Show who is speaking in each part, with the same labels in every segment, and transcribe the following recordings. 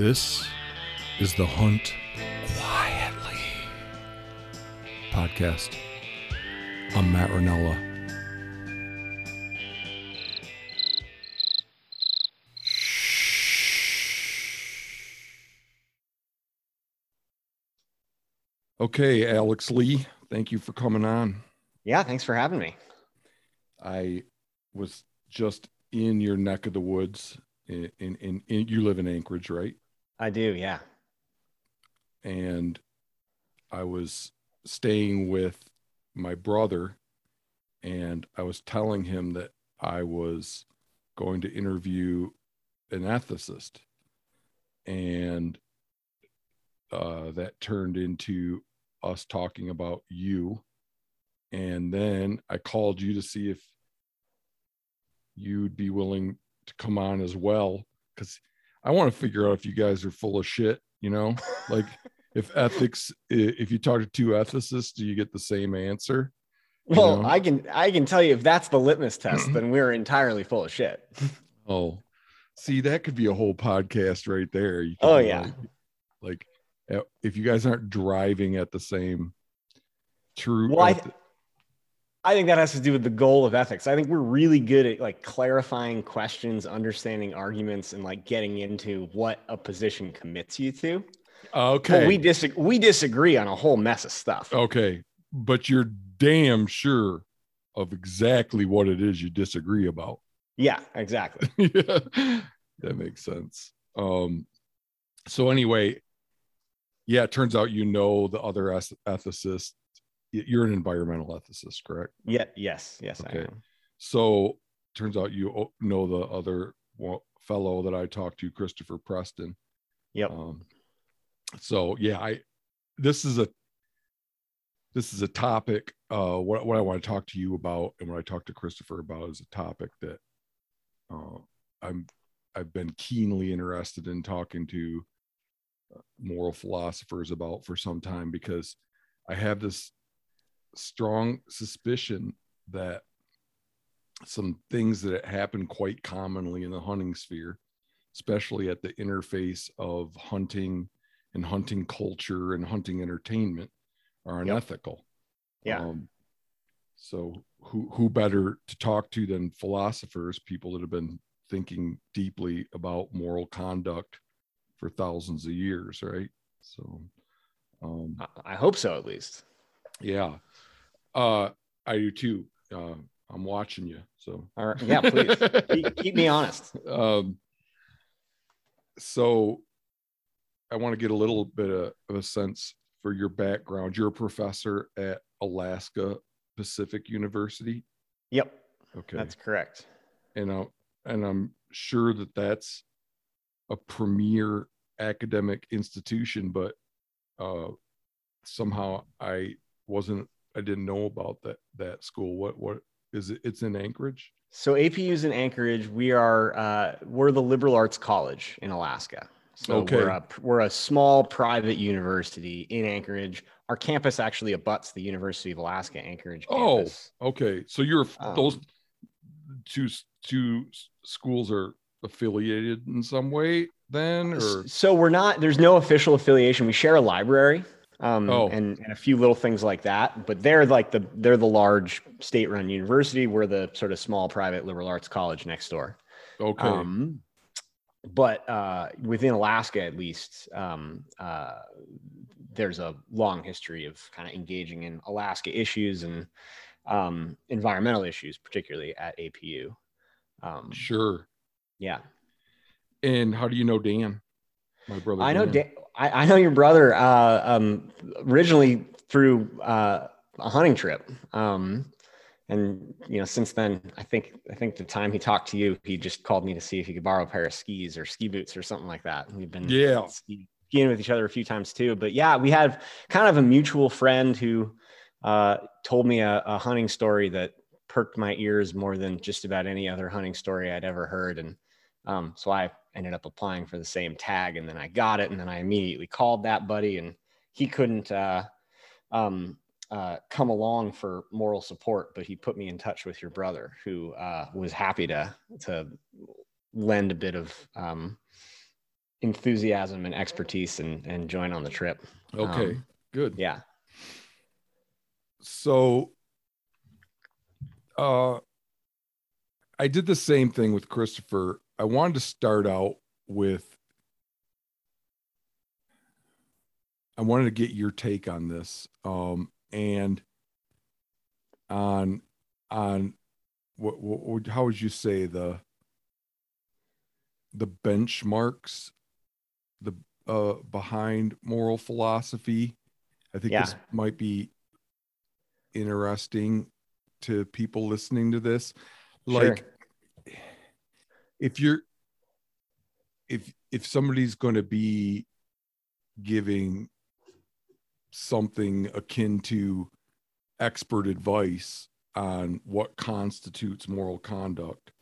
Speaker 1: This is the Hunt Quietly podcast. I'm Matt Rinella. Okay, Alex Lee, thank you for coming on.
Speaker 2: Yeah, thanks for having me.
Speaker 1: I was just in your neck of the woods. In, in, in, in you live in Anchorage, right?
Speaker 2: I do, yeah.
Speaker 1: And I was staying with my brother, and I was telling him that I was going to interview an ethicist, and uh, that turned into us talking about you. And then I called you to see if you'd be willing to come on as well because I want to figure out if you guys are full of shit, you know, like if ethics, if you talk to two ethicists, do you get the same answer? You
Speaker 2: Well,
Speaker 1: know?
Speaker 2: I can I can tell you if that's the litmus test, then we're entirely full of shit.
Speaker 1: Oh, see, that could be a whole podcast right there.
Speaker 2: Oh, yeah.
Speaker 1: Like, like, uh, if you guys aren't driving at the same true.
Speaker 2: Well, I-
Speaker 1: at the-
Speaker 2: I think that has to do with the goal of ethics. I think we're really good at like clarifying questions, understanding arguments, and like getting into what a position commits you to.
Speaker 1: okay.
Speaker 2: We dis- we disagree on a whole mess of stuff.
Speaker 1: okay. But you're damn sure of exactly what it is you disagree about.
Speaker 2: Yeah, exactly.
Speaker 1: yeah, that makes sense. Um, so anyway, yeah, it turns out you know the other eth- ethicist. You're an environmental ethicist, correct?
Speaker 2: Yeah, yes, yes, I
Speaker 1: Okay.
Speaker 2: am.
Speaker 1: So turns out you know the other fellow that I talked to, Christopher Preston.
Speaker 2: Yep.
Speaker 1: Um, so yeah, I this is a this is a topic. Uh, what what I want to talk to you about, and what I talked to Christopher about, is a topic that uh, I'm I've been keenly interested in talking to uh, moral philosophers about for some time because I have this strong suspicion that some things that happen quite commonly in the hunting sphere, especially at the interface of hunting and hunting culture and hunting entertainment, are
Speaker 2: Yep.
Speaker 1: unethical.
Speaker 2: Yeah.
Speaker 1: Um, so who who better to talk to than philosophers, people that have been thinking deeply about moral conduct for thousands of years, right? So, um,
Speaker 2: I hope so at least.
Speaker 1: yeah, uh, I do too. Uh, I'm watching you, so
Speaker 2: All right. Yeah, please keep, keep me honest.
Speaker 1: um, so I want to get a little bit of, of a sense for your background. You're a professor at Alaska Pacific University.
Speaker 2: Yep,
Speaker 1: Okay.
Speaker 2: that's correct.
Speaker 1: and I, and I'm sure that that's a premier academic institution, but uh, somehow I wasn't, I didn't know about that that school. What what is it? It's in Anchorage.
Speaker 2: So APU's in Anchorage. We are uh, we're the liberal arts college in Alaska. So
Speaker 1: Okay.
Speaker 2: we're a we're a small private university in Anchorage. Our campus actually abuts the University of Alaska Anchorage
Speaker 1: Oh, okay. So you're those
Speaker 2: Um,
Speaker 1: two two schools are affiliated in some way then, or
Speaker 2: So we're not. There's no official affiliation. We share a library. Um,
Speaker 1: Oh.
Speaker 2: and, and a few little things like that, but they're like the they're the large state-run university. We're the sort of small private liberal arts college next door.
Speaker 1: okay,
Speaker 2: Um, but uh, within Alaska, at least, um, uh, there's a long history of kind of engaging in Alaska issues and um, environmental issues, particularly at APU. Um,
Speaker 1: sure.
Speaker 2: yeah,
Speaker 1: And how do you know Dan? My brother.
Speaker 2: I know. Dan, I, I know your brother uh, um, originally through uh, a hunting trip. Um, and you know, since then, I think I think the time he talked to you, he just called me to see if he could borrow a pair of skis or ski boots or something like that. And we've been
Speaker 1: Yeah.
Speaker 2: ski- skiing with each other a few times too. But yeah, we have kind of a mutual friend who uh, told me a, a hunting story that perked my ears more than just about any other hunting story I'd ever heard. And um, so I ended up applying for the same tag, and then I got it, and then I immediately called that buddy, and he couldn't uh, um, uh, come along for moral support, but he put me in touch with your brother, who uh, was happy to to lend a bit of um, enthusiasm and expertise and and join on the trip.
Speaker 1: Okay,
Speaker 2: Um,
Speaker 1: good.
Speaker 2: Yeah.
Speaker 1: So, uh, I did the same thing with Christopher. I wanted to start out with. I wanted to get your take on this, um, and on on what, what how would you say the the benchmarks the uh behind moral philosophy? I think this might be interesting to people listening to this. Like if you're if if somebody's going to be giving something akin to expert advice on what constitutes moral conduct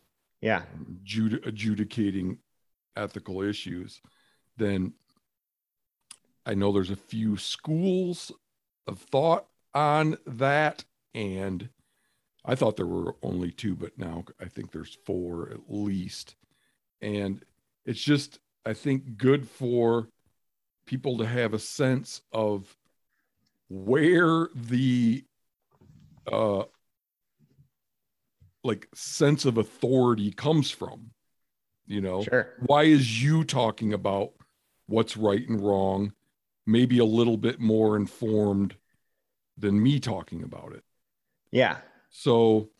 Speaker 2: Yeah.
Speaker 1: judi- adjudicating ethical issues then i know there's a few schools of thought on that and i thought there were only two but now i think there's four at least and it's just i think good for people to have a sense of where the uh like sense of authority comes from you know
Speaker 2: Sure.
Speaker 1: why is you talking about what's right and wrong maybe a little bit more informed than me talking about it
Speaker 2: Yeah.
Speaker 1: So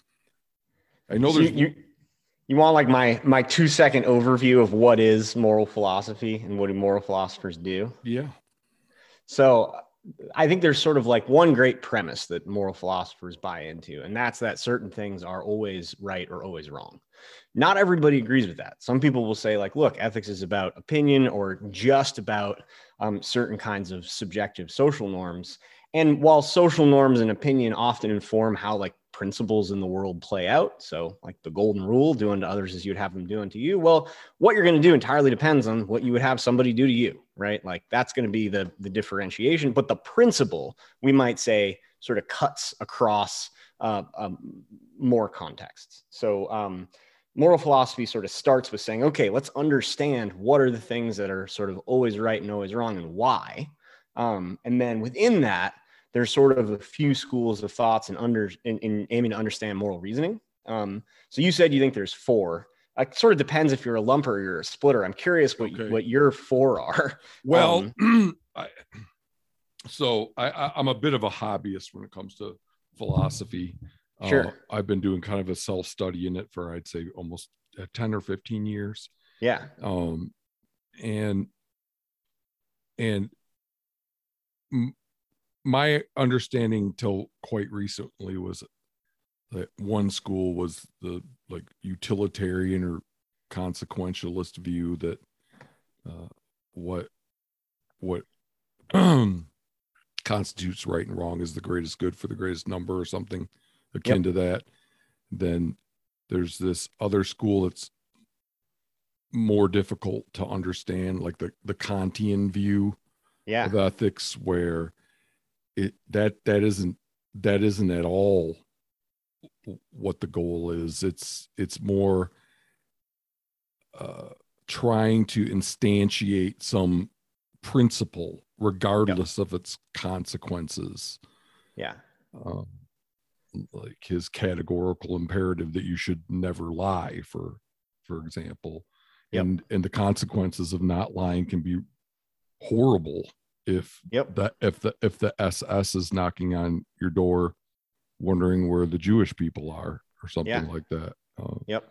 Speaker 1: i know
Speaker 2: So
Speaker 1: there's
Speaker 2: you, you want like my my two second overview of what is moral philosophy and what do moral philosophers do?
Speaker 1: yeah
Speaker 2: So I think there's sort of like one great premise that moral philosophers buy into, and that's that certain things are always right or always wrong. Not everybody agrees with that. Some people will say, like, look, ethics is about opinion or just about um, certain kinds of subjective social norms. And while social norms and opinion often inform how like principles in the world play out, so like the golden rule, do unto others as you'd have them do unto you, well, what you're going to do entirely depends on what you would have somebody do to you, right? Like that's going to be the the differentiation. But the principle, we might say, sort of cuts across uh, um, more contexts. So. Um, moral philosophy sort of starts with saying, okay, let's understand what are the things that are sort of always right and always wrong and why. Um, and then within that, there's sort of a few schools of thoughts and under in, in aiming to understand moral reasoning. Um, so you said you think there's four. It sort of depends if you're a lumper or you're a splitter. I'm curious what
Speaker 1: Okay.
Speaker 2: what your four are.
Speaker 1: well
Speaker 2: Um,
Speaker 1: I, so I, I i'm a bit of a hobbyist when it comes to philosophy
Speaker 2: Sure.
Speaker 1: Uh, i've been doing kind of a self-study in it for i'd say almost uh, 10 or 15 years
Speaker 2: Yeah.
Speaker 1: um and and my understanding till quite recently was that one school was the like utilitarian or consequentialist view that uh, what what constitutes right and wrong is the greatest good for the greatest number or something akin to that then there's this other school that's more difficult to understand like the the kantian view
Speaker 2: Yeah.
Speaker 1: of ethics where it that that isn't that isn't at all what the goal is it's it's more uh trying to instantiate some principle regardless of its consequences
Speaker 2: Yeah.
Speaker 1: um, like his categorical imperative that you should never lie for for example
Speaker 2: Yep.
Speaker 1: and and the consequences of not lying can be horrible if
Speaker 2: Yep.
Speaker 1: the if the if the ss is knocking on your door wondering where the jewish people are or something
Speaker 2: Yeah.
Speaker 1: like that uh,
Speaker 2: Yep.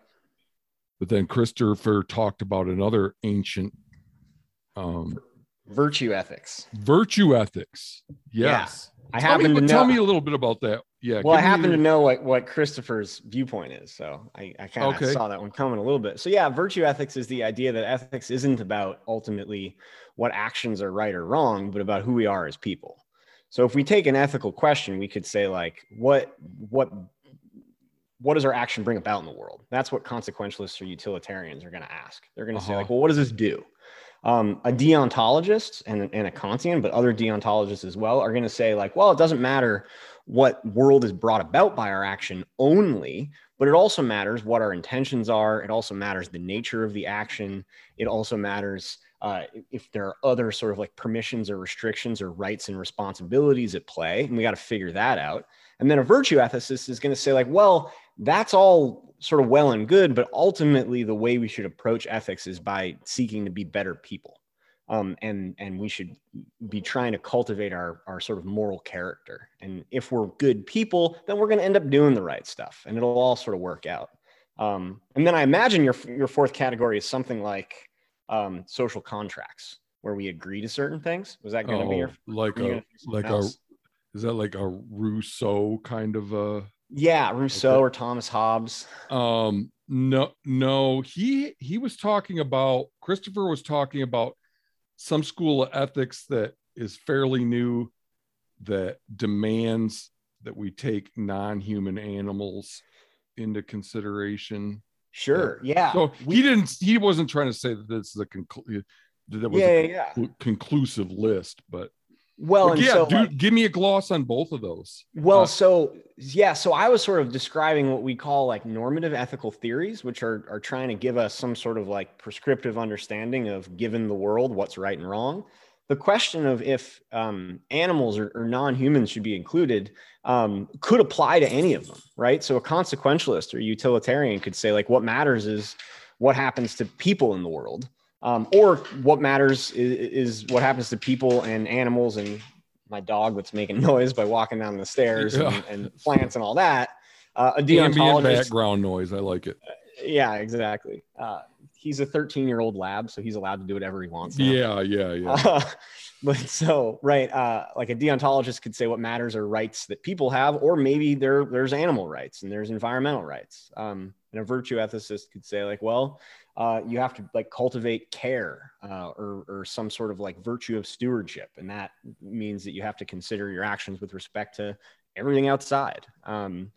Speaker 1: but then christopher talked about another ancient um
Speaker 2: Virtue ethics.
Speaker 1: virtue ethics yes
Speaker 2: I
Speaker 1: tell, me,
Speaker 2: happen to know.
Speaker 1: tell me a little bit about that yeah
Speaker 2: well, I happen
Speaker 1: your-
Speaker 2: to know what, what Christopher's viewpoint is. So I, I kind of
Speaker 1: Okay.
Speaker 2: saw that one coming a little bit. So, yeah, virtue ethics is the idea that ethics isn't about ultimately what actions are right or wrong, but about who we are as people. So, if we take an ethical question, we could say, like, what, what, what does our action bring about in the world? That's what consequentialists or utilitarians are going to ask. They're going to say,
Speaker 1: Uh-huh.
Speaker 2: like, well, what does this do? Um, a deontologist and, and a Kantian, but other deontologists as well, are going to say, like, well, it doesn't matter what world is brought about by our action only but it also matters what our intentions are. It also matters the nature of the action. It also matters uh, if there are other sort of like permissions or restrictions or rights and responsibilities at play. And we got to figure that out. And then a virtue ethicist is going to say, like, well, that's all sort of well and good, but ultimately the way we should approach ethics is by seeking to be better people. Um, and and we should be trying to cultivate our our sort of moral character. And if we're good people, then we're going to end up doing the right stuff, and it'll all sort of work out. Um, and then I imagine your your fourth category is something like um, social contracts, where we agree to certain things. Was that going to oh, be your
Speaker 1: like a like else? a is that like a Rousseau kind of a
Speaker 2: yeah, Rousseau okay. or Thomas Hobbes.
Speaker 1: Um, no, no, he he was talking about Christopher was talking about some school of ethics that is fairly new that demands that we take non-human animals into consideration.
Speaker 2: Sure. Yeah.
Speaker 1: So we, he didn't. He wasn't trying to say that this is a conclu- that was
Speaker 2: yeah,
Speaker 1: a
Speaker 2: yeah.
Speaker 1: conclusive list, but
Speaker 2: well,
Speaker 1: yeah,
Speaker 2: so,
Speaker 1: dude, like, give me a gloss on both of those.
Speaker 2: Well, uh, so yeah, so I was sort of describing what we call like normative ethical theories, which are are trying to give us some sort of like prescriptive understanding of given the world what's right and wrong. The question of if um, animals or, or non-humans should be included um, could apply to any of them, right? So a consequentialist or utilitarian could say like, what matters is what happens to people in the world um, or what matters is, is, what happens to people and animals and my dog that's making noise by walking down the stairs yeah. and, and, plants and all that. Uh, a deontologist
Speaker 1: background noise. I like it. Uh,
Speaker 2: yeah, exactly. Uh, he's a 13 year old lab, so he's allowed to do whatever he wants.
Speaker 1: Now. Yeah, yeah, yeah. Uh,
Speaker 2: but so right, uh, like a deontologist could say what matters are rights that people have, or maybe there there's animal rights and there's environmental rights. Um, and a virtue ethicist could say like, well, uh, you have to like cultivate care uh, or, or some sort of like virtue of stewardship. And that means that you have to consider your actions with respect to everything outside. Um,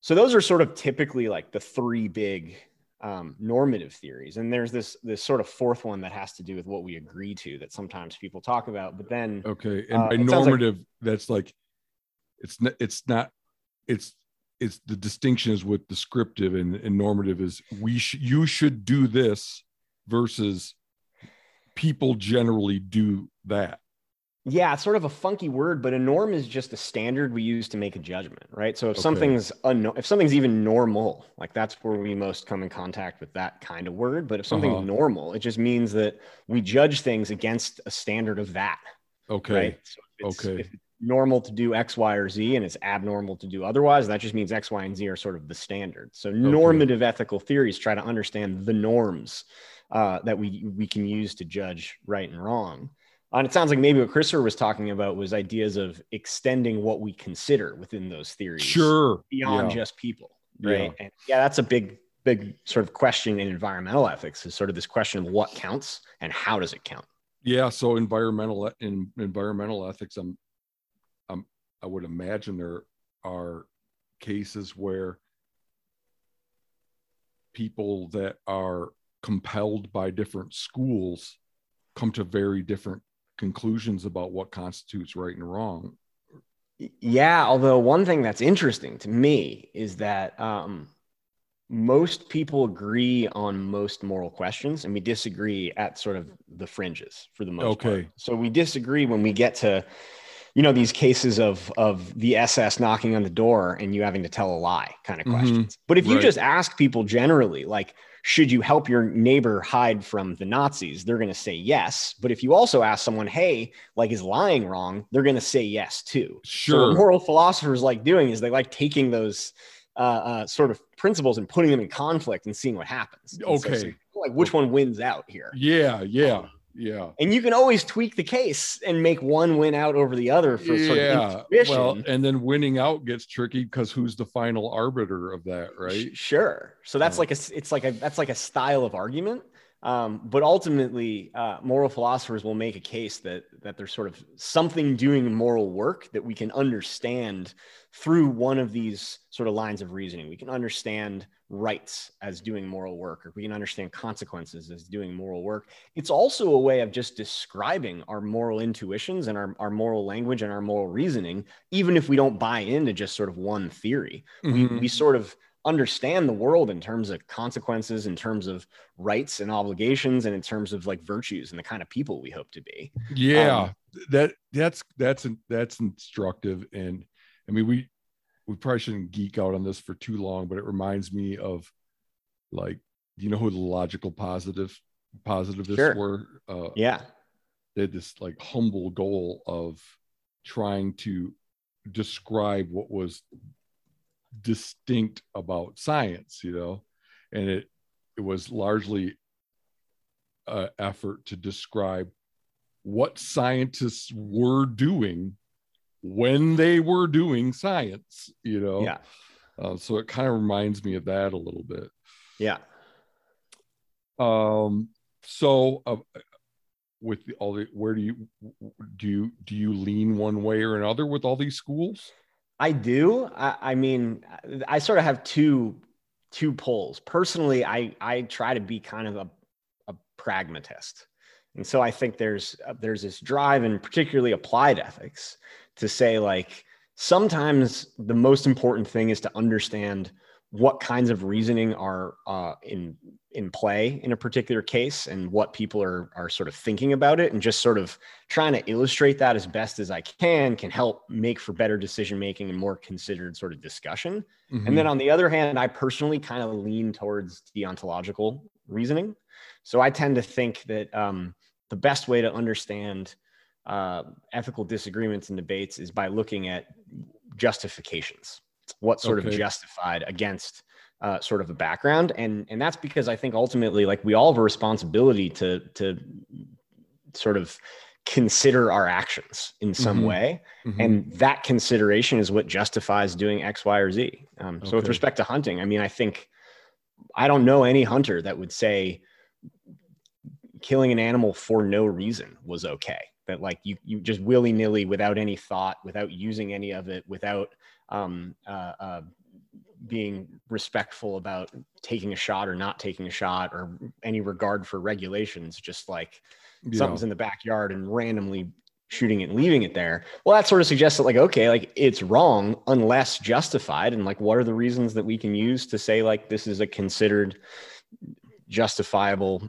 Speaker 2: so those are sort of typically like the three big um, normative theories. And there's this, this sort of fourth one that has to do with what we agree to that sometimes people talk about, but then.
Speaker 1: Okay. And uh, by normative, like, that's like, it's not, it's not, it's it's the distinction is with descriptive and, and normative is we sh- you should do this versus people generally do that
Speaker 2: yeah it's sort of a funky word but a norm is just a standard we use to make a judgment right so if okay. something's un- if something's even normal like that's where we most come in contact with that kind of word but if something's uh-huh. normal it just means that we judge things against a standard of that
Speaker 1: okay right? so okay
Speaker 2: normal to do X, Y, or Z, and it's abnormal to do otherwise. That just means X, Y, and Z are sort of the standard. So normative ethical theories try to understand the norms uh, that we we can use to judge right and wrong. And it sounds like maybe what Christopher was talking about was ideas of extending what we consider within those theories,
Speaker 1: sure,
Speaker 2: beyond
Speaker 1: yeah.
Speaker 2: just people, right? Yeah. And yeah, that's a big big sort of question in environmental ethics is sort of this question of what counts and how does it count
Speaker 1: yeah so environmental in environmental ethics i'm I would imagine there are cases where people that are compelled by different schools come to very different conclusions about what constitutes right and wrong.
Speaker 2: Yeah, although one thing that's interesting to me is that um, most people agree on most moral questions, and we disagree at sort of the fringes for the most okay. part. So we disagree when we get to you know these cases of of the SS knocking on the door and you having to tell a lie kind of mm-hmm. questions. Mm-hmm. But if you right. just ask people generally, like, should you help your neighbor hide from the Nazis? They're going to say yes. But if you also ask someone, hey, like, is lying wrong? They're going to say yes too.
Speaker 1: Sure.
Speaker 2: So moral philosophers like doing is they like taking those uh, uh, sort of principles and putting them in conflict and seeing what happens.
Speaker 1: Okay. So,
Speaker 2: so, like, which one wins out here?
Speaker 1: Yeah. Yeah. Um, yeah.
Speaker 2: And you can always tweak the case and make one win out over the other for yeah. sort of. Well,
Speaker 1: and then winning out gets tricky because who's the final arbiter of that, right?
Speaker 2: Sure. So that's like a it's like a that's like a style of argument. Um, but ultimately, uh, moral philosophers will make a case that that there's sort of something doing moral work that we can understand through one of these sort of lines of reasoning. We can understand rights as doing moral work, or we can understand consequences as doing moral work. It's also a way of just describing our moral intuitions and our, our moral language and our moral reasoning, even if we don't buy into just sort of one theory. Mm-hmm. We, we sort of understand the world in terms of consequences, in terms of rights and obligations, and in terms of like virtues and the kind of people we hope to be.
Speaker 1: Yeah, um, that that's that's that's instructive, and I mean we we probably shouldn't geek out on this for too long, but it reminds me of like you know who the logical positive positivists sure. were?
Speaker 2: Uh, yeah,
Speaker 1: they had this like humble goal of trying to describe what was distinct about science, you know, and it it was largely an effort to describe what scientists were doing when they were doing science, you know.
Speaker 2: Yeah.
Speaker 1: Uh, so it kind of reminds me of that a little bit.
Speaker 2: Yeah.
Speaker 1: Um. So, uh, with the, all the, where do you do you do you lean one way or another with all these schools?
Speaker 2: I do. I, I mean, I sort of have two two poles. Personally, I I try to be kind of a, a pragmatist, and so I think there's uh, there's this drive, and particularly applied ethics, to say like sometimes the most important thing is to understand what kinds of reasoning are uh, in in play in a particular case and what people are are sort of thinking about it and just sort of trying to illustrate that as best as I can can help make for better decision making and more considered sort of discussion. Mm-hmm. And then on the other hand, I personally kind of lean towards deontological reasoning. So I tend to think that um, the best way to understand uh, ethical disagreements and debates is by looking at justifications. What sort okay. of justified against uh, sort of a background, and and that's because I think ultimately, like we all have a responsibility to to sort of consider our actions in some mm-hmm. way, mm-hmm. and that consideration is what justifies doing X, Y, or Z. Um, so with respect to hunting, I mean, I think I don't know any hunter that would say killing an animal for no reason was okay that like you you just willy nilly without any thought, without using any of it, without um, uh, uh, being respectful about taking a shot or not taking a shot or any regard for regulations, just like yeah. something's in the backyard and randomly shooting it and leaving it there. Well, that sort of suggests that like, okay, like it's wrong unless justified. And like, what are the reasons that we can use to say like this is a considered justifiable,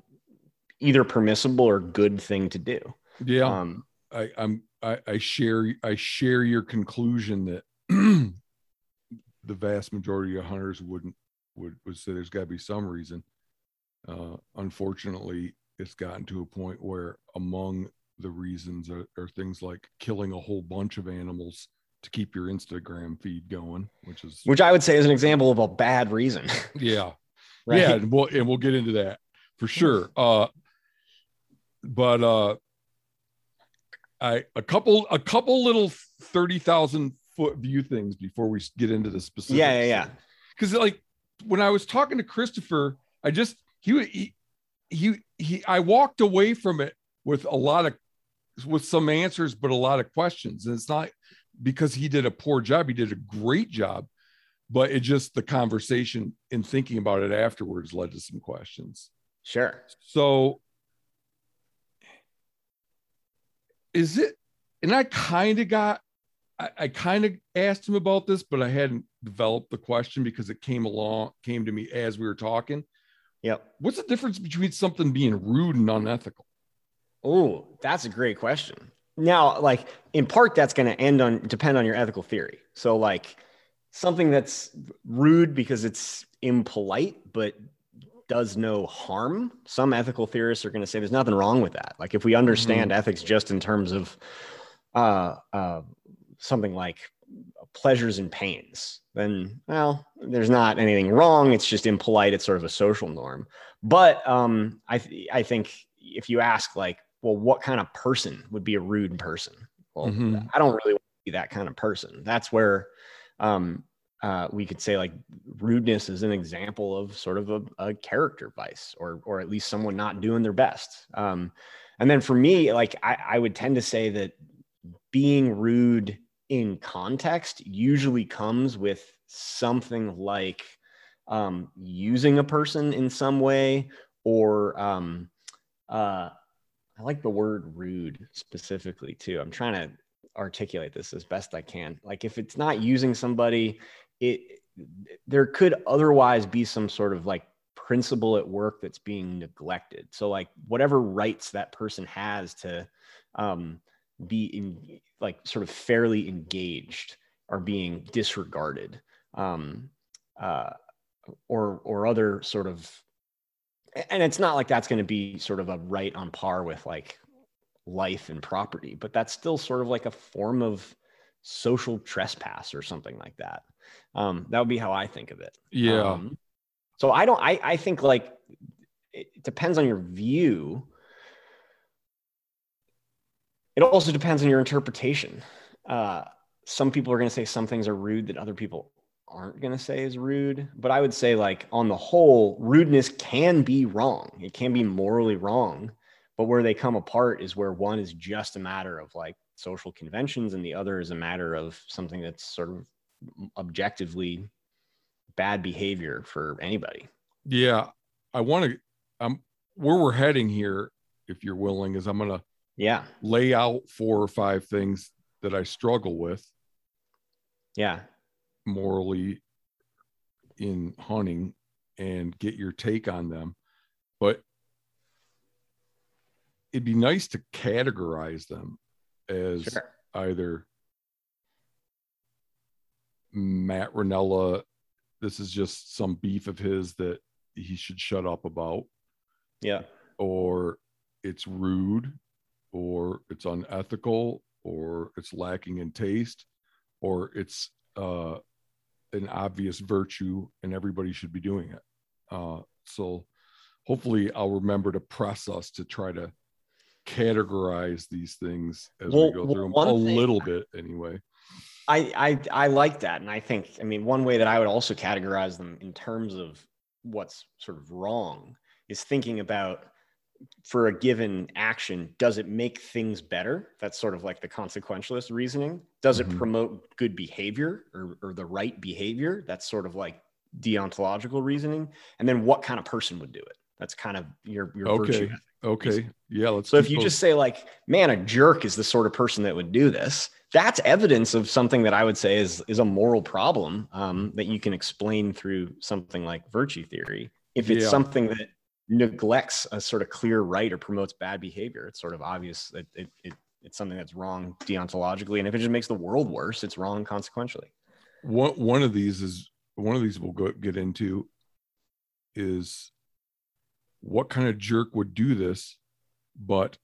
Speaker 2: either permissible or good thing to do?
Speaker 1: Yeah. Um, I, I'm, I, I share, I share your conclusion that the vast majority of hunters wouldn't would, would say there's got to be some reason. Uh, unfortunately, it's gotten to a point where among the reasons are, are, things like killing a whole bunch of animals to keep your Instagram feed going, which is
Speaker 2: which I would say is an example of a bad reason.
Speaker 1: yeah, right? yeah, and we'll and we'll get into that for sure. Uh, but uh, I a couple a couple little thirty thousand foot view things before we get into the specifics.
Speaker 2: Yeah, yeah, yeah.
Speaker 1: Because like when I was talking to Christopher, I just he, he he he I walked away from it with a lot of with some answers, but a lot of questions. And it's not because he did a poor job; he did a great job. But it just the conversation and thinking about it afterwards led to some questions.
Speaker 2: Sure.
Speaker 1: So is it and i kind of got i, I kind of asked him about this but i hadn't developed the question because it came along came to me as we were talking.
Speaker 2: Yep.
Speaker 1: What's the difference between something being rude and unethical?
Speaker 2: Oh that's a great question. Now like in part that's going to end on depend on your ethical theory. So like something that's rude because it's impolite but does no harm. Some ethical theorists are going to say there's nothing wrong with that. Like if we understand mm-hmm. ethics just in terms of uh, uh, something like pleasures and pains, then well, there's not anything wrong. It's just impolite. It's sort of a social norm. But um, I th- I think if you ask like, well, what kind of person would be a rude person? Well, mm-hmm. I don't really want to be that kind of person. That's where um, uh, we could say like rudeness is an example of sort of a, a character vice or or at least someone not doing their best um, and then for me like I, I would tend to say that being rude in context usually comes with something like um, using a person in some way or um, uh, I like the word rude specifically too. I'm trying to articulate this as best I can. Like if it's not using somebody, it there could otherwise be some sort of like principle at work that's being neglected. So like whatever rights that person has to um, be in like sort of fairly engaged are being disregarded. Um, uh, or or other sort of and it's not like that's going to be sort of a right on par with like life and property but that's still sort of like a form of social trespass or something like that um, that would be how i think of it.
Speaker 1: Yeah.
Speaker 2: Um, so i don't i i think like it depends on your view. It also depends on your interpretation. Uh, some people are going to say some things are rude that other people aren't going to say is rude, but I would say, like, on the whole, rudeness can be wrong. It can be morally wrong. But where they come apart is where one is just a matter of like social conventions and the other is a matter of something that's sort of objectively bad behavior for anybody.
Speaker 1: Yeah. I want to, um, where we're heading here, if you're willing, is I'm going to
Speaker 2: yeah
Speaker 1: lay out four or five things that I struggle with.
Speaker 2: Yeah
Speaker 1: morally in hunting and get your take on them. But it'd be nice to categorize them as sure. either Matt Rinella, this is just some beef of his that he should shut up about.
Speaker 2: Yeah.
Speaker 1: Or it's rude, or it's unethical, or it's lacking in taste, or it's uh, an obvious virtue and everybody should be doing it. Uh, so hopefully I'll remember to press us to try to categorize these things as well, we go through them a thing, little bit anyway.
Speaker 2: I, I I like that. And I think, I mean, one way that I would also categorize them in terms of what's sort of wrong is thinking about for a given action, does it make things better? That's sort of like the consequentialist reasoning. Does it mm-hmm. promote good behavior or, or the right behavior? That's sort of like deontological reasoning. And then what kind of person would do it? That's kind of your, your
Speaker 1: okay.
Speaker 2: virtue.
Speaker 1: Okay. Yeah. Let's
Speaker 2: so if you just say like, man, a jerk is the sort of person that would do this, that's evidence of something that I would say is, is a moral problem um, that you can explain through something like virtue theory. If it's yeah. something that neglects a sort of clear right or promotes bad behavior, it's sort of obvious that it, it, it's something that's wrong deontologically. And if it just makes the world worse, it's wrong consequentially.
Speaker 1: One, one of these is one of these we'll go, get into is what kind of jerk would do this, but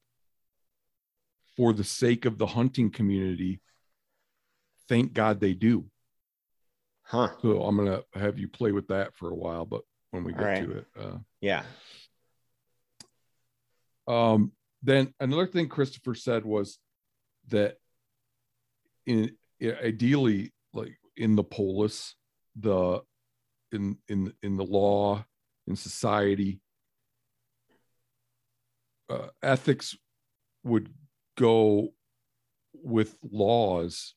Speaker 1: for the sake of the hunting community, thank God they do.
Speaker 2: Huh.
Speaker 1: So I'm to have you play with that for a while, but when we get right. to it. Uh,
Speaker 2: yeah.
Speaker 1: Um, then another thing Christopher said was that in ideally, like in the polis, the in in in the law, in society, uh, ethics would go with laws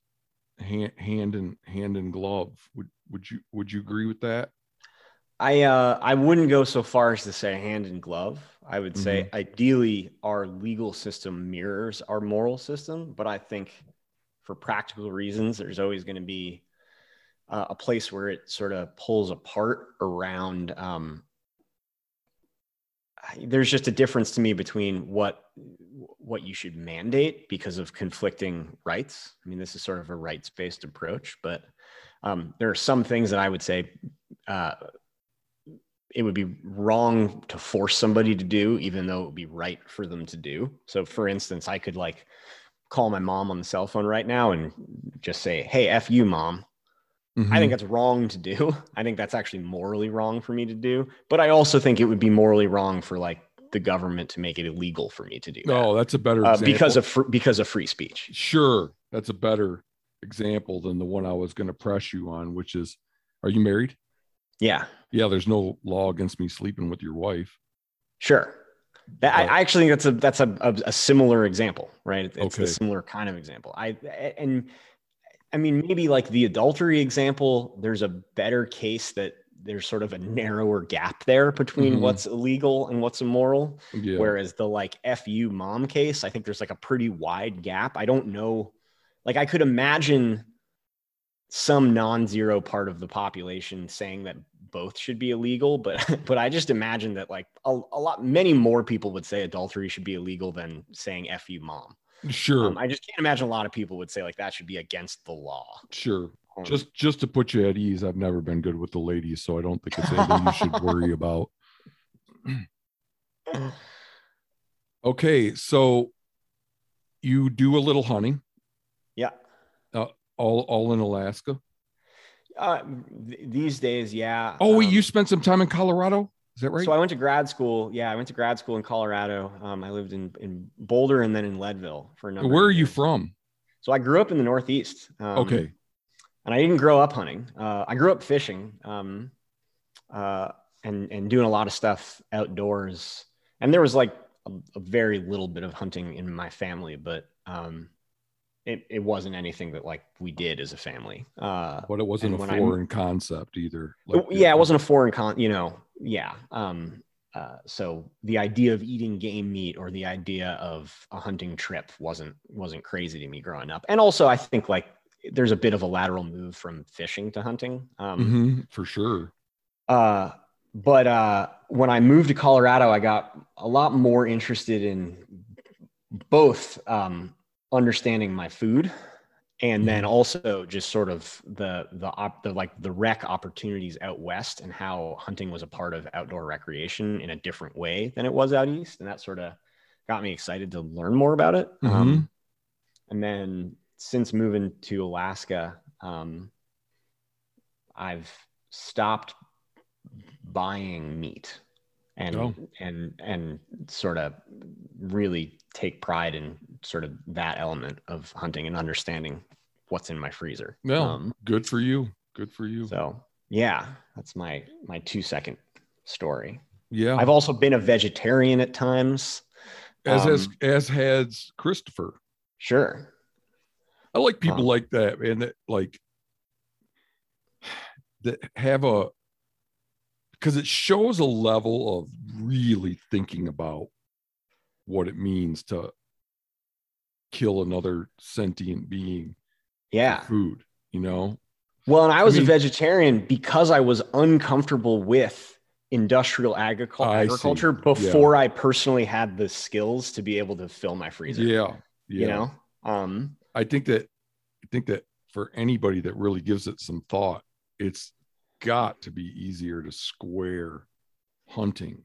Speaker 1: hand hand in hand in glove. Would would you would you agree with that?
Speaker 2: I uh, I wouldn't go so far as to say hand in glove. I would mm-hmm. say ideally our legal system mirrors our moral system, but I think for practical reasons, there's always going to be uh, a place where it sort of pulls apart around. Um, there's just a difference to me between what what you should mandate because of conflicting rights. I mean, this is sort of a rights based approach, but um, there are some things that I would say. Uh, it would be wrong to force somebody to do, even though it would be right for them to do. So, for instance, I could like call my mom on the cell phone right now and just say, Hey, F you, mom. Mm-hmm. I think mm-hmm. that's wrong to do. I think that's actually morally wrong for me to do. But I also think it would be morally wrong for like the government to make it illegal for me to do.
Speaker 1: That. Oh, that's a better
Speaker 2: uh, because of fr- because of free speech.
Speaker 1: Sure, that's a better example than the one I was going to press you on, which is, are you married?
Speaker 2: Yeah.
Speaker 1: Yeah. There's no law against me sleeping with your wife.
Speaker 2: Sure. But, I, I actually think that's a that's a, a, a similar example, right? It's okay. a similar kind of example. I and I mean maybe like the adultery example. There's a better case that there's sort of a narrower gap there between mm-hmm. what's illegal and what's immoral. Yeah. Whereas the like fu mom case, I think there's like a pretty wide gap. I don't know, like I could imagine some non-zero part of the population saying that both should be illegal but but i just imagine that like a, a lot many more people would say adultery should be illegal than saying f you mom
Speaker 1: Sure,
Speaker 2: um, i just can't imagine a lot of people would say like that should be against the law
Speaker 1: sure.
Speaker 2: Um,
Speaker 1: Just just to put you at ease, I've never been good with the ladies, so I don't think it's anything you should worry about. Okay, so you do a little hunting,
Speaker 2: yeah
Speaker 1: all all in Alaska.
Speaker 2: uh, th- these days yeah
Speaker 1: Oh,
Speaker 2: um,
Speaker 1: you spent some time in Colorado. Is that right?
Speaker 2: So I went to grad school. Yeah, I went to grad school in Colorado. Um, I lived in, in Boulder and then in Leadville for a number.
Speaker 1: Where are you from?
Speaker 2: So I grew up in the Northeast. Um,
Speaker 1: Okay.
Speaker 2: And I didn't grow up hunting. Uh, I grew up fishing um, uh, and and doing a lot of stuff outdoors. And there was like a, a very little bit of hunting in my family, but um, it it wasn't anything that like we did as a family. Uh,
Speaker 1: But it wasn't a foreign concept either.
Speaker 2: it- yeah, it wasn't a foreign con, you know, yeah. Um, uh, so the idea of eating game meat or the idea of a hunting trip wasn't wasn't crazy to me growing up. And also, I think like there's a bit of a lateral move from fishing to hunting. Um,
Speaker 1: Mhm, for sure.
Speaker 2: uh, but uh, when I moved to Colorado, I got a lot more interested in both um, understanding my food and then also just sort of the the op, the like the rec opportunities out west and how hunting was a part of outdoor recreation in a different way than it was out east, and that sort of got me excited to learn more about it. Um, and then since moving to Alaska, um, I've stopped buying meat and
Speaker 1: Oh.
Speaker 2: and and sort of really take pride in sort of that element of hunting and understanding what's in my freezer.
Speaker 1: Well,
Speaker 2: Um,
Speaker 1: good for you. Good for you.
Speaker 2: so yeah, that's my my two second story.
Speaker 1: yeah.
Speaker 2: I've also been a vegetarian at times.
Speaker 1: as as
Speaker 2: um,
Speaker 1: as has Christopher.
Speaker 2: Sure.
Speaker 1: I like people
Speaker 2: Huh.
Speaker 1: like that, and That like that have a because it shows a level of really thinking about what it means to kill another sentient being
Speaker 2: Yeah.
Speaker 1: food. You know,
Speaker 2: Well, and I was
Speaker 1: mean-
Speaker 2: a vegetarian because I was uncomfortable with industrial agricul-
Speaker 1: I see.
Speaker 2: agriculture before I personally had the skills to be able to fill my freezer.
Speaker 1: yeah, yeah.
Speaker 2: You know? Um,
Speaker 1: I think that I think that for anybody that really gives it some thought, it's got to be easier to square hunting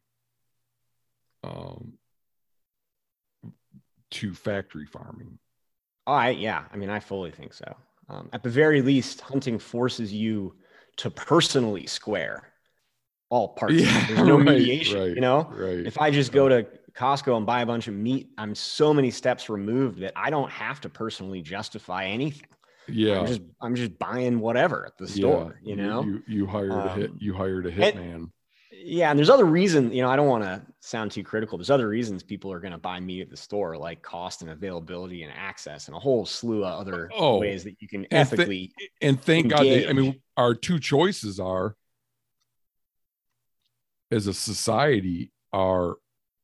Speaker 1: um, to factory farming.
Speaker 2: I yeah, I mean, I fully think so. Um, at the very least, hunting forces you to personally square all parts.
Speaker 1: Yeah,
Speaker 2: There's no
Speaker 1: right,
Speaker 2: mediation.
Speaker 1: right.
Speaker 2: You know,
Speaker 1: Right.
Speaker 2: if I just go to Costco and buy a bunch of meat, I'm so many steps removed that I don't have to personally justify anything.
Speaker 1: Yeah.
Speaker 2: I'm just I'm just buying whatever at the store. You know.
Speaker 1: you, you hired a hit.
Speaker 2: Um,
Speaker 1: You hired a
Speaker 2: and-
Speaker 1: hitman.
Speaker 2: Yeah, and there's other reasons, you know, I don't want to sound too critical. There's other reasons people are going to buy meat at the store, like cost and availability and access, and a whole slew of other
Speaker 1: Oh,
Speaker 2: ways that you can
Speaker 1: and thi-
Speaker 2: ethically.
Speaker 1: and thank God, they, I mean, our two choices are, as a society, are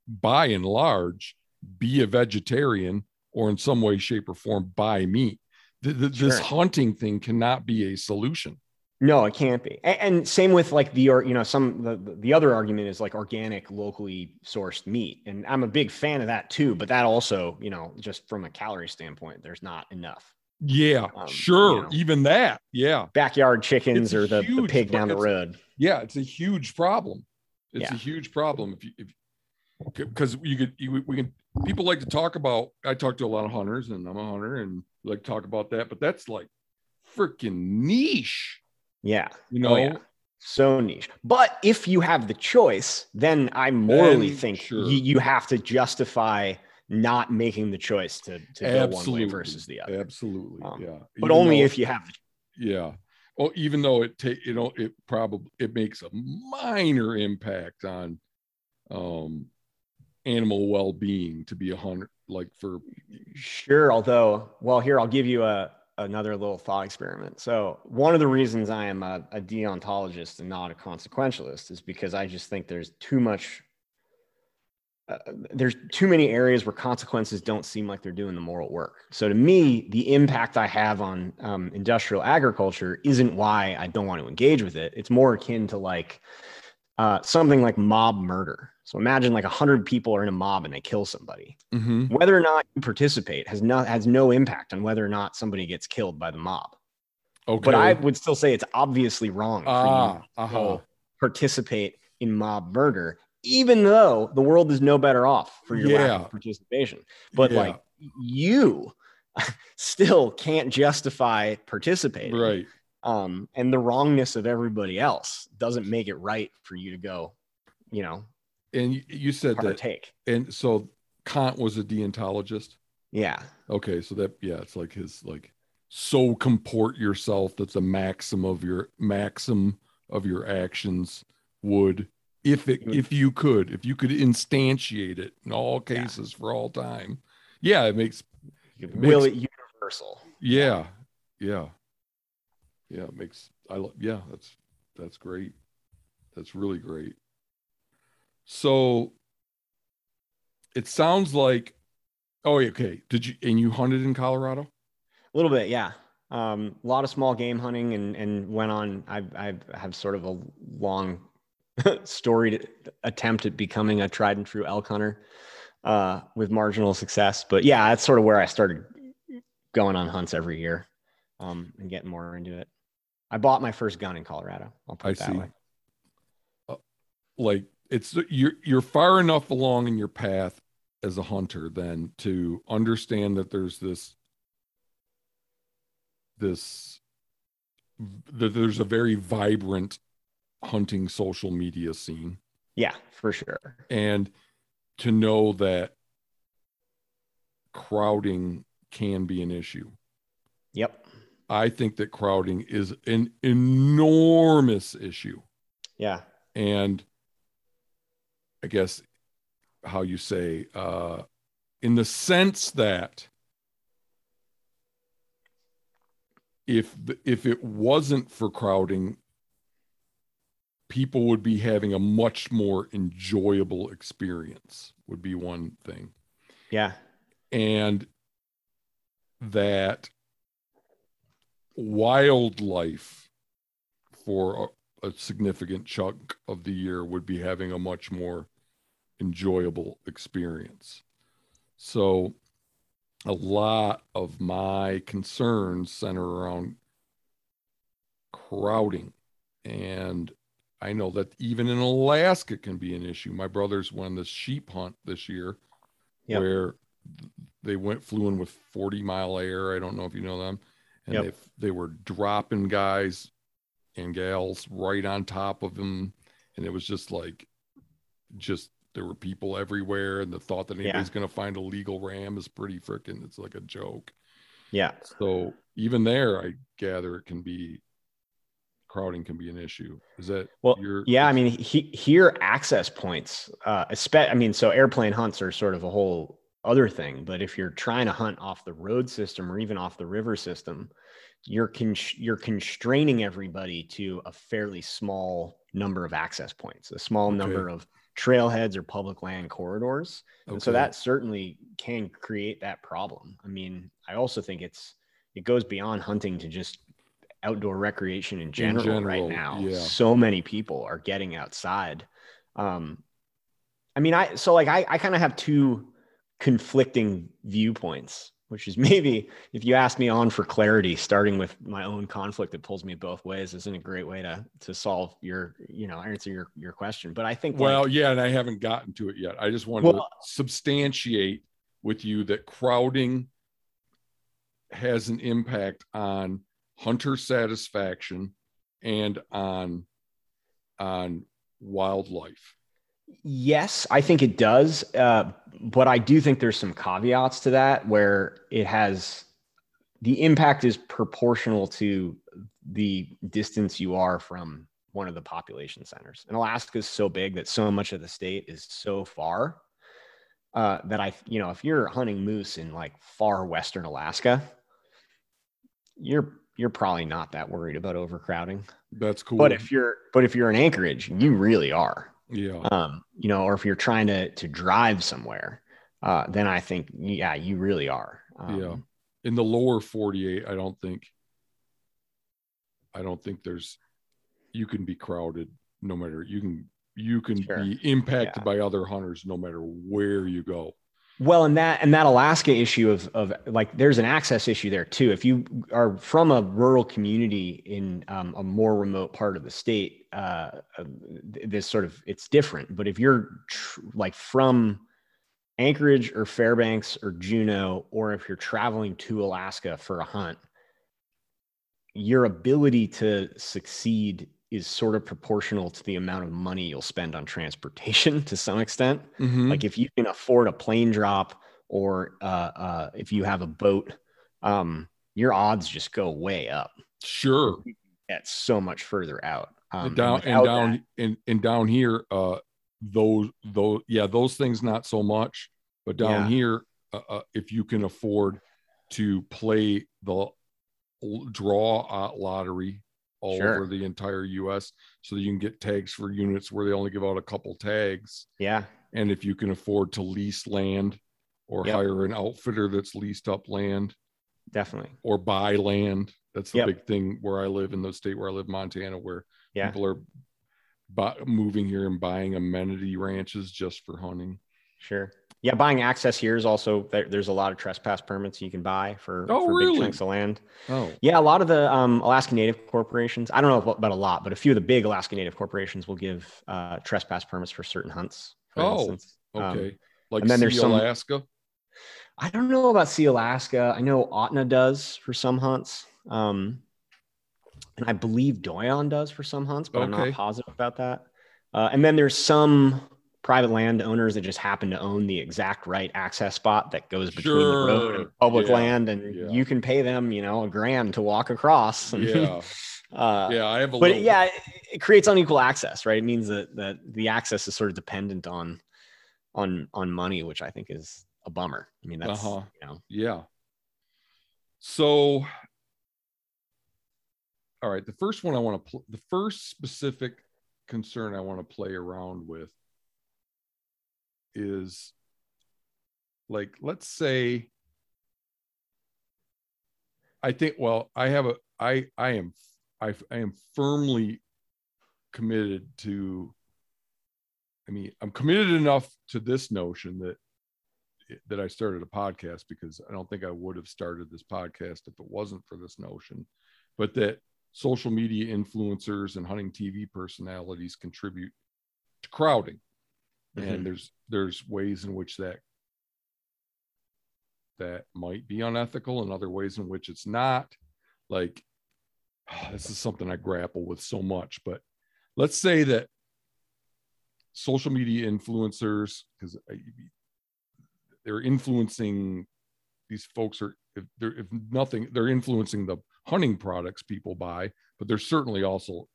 Speaker 1: by and large, be a vegetarian or in some way, shape, or form buy meat. Th- th- This haunting thing cannot be a solution.
Speaker 2: no, it can't be. And, and same with like the, or you know, some the the other argument is like organic, locally sourced meat, and I'm a big fan of that too. But that also, you know, just from a calorie standpoint, there's not enough.
Speaker 1: Yeah,
Speaker 2: Um,
Speaker 1: sure.
Speaker 2: you know.
Speaker 1: Even that. Yeah.
Speaker 2: Backyard chickens or the, the pig down the road.
Speaker 1: Yeah. It's a huge problem. It's
Speaker 2: Yeah.
Speaker 1: a huge problem. If you, if, because you could, you, we can, people like to talk about, I talk to a lot of hunters and I'm a hunter and like talk about that, but that's like freaking niche,
Speaker 2: Yeah.
Speaker 1: you know?
Speaker 2: Oh, yeah. So niche. But if you have the choice, then I morally
Speaker 1: Then,
Speaker 2: think
Speaker 1: sure.
Speaker 2: you, you have to justify not making the choice to, to go one way versus the other.
Speaker 1: Absolutely.
Speaker 2: Um,
Speaker 1: yeah.
Speaker 2: But
Speaker 1: Even
Speaker 2: only
Speaker 1: though-
Speaker 2: if you have the
Speaker 1: yeah. Well, even though it take, you know, it probably, it makes a minor impact on, um, animal well-being to be a hunter, like for,
Speaker 2: Sure. Although, well, here I'll give you a another little thought experiment. So one of the reasons I am a, a deontologist and not a consequentialist is because I just think there's too much uh, there's too many areas where consequences don't seem like they're doing the moral work. So to me, the impact I have on um, industrial agriculture isn't why I don't want to engage with it. It's more akin to like uh, something like mob murder. So imagine like a hundred people are in a mob and they kill somebody.
Speaker 1: Mm-hmm.
Speaker 2: Whether or not you participate has not has no impact on whether or not somebody gets killed by the mob.
Speaker 1: Okay.
Speaker 2: But I would still say it's obviously wrong for you
Speaker 1: ah,
Speaker 2: to
Speaker 1: uh-huh.
Speaker 2: go participate in mob murder, even though the world is no better off for your lack of participation. But
Speaker 1: Yeah.
Speaker 2: like you still can't justify participating.
Speaker 1: right.
Speaker 2: Um, and the wrongness of everybody else doesn't make it right for you to go, you know,
Speaker 1: And you, you said that,
Speaker 2: partake.
Speaker 1: and so Kant was a deontologist.
Speaker 2: Yeah.
Speaker 1: Okay, so that yeah, it's like his like so comport yourself that's a maxim of your maxim of your actions would if it if you could if you could instantiate it in all
Speaker 2: Yeah.
Speaker 1: cases for all time. Yeah, it makes
Speaker 2: Will
Speaker 1: makes-
Speaker 2: it universal?
Speaker 1: yeah, yeah, yeah. It makes I love yeah. That's that's great. That's really great. So it sounds like oh okay. Did you and you hunted in Colorado?
Speaker 2: A little bit, yeah. Um, a lot of small game hunting, and and went on. I I have sort of a long storied attempt at becoming a tried and true elk hunter, uh, with marginal success. But yeah, that's sort of where I started going on hunts every year, um, and getting more into it. I bought my first gun in Colorado. I'll put
Speaker 1: I
Speaker 2: it that
Speaker 1: see.
Speaker 2: way.
Speaker 1: like it's you're you're far enough along in your path as a hunter then to understand that there's this this that there's a very vibrant hunting social media scene
Speaker 2: Yeah, for sure.
Speaker 1: and to know that crowding can be an issue
Speaker 2: Yep.
Speaker 1: i think that crowding is an enormous issue
Speaker 2: Yeah.
Speaker 1: and I guess how you say, uh, in the sense that if the, if it wasn't for crowding, people would be having a much more enjoyable experience. Would be one thing,
Speaker 2: Yeah.
Speaker 1: and that wildlife for a, a significant chunk of the year would be having a much more enjoyable experience. So, a lot of my concerns center around crowding. And I know that even in Alaska can be an issue. My brothers won the sheep hunt this year
Speaker 2: Yep.
Speaker 1: where they went flew in with 40 mile air. I don't know if you know them. And
Speaker 2: Yep.
Speaker 1: they, they were dropping guys and gals right on top of them. And it was just like, just there were people everywhere. And the thought that
Speaker 2: Yeah.
Speaker 1: anybody's going to find a legal ram is pretty freaking, it's like a joke.
Speaker 2: Yeah.
Speaker 1: So even there, I gather it can be crowding can be an issue. Is that
Speaker 2: Well,
Speaker 1: your
Speaker 2: yeah, I mean, he, here access points, uh, I mean, so airplane hunts are sort of a whole other thing, but if you're trying to hunt off the road system or even off the river system, you're con- you're constraining everybody to a fairly small number of access points, a small
Speaker 1: Okay.
Speaker 2: number of trailheads or public land corridors. And so that certainly can create that problem. I mean, I also think it's it goes beyond hunting to just outdoor recreation in general,
Speaker 1: general,
Speaker 2: right now.
Speaker 1: yeah.
Speaker 2: So many people are getting outside. Um, I mean, I so like I, I kind of have two conflicting viewpoints, which is maybe if you ask me on for clarity, starting with my own conflict that pulls me both ways isn't a great way to to solve your, you know, answer your your question. But I think like,
Speaker 1: Well, yeah, and I haven't gotten to it yet. I just wanted
Speaker 2: Well-
Speaker 1: to substantiate with you that crowding has an impact on hunter satisfaction and on on wildlife.
Speaker 2: Yes, I think it does. Uh, but I do think there's some caveats to that where it has the impact is proportional to the distance you are from one of the population centers. And Alaska is so big that so much of the state is so far uh, that I, you know, if you're hunting moose in like far western Alaska, you're you're probably not that worried about overcrowding.
Speaker 1: That's cool.
Speaker 2: But if you're but if you're in Anchorage, you really are.
Speaker 1: Yeah.
Speaker 2: Um, you know, or if you're trying to to drive somewhere, uh, then I think yeah, you really are. Um,
Speaker 1: yeah. In the lower 48, I don't think I don't think there's you can be crowded no matter you can you can
Speaker 2: Sure.
Speaker 1: be impacted
Speaker 2: Yeah.
Speaker 1: by other hunters no matter where you go.
Speaker 2: Well, and that and that Alaska issue of of like there's an access issue there too. If you are from a rural community in um, a more remote part of the state, uh, uh, this sort of it's different. But if you're tr- like from Anchorage or Fairbanks or Juneau, or if you're traveling to Alaska for a hunt, your ability to succeed is sort of proportional to the amount of money you'll spend on transportation to some extent
Speaker 1: Mhm.
Speaker 2: like if you can afford a plane drop or uh, uh, if you have a boat um, your odds just go way up
Speaker 1: sure.
Speaker 2: at so much further out um,
Speaker 1: and down and down
Speaker 2: that-
Speaker 1: and, and down here uh those those yeah those things not so much but down
Speaker 2: Yeah.
Speaker 1: here uh, uh, if you can afford to play the draw lottery all
Speaker 2: Sure.
Speaker 1: over the entire us so that you can get tags for units where they only give out a couple tags
Speaker 2: yeah
Speaker 1: and if you can afford to lease land or
Speaker 2: Yep.
Speaker 1: hire an outfitter that's leased up land
Speaker 2: definitely
Speaker 1: or buy land. That's the
Speaker 2: Yep.
Speaker 1: big thing where I live in the state where I live, Montana, where
Speaker 2: Yeah.
Speaker 1: people are bu- moving here and buying amenity ranches just for hunting.
Speaker 2: sure yeah buying access here is also there, there's a lot of trespass permits you can buy for,
Speaker 1: Oh,
Speaker 2: for
Speaker 1: really?
Speaker 2: big chunks of land
Speaker 1: Oh,
Speaker 2: yeah a lot of the um, alaska native corporations i don't know about- a lot but a few of the big alaska native corporations will give uh, trespass permits for certain hunts for
Speaker 1: Oh,
Speaker 2: instance. Um,
Speaker 1: okay. like
Speaker 2: and then there's some-
Speaker 1: Alaska.
Speaker 2: I don't know about Sealaska. I know Ahtna does for some hunts. Um, and I believe Doyon does for some hunts, but I'm not positive about that. Uh, and then there's some private landowners that just happen to own the exact right access spot that goes between the road and public
Speaker 1: Yeah.
Speaker 2: land, and
Speaker 1: Yeah.
Speaker 2: you can pay them, you know, a grand to walk across.
Speaker 1: Yeah.
Speaker 2: uh,
Speaker 1: Yeah. I have a
Speaker 2: but
Speaker 1: little,
Speaker 2: yeah, it, it creates unequal access, right? It means that that the access is sort of dependent on on on money, which I think is a bummer. I mean, that's
Speaker 1: Uh-huh.
Speaker 2: you know,
Speaker 1: Yeah. So, all right. The first one I want to, pl- the first specific concern I want to play around with is like, let's say, I think, well, I have a, I, I am, I, I am firmly committed to, I mean, I'm committed enough to this notion that that I started a podcast because I don't think I would have started this podcast if it wasn't for this notion, but that social media influencers and hunting TV personalities contribute to crowding.
Speaker 2: Mhm.
Speaker 1: And there's there's ways in which that that might be unethical and other ways in which it's not. Like this is something I grapple with so much, but let's say that social media influencers, because they're influencing these folks are if they're if nothing they're influencing the hunting products people buy but they're certainly also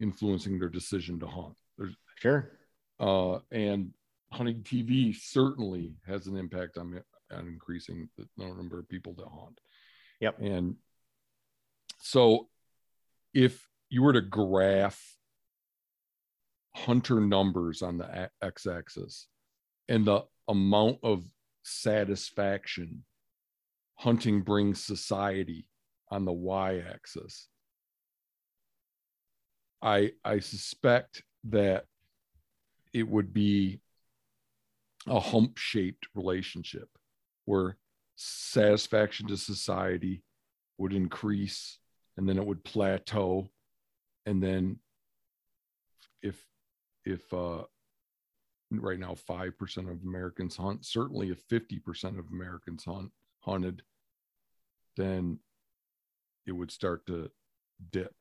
Speaker 1: influencing their decision to hunt there's
Speaker 2: sure.
Speaker 1: Uh and hunting tv certainly has an impact on on increasing the number of people that hunt
Speaker 2: Yep.
Speaker 1: and so if you were to graph hunter numbers on the x-axis and the amount of satisfaction hunting brings society on the y-axis i i suspect that it would be a hump shaped relationship where satisfaction to society would increase and then it would plateau. And then if if uh right now 5% of americans hunt certainly if 50% of americans hunt hunted then it would start to dip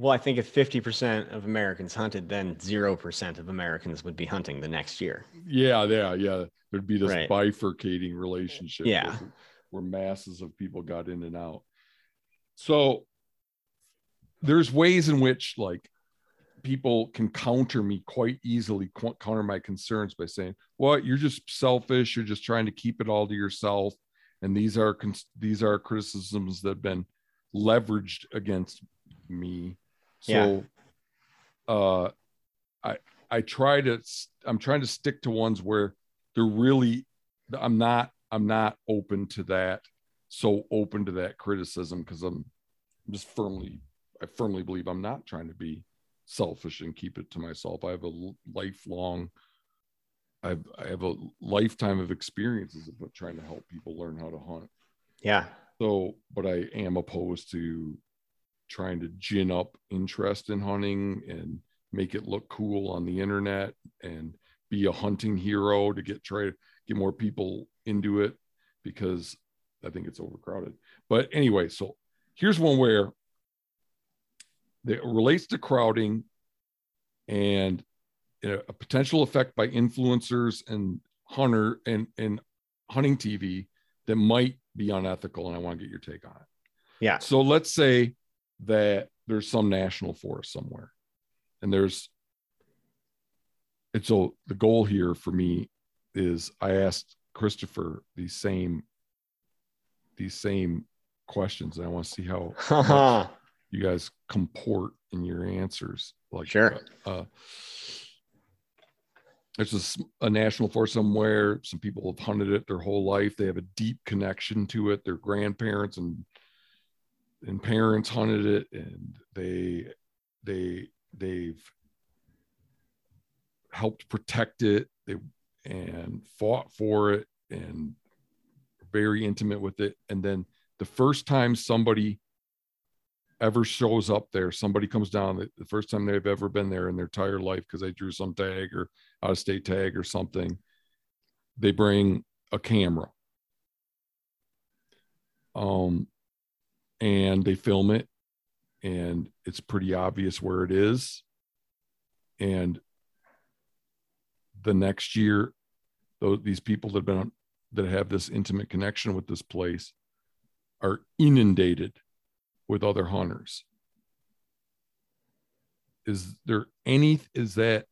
Speaker 2: Well, I think if 50% of Americans hunted, then 0% of Americans would be hunting the next year.
Speaker 1: yeah yeah yeah there'd be this
Speaker 2: Right.
Speaker 1: bifurcating relationship
Speaker 2: Yeah.
Speaker 1: where, masses of people got in and out so there's ways in which like people can counter me quite easily counter my concerns by saying well you're just selfish you're just trying to keep it all to yourself and these are cons- these are criticisms that have been leveraged against me so uh i I try to I'm trying to stick to ones where they're really I'm not I'm not open to that so open to that criticism because I'm, I'm just firmly I firmly believe I'm not trying to be selfish and keep it to myself. I have a lifelong I've I have a lifetime of experiences of trying to help people learn how to hunt.
Speaker 2: Yeah.
Speaker 1: So, but I am opposed to trying to gin up interest in hunting and make it look cool on the internet and be a hunting hero to get try to get more people into it because I think it's overcrowded. But anyway, so here's one where it relates to crowding and uh, a potential effect by influencers and hunter and and hunting TV that might be unethical, and I want to get your take on it.
Speaker 2: Yeah.
Speaker 1: So let's say that there's some national forest somewhere, and there's and so the goal here for me is I asked Christopher these same these same questions, and I want to see how you guys comport in your answers.
Speaker 2: Like, sure.
Speaker 1: Uh, there's a, a, national forest somewhere. Some people have hunted it their whole life. They have a deep connection to it. Their grandparents and and parents hunted it, and they they they've helped protect it. They and fought for it and very intimate with it. And then the first time somebody ever shows up there, somebody comes down the, first time they've ever been there in their entire life because they drew some tag or out of state tag or something, they bring a camera. Um, and they film it, and it's pretty obvious where it is. And the next year, those these people that have been that have this intimate connection with this place are inundated with other hunters is there any is that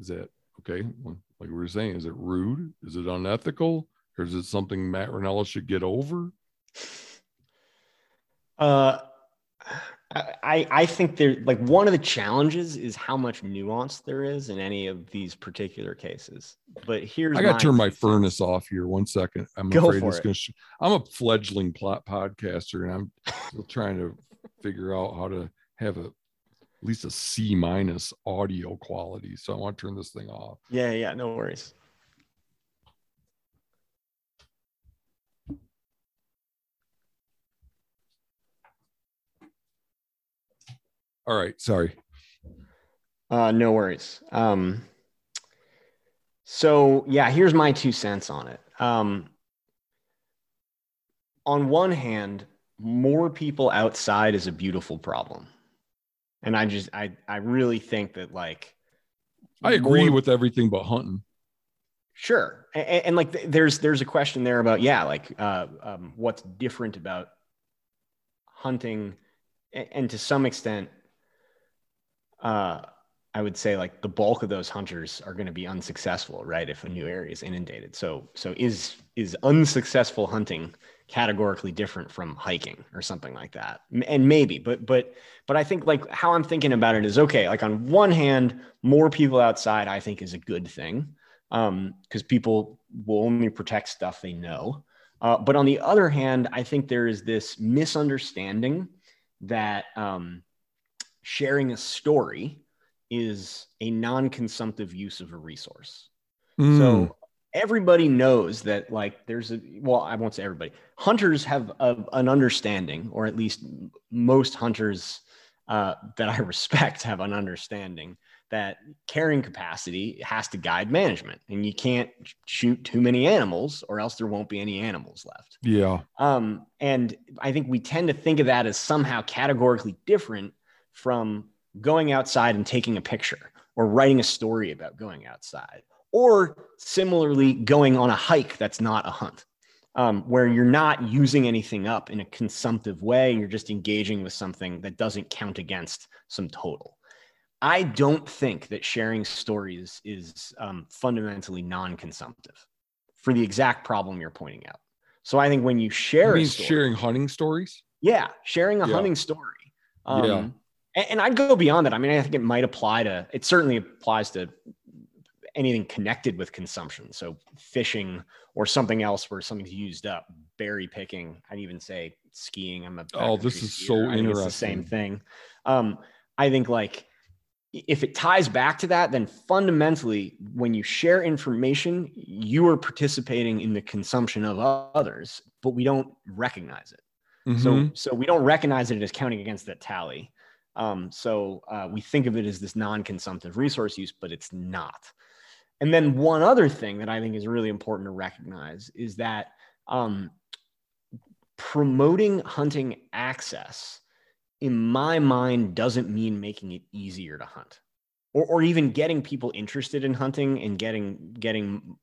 Speaker 1: is that okay like we were saying is it rude? Is it unethical? Or is it something matt rinella should get over
Speaker 2: uh I, I think there like one of the challenges is how much nuance there is in any of these particular cases. But here's
Speaker 1: I got to turn my furnace off here. One second. I'm Go afraid it's going to. I'm a fledgling plot podcaster, and I'm still trying to figure out how to have a at least a C minus audio quality. So I want to turn this thing off.
Speaker 2: Yeah, yeah, no worries.
Speaker 1: All right. Sorry.
Speaker 2: Uh, no worries. Um, so yeah, here's my two cents on it. Um, on one hand, more people outside is a beautiful problem. And I just, I, I really think that like,
Speaker 1: I agree more, with everything but hunting.
Speaker 2: Sure. And, and, like, there's, there's a question there about, yeah, like, uh, um, what's different about hunting and, and to some extent, uh, I would say like the bulk of those hunters are going to be unsuccessful, right? If a new area is inundated. So, so is is unsuccessful hunting categorically different from hiking or something like that? And maybe, but but but I think like how I'm thinking about it is okay. Like on one hand, more people outside, I think is a good thing, um, because people will only protect stuff they know. Uh, but on the other hand, I think there is this misunderstanding that um, sharing a story is a non-consumptive use of a resource. Mm. So everybody knows that like there's a well i won't say everybody hunters have a, an understanding or at least most hunters uh, that i respect have an understanding that carrying capacity has to guide management and you can't shoot too many animals or else there won't be any animals left
Speaker 1: yeah
Speaker 2: um, and i think we tend to think of that as somehow categorically different from going outside and taking a picture or writing a story about going outside or similarly going on a hike that's not a hunt um, where you're not using anything up in a consumptive way. You're just engaging with something that doesn't count against some total. I don't think that sharing stories is um, fundamentally non-consumptive for the exact problem you're pointing out. So i think when you share
Speaker 1: you mean story, sharing hunting stories?
Speaker 2: Yeah sharing a yeah. hunting story um, yeah And, and I'd go beyond that. I mean, I think it might apply to. It certainly applies to anything connected with consumption. So fishing or something else where something's used up, berry picking. I'd even say skiing. I'm a
Speaker 1: oh, this is skier. so I interesting.
Speaker 2: the same thing. Um, I think like if it ties back to that, then fundamentally, when you share information, you are participating in the consumption of others, but we don't recognize it. Mm-hmm. So, so we don't recognize it as counting against that tally. Um, so uh, we think of it as this non-consumptive resource use, but it's not. And then one other thing that I think is really important to recognize is that um, promoting hunting access in my mind doesn't mean making it easier to hunt or, or even getting people interested in hunting and getting getting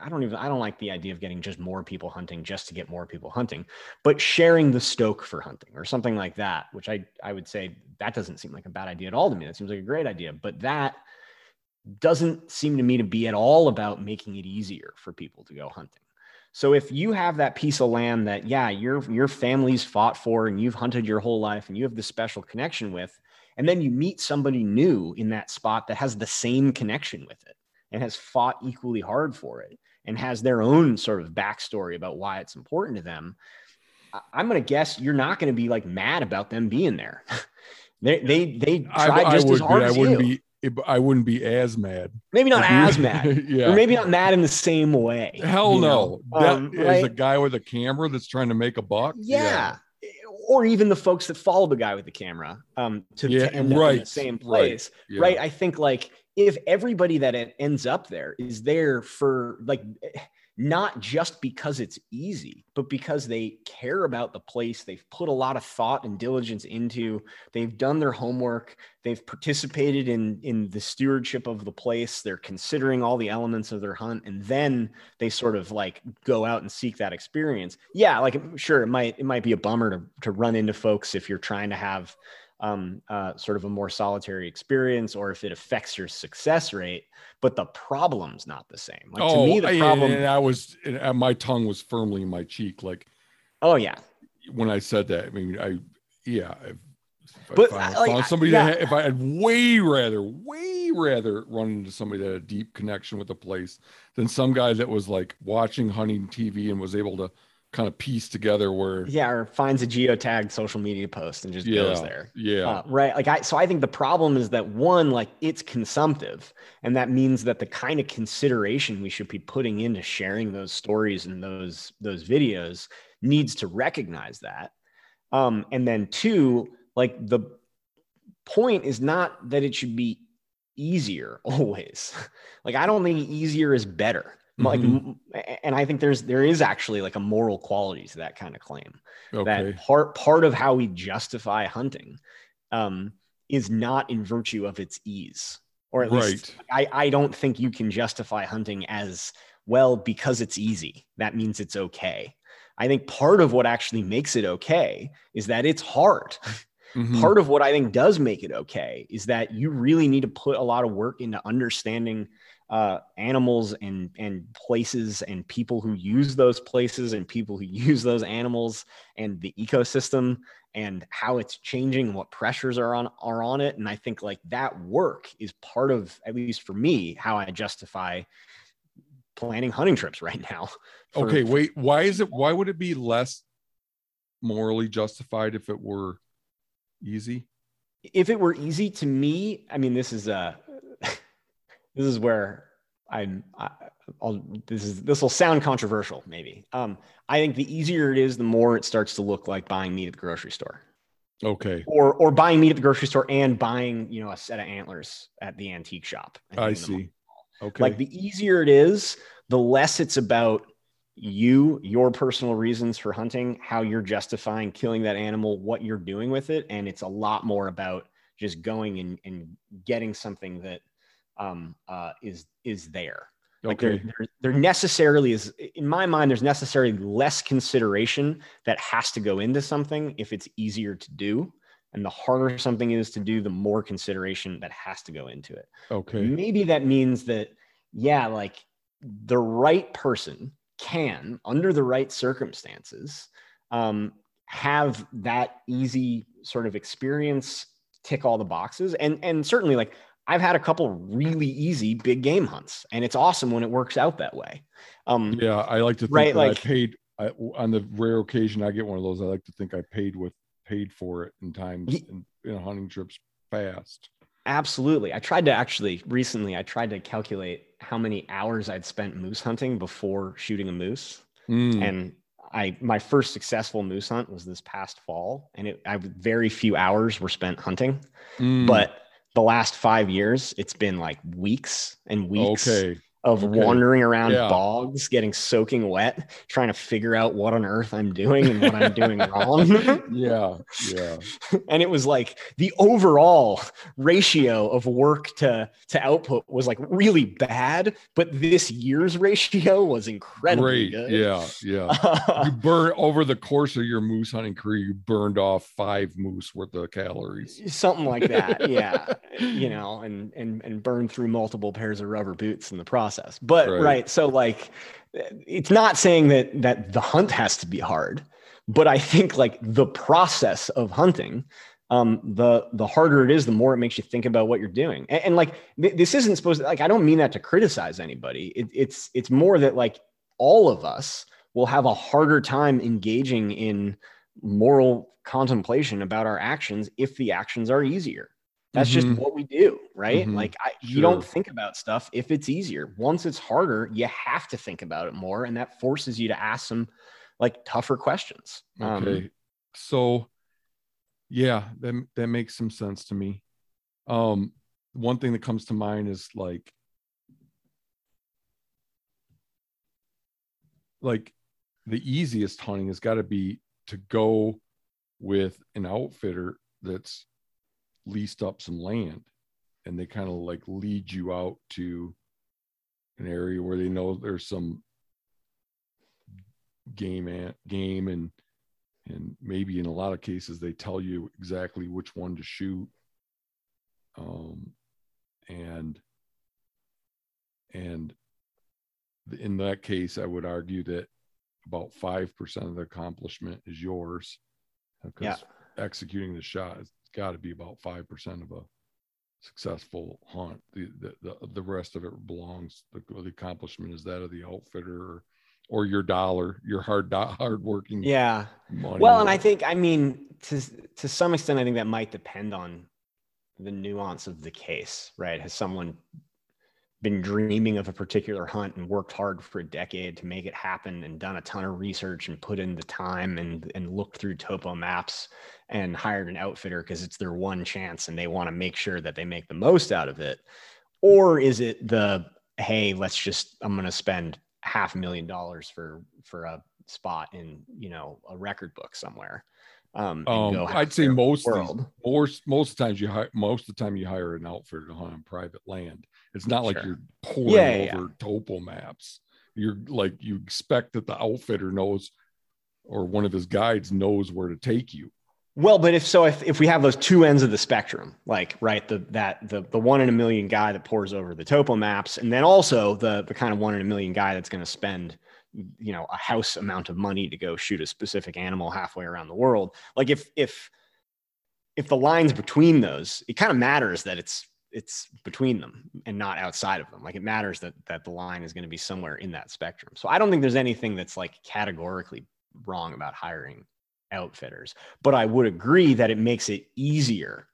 Speaker 2: I don't even I don't like the idea of getting just more people hunting just to get more people hunting, but sharing the stoke for hunting or something like that, which I I would say that doesn't seem like a bad idea at all to me. That seems like a great idea, but that doesn't seem to me to be at all about making it easier for people to go hunting. So if you have that piece of land that yeah, your your family's fought for and you've hunted your whole life and you have this special connection with, and then you meet somebody new in that spot that has the same connection with it and has fought equally hard for it and has their own sort of backstory about why it's important to them, I'm going to guess you're not going to be like mad about them being there. they they they tried I, just I as hard
Speaker 1: be,
Speaker 2: as
Speaker 1: I wouldn't
Speaker 2: you.
Speaker 1: be I wouldn't be as mad.
Speaker 2: Maybe not as mad. yeah. Or maybe not mad in the same way.
Speaker 1: Hell no. Know? That um, is right? a guy with a camera that's trying to make a buck.
Speaker 2: Yeah. yeah. Or even the folks that follow the guy with the camera um, to, yeah, to end right. up in the same place. Right. Yeah. right. I think like if everybody that ends up there is there for like not just because it's easy, but because they care about the place. They've put a lot of thought and diligence into. They've done their homework. They've participated in in the stewardship of the place. They're considering all the elements of their hunt, and then they sort of like go out and seek that experience. Yeah, like sure, it might it might be a bummer to to run into folks if you're trying to have um, uh, sort of a more solitary experience or if it affects your success rate, but the problem's not the same. Like
Speaker 1: oh,
Speaker 2: to me, the problem.
Speaker 1: And I was, and my tongue was firmly in my cheek. Like,
Speaker 2: oh yeah.
Speaker 1: When I said that, I mean, I, yeah. If, if
Speaker 2: but
Speaker 1: I
Speaker 2: found, like,
Speaker 1: found somebody yeah. that, if I had way rather, way rather run into somebody that had a deep connection with the place than some guy that was like watching hunting TV and was able to kind of piece together where
Speaker 2: yeah or finds a geotagged social media post and just
Speaker 1: yeah,
Speaker 2: goes there.
Speaker 1: yeah. Uh,
Speaker 2: right like i so i think the problem is that one like it's consumptive and that means that the kind of consideration we should be putting into sharing those stories and those those videos needs to recognize that. Um and then two like the point is not that it should be easier always. Like i don't think easier is better like mm-hmm. and i think there's there is actually like a moral quality to that kind of claim okay. that part part of how we justify hunting um, is not in virtue of its ease or at least I, I don't think you can justify hunting as well because it's easy that means it's okay i think part of what actually makes it okay is that it's hard mm-hmm. part of what i think does make it okay is that you really need to put a lot of work into understanding uh, animals and and places and people who use those places and people who use those animals and the ecosystem and how it's changing and what pressures are on are on it. And i think like that work is part of at least for me how i justify planning hunting trips right now
Speaker 1: for, okay wait why is it why would it be less morally justified if it were easy?
Speaker 2: If it were easy to me i mean this is a this is where I'm. I, will this is this will sound controversial, maybe. Um, I think the easier it is, the more it starts to look like buying meat at the grocery store.
Speaker 1: Okay.
Speaker 2: Or or buying meat at the grocery store and buying you know a set of antlers at the antique shop.
Speaker 1: I see. Okay.
Speaker 2: Like the easier it is, the less it's about you, your personal reasons for hunting, how you're justifying killing that animal, what you're doing with it, and it's a lot more about just going and, and getting something that um, uh, is is there. Like okay. there, there, there necessarily is, in my mind, there's necessarily less consideration that has to go into something if it's easier to do. And the harder something is to do, the more consideration that has to go into it.
Speaker 1: Okay.
Speaker 2: Maybe that means that, yeah, like the right person can, under the right circumstances, um, have that easy sort of experience tick all the boxes. And and certainly like I've had a couple really easy big game hunts, and it's awesome when it works out that way. Um,
Speaker 1: yeah, I like to think
Speaker 2: right,
Speaker 1: that
Speaker 2: like-
Speaker 1: I paid I, on the rare occasion I get one of those. I like to think I paid with paid for it in times in, in hunting trips fast.
Speaker 2: Absolutely. I tried to actually recently, I tried to calculate how many hours I'd spent moose hunting before shooting a moose.
Speaker 1: Mm,
Speaker 2: And I, my first successful moose hunt was this past fall, and it, I very few hours were spent hunting.
Speaker 1: mm,
Speaker 2: But the last five years, it's been like weeks and weeks.
Speaker 1: Okay,
Speaker 2: of
Speaker 1: okay.
Speaker 2: wandering around
Speaker 1: Yeah.
Speaker 2: bogs, getting soaking wet, trying to figure out what on earth I'm doing and what I'm doing wrong.
Speaker 1: yeah, yeah,
Speaker 2: and it was like the overall ratio of work to to output was like really bad but this year's ratio was incredibly
Speaker 1: great,
Speaker 2: good
Speaker 1: yeah, yeah. you burn over the course of your moose hunting career, you burned off five moose worth of calories.
Speaker 2: something like that yeah you know and and and burn through multiple pairs of rubber boots in the process but
Speaker 1: Right.
Speaker 2: right, so like it's not saying that that the hunt has to be hard but i think like the process of hunting um the the harder it is the more it makes you think about what you're doing. And, and like th- this isn't supposed to like i don't mean that to criticize anybody. It, it's it's more that like all of us will have a harder time engaging in moral contemplation about our actions if the actions are easier that's just
Speaker 1: Mhm.
Speaker 2: what we do right
Speaker 1: Mhm.
Speaker 2: like I, you don't think about stuff if it's easier once it's harder you have to think about it more and that forces you to ask some like tougher questions Um,
Speaker 1: Okay. so yeah, that that makes some sense to me. Um one thing that comes to mind is like like the easiest hunting has got to be to go with an outfitter that's leased up some land and they kind of like lead you out to an area where they know there's some game and game and and maybe in a lot of cases they tell you exactly which one to shoot um and and in that case i would argue that about 5% of the accomplishment is yours because
Speaker 2: Yeah.
Speaker 1: executing the shot has got to be about 5% of a successful hunt. The, the the the rest of it belongs the, the accomplishment is that of the outfitter or, or your dollar your hard hard working
Speaker 2: yeah.
Speaker 1: money.
Speaker 2: Well and i think i mean to to some extent i think that might depend on the nuance of the case right? Has someone been dreaming of a particular hunt and worked hard for a decade to make it happen and done a ton of research and put in the time and and looked through topo maps and hired an outfitter because it's their one chance and they want to make sure that they make the most out of it or is it the hey let's just i'm going to spend half a million dollars for for a spot in you know a record book somewhere um, and
Speaker 1: Um, I'd say most
Speaker 2: world
Speaker 1: most most times you hire most of the time you hire an outfitter to hunt on private land. It's not like you're pouring
Speaker 2: Yeah, yeah,
Speaker 1: over topo maps. You're like you expect that the outfitter knows or one of his guides knows where to take you.
Speaker 2: Well, but if so, if, if we have those two ends of the spectrum, like right, the that the the one in a million guy that pours over the topo maps, and then also the the kind of one in a million guy that's going to spend, you know, a house amount of money to go shoot a specific animal halfway around the world. Like if if if the lines between those, it kind of matters that it's it's between them and not outside of them. Like it matters that that the line is going to be somewhere in that spectrum. So I don't think there's anything that's like categorically wrong about hiring outfitters. But I would agree that it makes it easier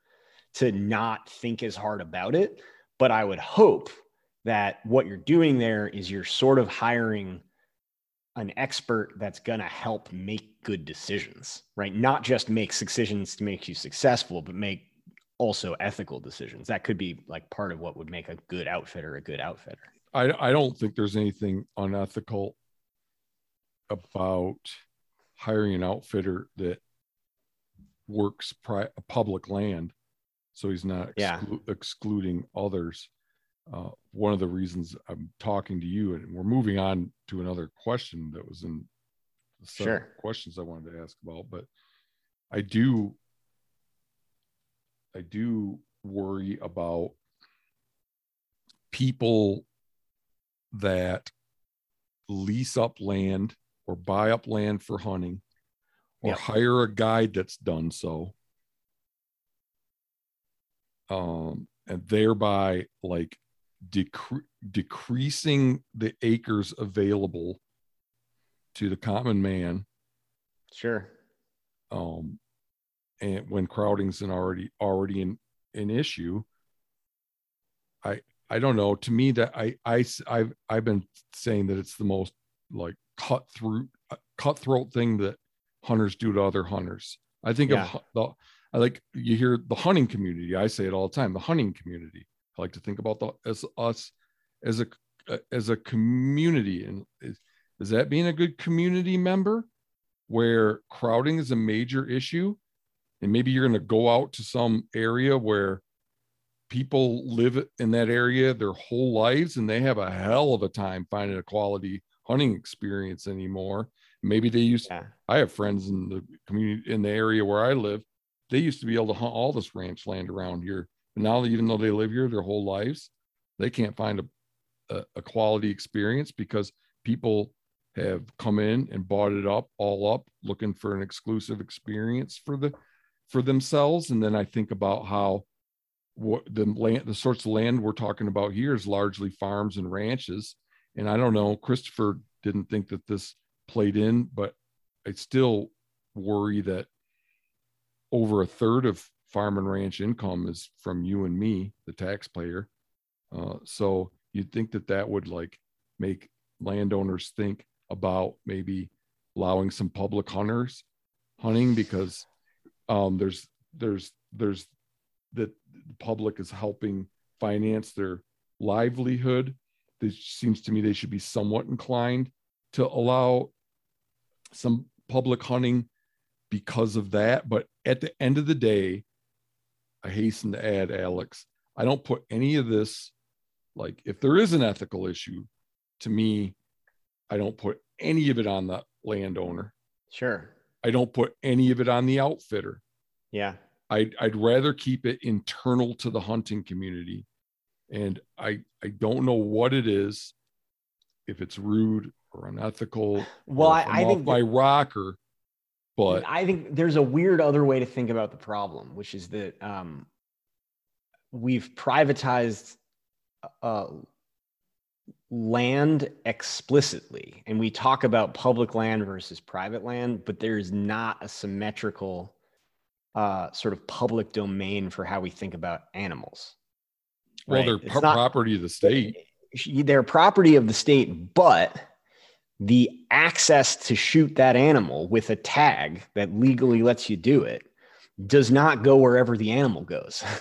Speaker 2: to not think as hard about it. But I would hope that what you're doing there is you're sort of hiring an expert that's going to help make good decisions, right? Not just make decisions to make you successful, but make also ethical decisions. That could be like part of what would make a good outfitter a good outfitter.
Speaker 1: I I don't think there's anything unethical about hiring an outfitter that works pri- public land, so he's not
Speaker 2: Yeah.
Speaker 1: excluding others. Uh, one of the reasons I'm talking to you, and we're moving on to another question that was in the
Speaker 2: Sure.
Speaker 1: questions I wanted to ask about, but I do, I do worry about people that lease up land or buy up land for hunting or
Speaker 2: Yep.
Speaker 1: hire a guide that's done so um, and thereby like decre- decreasing the acres available to the common man.
Speaker 2: Sure.
Speaker 1: Um, and when crowding's an already already an, an issue, I I don't know. To me, that I I I've I've been saying that it's the most like cutthroat cutthroat thing that hunters do to other hunters. I think yeah. of the I like you hear the hunting community. I say it all the time. The hunting community. I like to think about the as us as a as a community, and is, is that being a good community member where crowding is a major issue, and maybe you're going to go out to some area where people live in that area their whole lives and they have a hell of a time finding a quality hunting experience anymore maybe they used yeah. i have friends in the community in the area where i live they used to be able to hunt all this ranch land around here but now even though they live here their whole lives they can't find a, a, a quality experience because people have come in and bought it up all up looking for an exclusive experience for the for themselves and then i think about how what the land the sorts of land we're talking about here is largely farms and ranches. And i don't know christopher didn't think that this played in but i still worry that over a third of farm and ranch income is from you and me the taxpayer. Uh, so you'd think that that would like make landowners think about maybe allowing some public hunters hunting because um, there's there's there's that the public is helping finance their livelihood. It seems to me they should be somewhat inclined to allow some public hunting because of that. But at the end of the day, I hasten to add, Alex, I don't put any of this, like, if there is an ethical issue, to me, I don't put any of it on the landowner.
Speaker 2: Sure.
Speaker 1: I don't put any of it on the outfitter.
Speaker 2: Yeah.
Speaker 1: I'd, I'd rather keep it internal to the hunting community. And I, I don't know what it is, if it's rude or unethical.
Speaker 2: Well, I, I think
Speaker 1: my rocker, but
Speaker 2: I think there's a weird other way to think about the problem, which is that um, we've privatized uh, land explicitly, and we talk about public land versus private land, but there's not a symmetrical uh, sort of public domain for how we think about animals.
Speaker 1: Well, they're pro- not, property of the state.
Speaker 2: They're property of the state, but the access to shoot that animal with a tag that legally lets you do it does not go wherever the animal goes.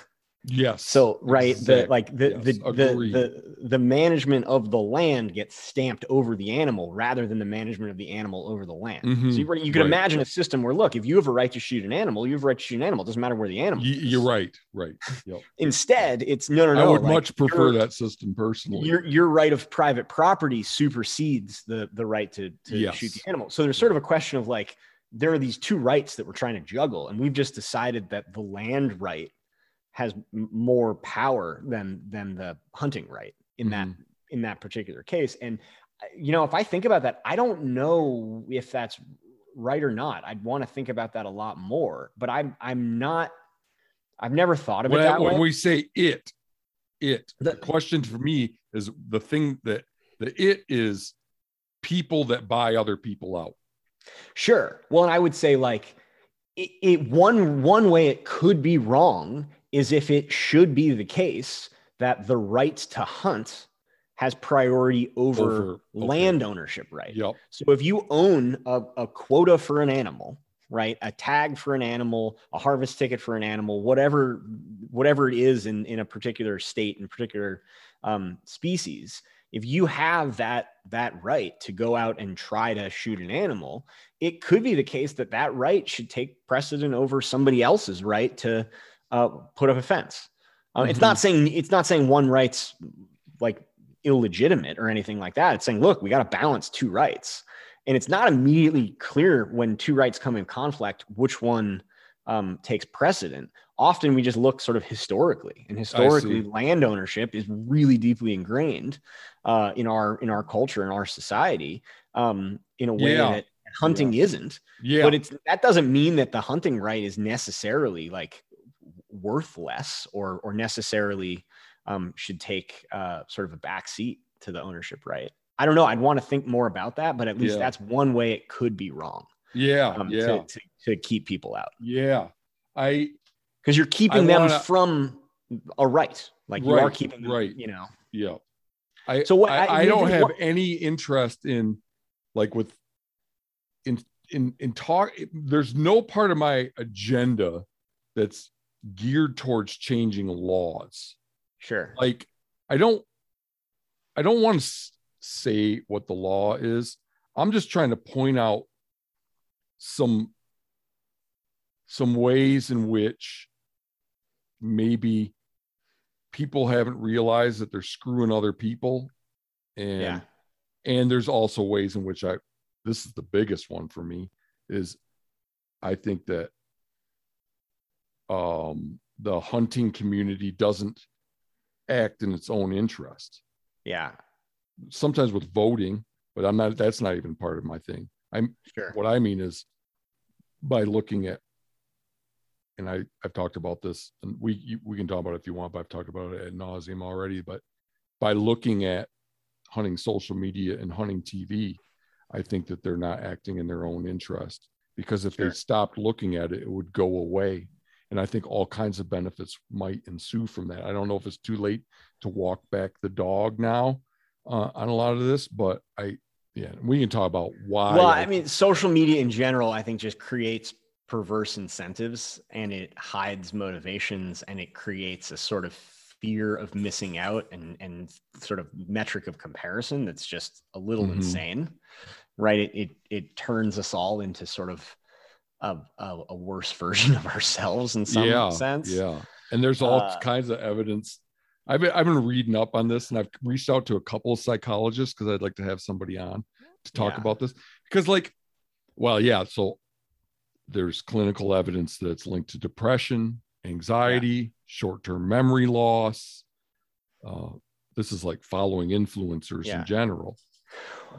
Speaker 1: Yes.
Speaker 2: So right, exactly. the like the yes, the, the, the the management of the land gets stamped over the animal rather than the management of the animal over the land. Mm-hmm. So you, you can right. imagine a system where look, if you have a right to shoot an animal, you have a right to shoot an animal. It doesn't matter where the animal.
Speaker 1: You, are right. Right. Yep.
Speaker 2: Instead, it's no, no, no.
Speaker 1: I would like, much prefer that system personally.
Speaker 2: Your your right of private property supersedes the the right to to yes. shoot the animal. So there's sort of a question of like there are these two rights that we're trying to juggle, and we've just decided that the land right has more power than than the hunting right in mm-hmm. that in that particular case and uh, you know if i think about that i don't know if that's right or not i'd want to think about that a lot more but i'm i'm not i've never thought of
Speaker 1: when,
Speaker 2: it that
Speaker 1: when
Speaker 2: way.
Speaker 1: we say it it the, the question for me is the thing that the it is people that buy other people out
Speaker 2: sure well and i would say like it, it one one way it could be wrong is if it should be the case that the right to hunt has priority over, over land okay. ownership right.
Speaker 1: Yep.
Speaker 2: So if you own a, a quota for an animal, right, a tag for an animal, a harvest ticket for an animal, whatever whatever it is in in a particular state in particular um, species, if you have that that right to go out and try to shoot an animal, it could be the case that that right should take precedent over somebody else's right to uh, put up a fence. Uh, mm-hmm. It's not saying it's not saying one right's like illegitimate or anything like that. It's saying, look, we got to balance two rights, and it's not immediately clear when two rights come in conflict which one um, takes precedent. Often we just look sort of historically, and historically, land ownership is really deeply ingrained uh, in our in our culture in our society um, in a way yeah. that hunting yeah. isn't.
Speaker 1: Yeah,
Speaker 2: but it's that doesn't mean that the hunting right is necessarily like worth less or or necessarily um, should take uh, sort of a back seat to the ownership right. I don't know. I'd want to think more about that, but at least
Speaker 1: Yeah.
Speaker 2: that's one way it could be wrong
Speaker 1: Yeah,
Speaker 2: um,
Speaker 1: yeah,
Speaker 2: to, to, to keep people out
Speaker 1: yeah. I
Speaker 2: because you're keeping them
Speaker 1: wanna-
Speaker 2: from a right. Like you are keeping them,
Speaker 1: right.
Speaker 2: you know.
Speaker 1: yeah. I
Speaker 2: So what-
Speaker 1: I,
Speaker 2: I-
Speaker 1: I don't have
Speaker 2: what-
Speaker 1: any interest in like with in in in talk. There's no part of my agenda that's geared towards changing laws.
Speaker 2: Sure.
Speaker 1: like i don't i don't want to say what the law is i'm just trying to point out some some ways in which maybe people haven't realized that they're screwing other people and
Speaker 2: Yeah.
Speaker 1: and there's also ways in which i this is the biggest one for me is i think that um the hunting community doesn't act in its own interest
Speaker 2: Yeah.
Speaker 1: sometimes with voting but i'm not that's not even part of my thing i'm
Speaker 2: Sure.
Speaker 1: what i mean is by looking at and i i've talked about this and we we can talk about it if you want but i've talked about it at nauseum already but by looking at hunting social media and hunting tv i think that they're not acting in their own interest because if
Speaker 2: Sure.
Speaker 1: they stopped looking at it it would go away and i think all kinds of benefits might ensue from that i don't know if it's too late to walk back the dog now uh, on a lot of this but i yeah we can talk about why
Speaker 2: well, I mean, social media in general, I think just creates perverse incentives and it hides motivations and it creates a sort of fear of missing out and and sort of metric of comparison that's just a little
Speaker 1: Mhm.
Speaker 2: insane, right? It it it turns us all into sort of a, a, a worse version of ourselves in some
Speaker 1: yeah,
Speaker 2: sense.
Speaker 1: Yeah. And there's all
Speaker 2: Uh,
Speaker 1: kinds of evidence. I've been, I've been reading up on this and I've reached out to a couple of psychologists because I'd like to have somebody on to talk
Speaker 2: Yeah.
Speaker 1: about this. Because, like, well, yeah. So there's clinical evidence that it's linked to depression, anxiety, short term memory loss. Uh, this is like following influencers
Speaker 2: Yeah.
Speaker 1: in general.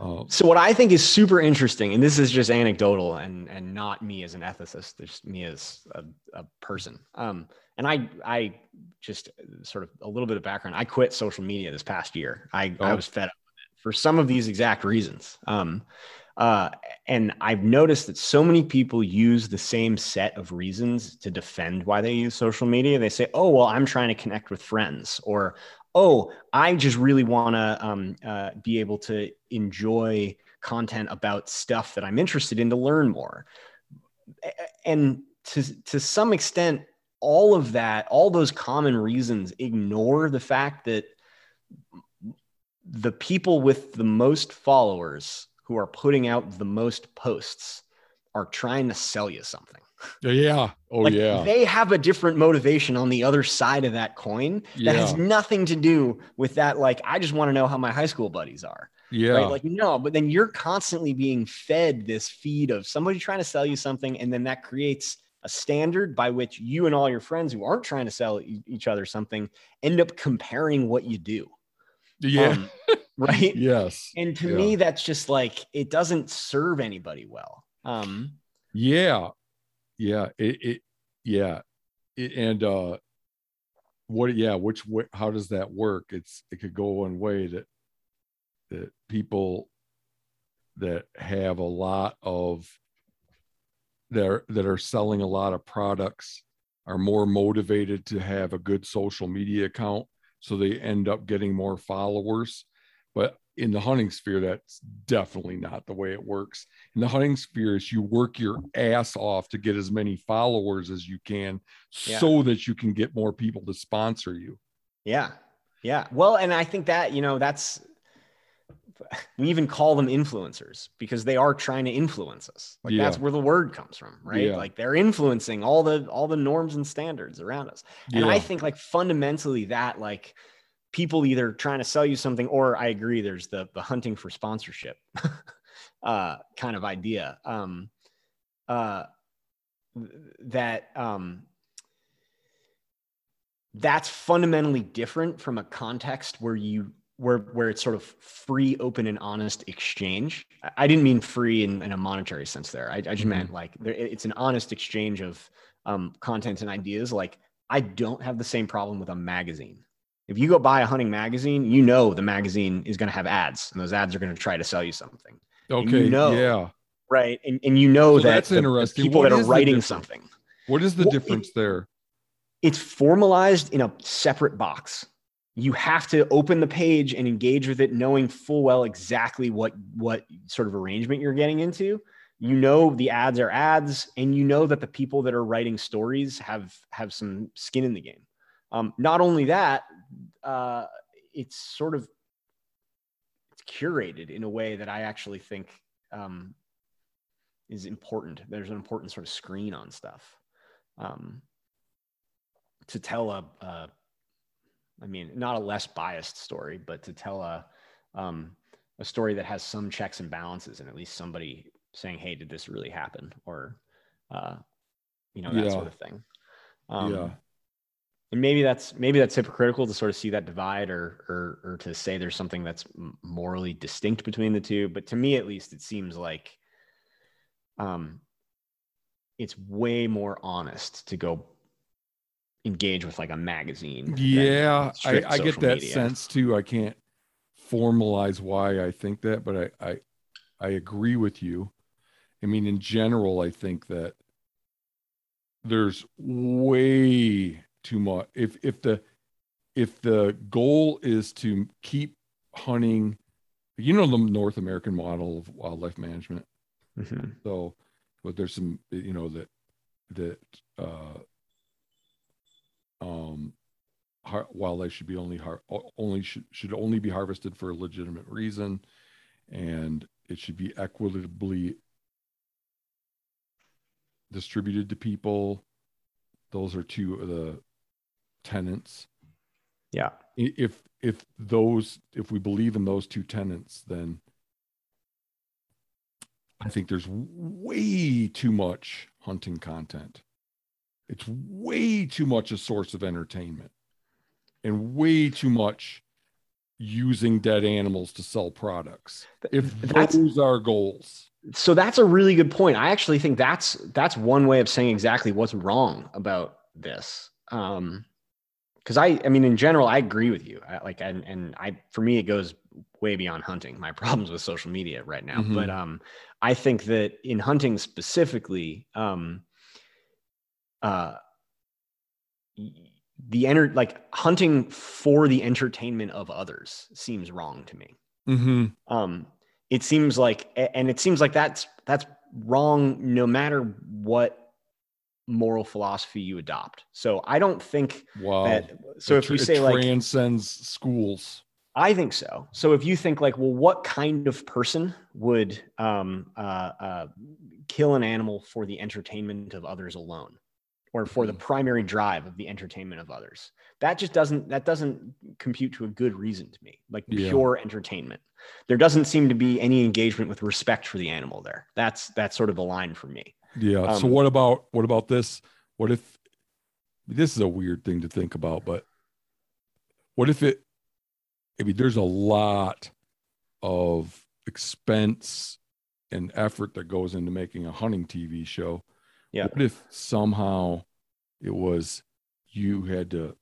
Speaker 1: Uh,
Speaker 2: So what I think is super interesting, and this is just anecdotal and and not me as an ethicist, just me as a, a person. Um, and I I just sort of a little bit of background. I quit social media this past year. I I
Speaker 1: Oh.
Speaker 2: was fed up with it for some of these exact reasons. Um, uh, and I've noticed that so many people use the same set of reasons to defend why they use social media. They say, "Oh, well, I'm trying to connect with friends," or "Oh, I just really want to um, uh, be able to enjoy content about stuff that I'm interested in to learn more." And to to some extent, all of that, all those common reasons, ignore the fact that the people with the most followers who are putting out the most posts are trying to sell you something.
Speaker 1: Yeah. Oh,
Speaker 2: Like,
Speaker 1: yeah.
Speaker 2: They have a different motivation on the other side of that coin that has nothing to do with that. Like, I just want to know how my high school buddies are.
Speaker 1: yeah.
Speaker 2: Right. Like, no, but then you're constantly being fed this feed of somebody trying to sell you something. And then that creates a standard by which you and all your friends who aren't trying to sell e- each other something end up comparing what you do.
Speaker 1: yeah.
Speaker 2: Um, right.
Speaker 1: yes.
Speaker 2: And to
Speaker 1: Yeah.
Speaker 2: me, that's just like it doesn't serve anybody well. Um,
Speaker 1: yeah yeah it, it yeah. It, and uh what yeah which how does that work? It's it could go one way that that people that have a lot of that are, that are selling a lot of products are more motivated to have a good social media account so they end up getting more followers. But in the hunting sphere that's definitely not the way it works in the hunting sphere is you work your ass off to get as many followers as you can
Speaker 2: Yeah.
Speaker 1: so that you can get more people to sponsor you
Speaker 2: yeah. Yeah. Well, and I think that, you know, that's, we even call them influencers because they are trying to influence us. Like that's where the word comes from, right?
Speaker 1: Yeah.
Speaker 2: Like they're influencing all the, all the norms and standards around us. And I think like fundamentally that like people either trying to sell you something or I agree there's the the hunting for sponsorship uh kind of idea. Um uh that um that's fundamentally different from a context where you where where it's sort of free, open, and honest exchange. I- didn't mean free in, in a monetary sense there. I, I just
Speaker 1: Mhm.
Speaker 2: meant like there, it's an honest exchange of um, content and ideas. Like I don't have the same problem with a magazine. If you go buy a hunting magazine, you know the magazine is going to have ads, and those ads are going to try to sell you something.
Speaker 1: Okay.
Speaker 2: you know
Speaker 1: yeah.
Speaker 2: Right. And, and you know
Speaker 1: So
Speaker 2: that
Speaker 1: that's
Speaker 2: the- the
Speaker 1: interesting.
Speaker 2: people
Speaker 1: What
Speaker 2: that are writing something,
Speaker 1: What is the
Speaker 2: Well, it-
Speaker 1: difference there?
Speaker 2: it's formalized in a separate box. You have to open the page and engage with it, knowing full well exactly what what sort of arrangement you're getting into. You know the ads are ads, and you know that the people that are writing stories have have some skin in the game. Um, not only that, uh, it's sort of it's curated in a way that I actually think um, is important. There's an important sort of screen on stuff. Um, to tell a, a I mean, not a less biased story, but to tell a um, a story that has some checks and balances, and at least somebody saying, "Hey, did this really happen?" or uh, you know that
Speaker 1: Yeah.
Speaker 2: sort of thing. Um,
Speaker 1: yeah.
Speaker 2: And maybe that's maybe that's hypocritical to sort of see that divide, or or or to say there's something that's morally distinct between the two. But to me, at least, it seems like um, it's way more honest to go engage with like a magazine.
Speaker 1: Yeah, I, I get that
Speaker 2: media.
Speaker 1: sense too. I can't formalize why I think that, but I, I I agree with you. I mean, in general, I think that there's way too much. If if the if the goal is to keep hunting, you know the North American model of wildlife management.
Speaker 2: Mhm.
Speaker 1: So, but there's some, you know, that that uh, um, har- wildlife should be only har- only should should only be harvested for a legitimate reason, and it should be equitably distributed to people. Those are two of the tenants.
Speaker 2: Yeah.
Speaker 1: If if those if we believe in those two tenants, then I think there's way too much hunting content. It's way too much a source of entertainment and way too much using dead animals to sell products. If
Speaker 2: That's-
Speaker 1: those are goals.
Speaker 2: so that's a really good point. I actually think that's that's one way of saying exactly what's wrong about this. Um, because I, I mean, in general, I agree with you. I, like, and and I, for me, it goes way beyond hunting. My problems with social media right now,
Speaker 1: Mhm.
Speaker 2: but um, I think that in hunting specifically, um, uh, the enter like hunting for the entertainment of others seems wrong to me
Speaker 1: Mm-hmm.
Speaker 2: um it seems like and it seems like that's that's wrong no matter what moral philosophy you adopt so i don't think
Speaker 1: Wow.
Speaker 2: that so
Speaker 1: It
Speaker 2: if
Speaker 1: it
Speaker 2: say like
Speaker 1: transcends schools.
Speaker 2: i think so so if you think like well what kind of person would um uh, uh kill an animal for the entertainment of others alone or for the
Speaker 1: Mhm.
Speaker 2: primary drive of the entertainment of others that just doesn't that doesn't compute to a good reason to me like
Speaker 1: Yeah.
Speaker 2: pure entertainment there doesn't seem to be any engagement with respect for the animal there that's that's sort of the line for me
Speaker 1: Yeah. so
Speaker 2: Um,
Speaker 1: what about what about this? What if this is a weird thing to think about, but what if it I mean there's a lot of expense and effort that goes into making a hunting TV show.
Speaker 2: Yeah.
Speaker 1: What if somehow it was you had to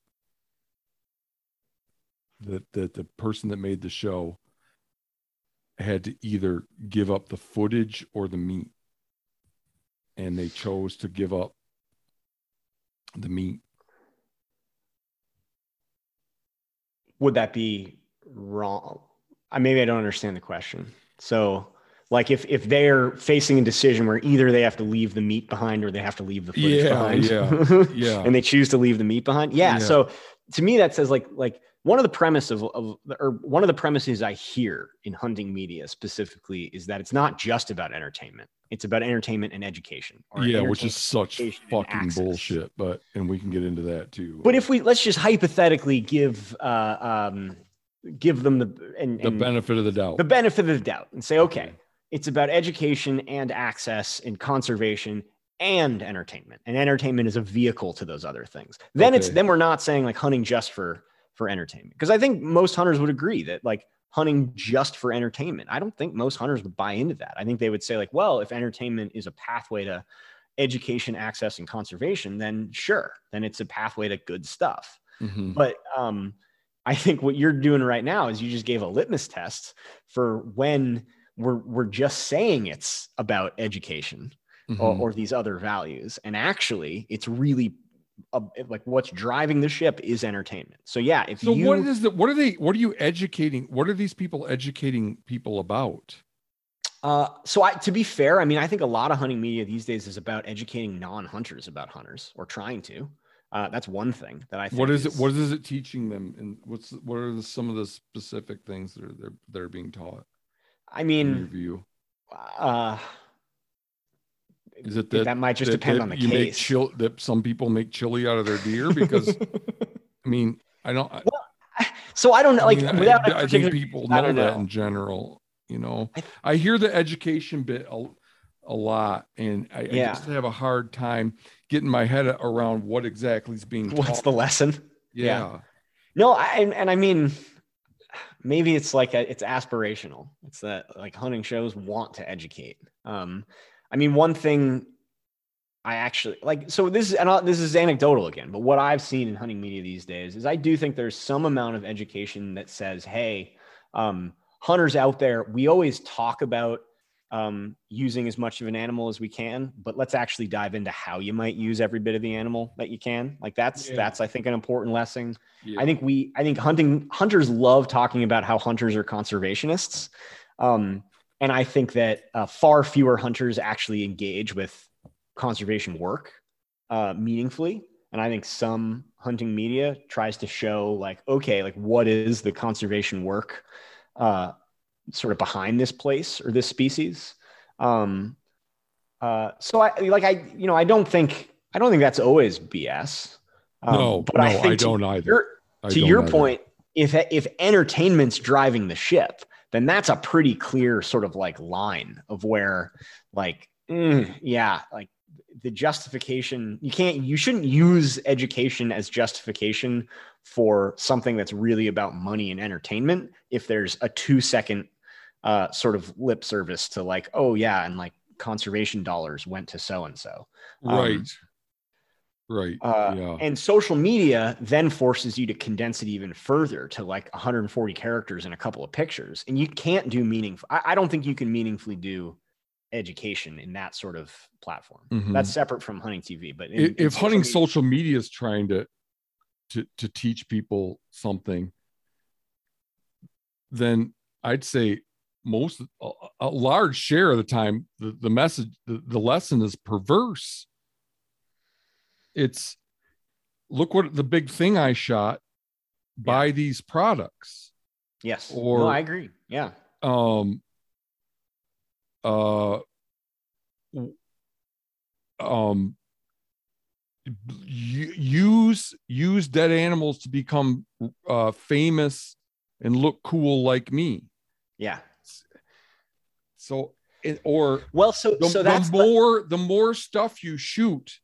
Speaker 1: that that the person that made the show had to either give up the footage or the meat and they chose to give up the meat.
Speaker 2: Would that be wrong? I maybe i don't understand the question. So like if if they're facing a decision where either they have to leave the meat behind or they have to leave the footage
Speaker 1: Yeah,
Speaker 2: behind
Speaker 1: yeah, yeah.
Speaker 2: and they choose to leave the meat behind? Yeah,
Speaker 1: Yeah.
Speaker 2: so to me that says like like one of the premise of, of or one of the premises i hear in hunting media specifically is that it's not just about entertainment it's about entertainment and education or
Speaker 1: yeah which is such fucking bullshit but and we can get into that too
Speaker 2: but if we let's just hypothetically give uh um give them the and,
Speaker 1: the
Speaker 2: and
Speaker 1: benefit of the doubt
Speaker 2: the benefit of the doubt and say, okay, it's about education and access and conservation and entertainment. And entertainment is a vehicle to those other things. Then it's then we're not saying like hunting just for for entertainment. Because I think most hunters would agree that like hunting just for entertainment. I don't think most hunters would buy into that. I think they would say like, well, if entertainment is a pathway to education, access, and conservation, then sure, then it's a pathway to good stuff.
Speaker 1: Mhm.
Speaker 2: But um, I think what you're doing right now is you just gave a litmus test for when we're we're just saying it's about education or,
Speaker 1: Mhm.
Speaker 2: or these other values, and actually, it's really uh, like what's driving the ship is entertainment. So yeah, if
Speaker 1: so
Speaker 2: you
Speaker 1: what is the what are they what are you educating what are these people educating people about
Speaker 2: Uh, so I, to be fair, I mean, I think a lot of hunting media these days is about educating non-hunters about hunters or trying to. Uh, that's one thing that I think.
Speaker 1: what is it what is it teaching them and what's what are the, some of the specific things that are they're, that are being taught
Speaker 2: I mean,
Speaker 1: view
Speaker 2: uh,
Speaker 1: is it
Speaker 2: that,
Speaker 1: that,
Speaker 2: might just
Speaker 1: that-
Speaker 2: depend
Speaker 1: that
Speaker 2: on the
Speaker 1: you make
Speaker 2: case.
Speaker 1: chill that some people make chili out of their deer because i mean i don't I,
Speaker 2: so I don't know,
Speaker 1: I
Speaker 2: like
Speaker 1: mean, I-
Speaker 2: without a
Speaker 1: I,
Speaker 2: particular,
Speaker 1: think people
Speaker 2: I
Speaker 1: know that in general you know
Speaker 2: I-
Speaker 1: i hear the education bit a, a lot and I, I
Speaker 2: Yeah.
Speaker 1: just have a hard time getting my head around what exactly is being
Speaker 2: what's
Speaker 1: taught.
Speaker 2: the lesson?
Speaker 1: yeah.
Speaker 2: yeah. No, I, and, and I mean, maybe it's like a, it's aspirational. It's that like hunting shows want to educate. Um, I mean, one thing I actually like. So this is and I'll- this is anecdotal again, but what I've seen in hunting media these days is I do think there's some amount of education that says, hey, um, hunters out there, we always talk about um, using as much of an animal as we can, but let's actually dive into how you might use every bit of the animal that you can. Like that's
Speaker 1: Yeah.
Speaker 2: that's I think an important lesson.
Speaker 1: Yeah.
Speaker 2: I think we, I think hunting hunters love talking about how hunters are conservationists, um, and I think that uh, far fewer hunters actually engage with conservation work uh, meaningfully. And I think some hunting media tries to show like, okay, like what is the conservation work uh, sort of behind this place or this species? Um, uh, so I like I, you know, I don't think I don't think that's always BS. Um,
Speaker 1: no,
Speaker 2: but
Speaker 1: no,
Speaker 2: I,
Speaker 1: I,
Speaker 2: think to
Speaker 1: don't either.
Speaker 2: your-
Speaker 1: I
Speaker 2: to
Speaker 1: don't
Speaker 2: your
Speaker 1: either.
Speaker 2: point, if if entertainment's driving the ship, then that's a pretty clear sort of like line of where, like, mm, yeah, like the justification you can't you shouldn't use education as justification for something that's really about money and entertainment if there's a two second uh, sort of lip service to like oh yeah and like conservation dollars went to so and so
Speaker 1: right, right,
Speaker 2: uh,
Speaker 1: yeah,
Speaker 2: and social media then forces you to condense it even further to like 140 characters and a couple of pictures. And you can't do meaningful. I, I don't think you can meaningfully do education in that sort of platform.
Speaker 1: Mhm.
Speaker 2: That's separate from hunting TV. But in-
Speaker 1: I-
Speaker 2: in
Speaker 1: if hunting
Speaker 2: media-
Speaker 1: social media is trying to to to teach people something then i'd say most a, a large share of the time the, the message the, the lesson is perverse it's look what the big thing i shot buy these products.
Speaker 2: Yes, no,
Speaker 1: or-
Speaker 2: I agree. Yeah,
Speaker 1: um uh um use use dead animals to become uh famous and look cool like me.
Speaker 2: Yeah.
Speaker 1: so or
Speaker 2: Well, so
Speaker 1: the,
Speaker 2: so that's the-
Speaker 1: more the more stuff you shoot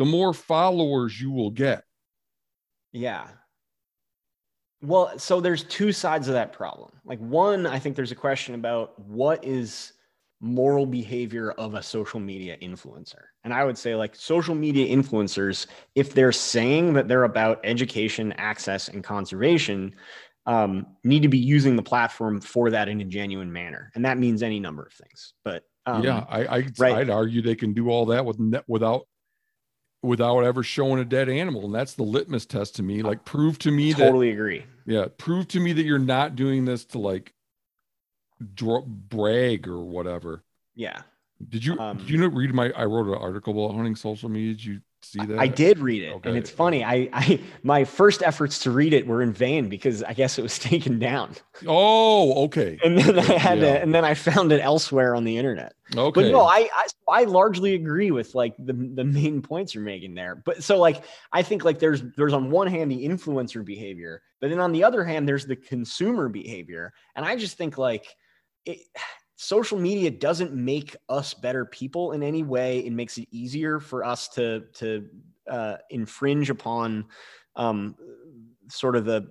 Speaker 1: the more followers you will get
Speaker 2: Yeah. Well, so there's two sides of that problem. Like one, I think there's a question about what is moral behavior of a social media influencer. And I would say like social media influencers if they're saying that they're about education, access and conservation, um, need to be using the platform for that in a genuine manner. And that means any number of things. But um,
Speaker 1: yeah i, I
Speaker 2: right.
Speaker 1: i'd argue they can do all that with without without ever showing a dead animal and that's the litmus test to me like prove to me that
Speaker 2: totally agree.
Speaker 1: Yeah, prove to me that you're not doing this to like dra- brag or whatever.
Speaker 2: Yeah.
Speaker 1: Did you
Speaker 2: Um,
Speaker 1: did you know read my I wrote an article about hunting social media? Did you see that?
Speaker 2: I did read it,
Speaker 1: Okay.
Speaker 2: and it's funny. I, I my first efforts to read it were in vain because I guess it was taken down,
Speaker 1: Oh, okay.
Speaker 2: and then I had
Speaker 1: Yeah.
Speaker 2: to, and then I found it elsewhere on the internet.
Speaker 1: Okay.
Speaker 2: But no, I, I I largely agree with like the the main points you're making there. But so like I think like there's there's on one hand the influencer behavior, but then on the other hand there's the consumer behavior, and I just think like it. Social media doesn't make us better people in any way. It makes it easier for us to to uh, infringe upon um, sort of the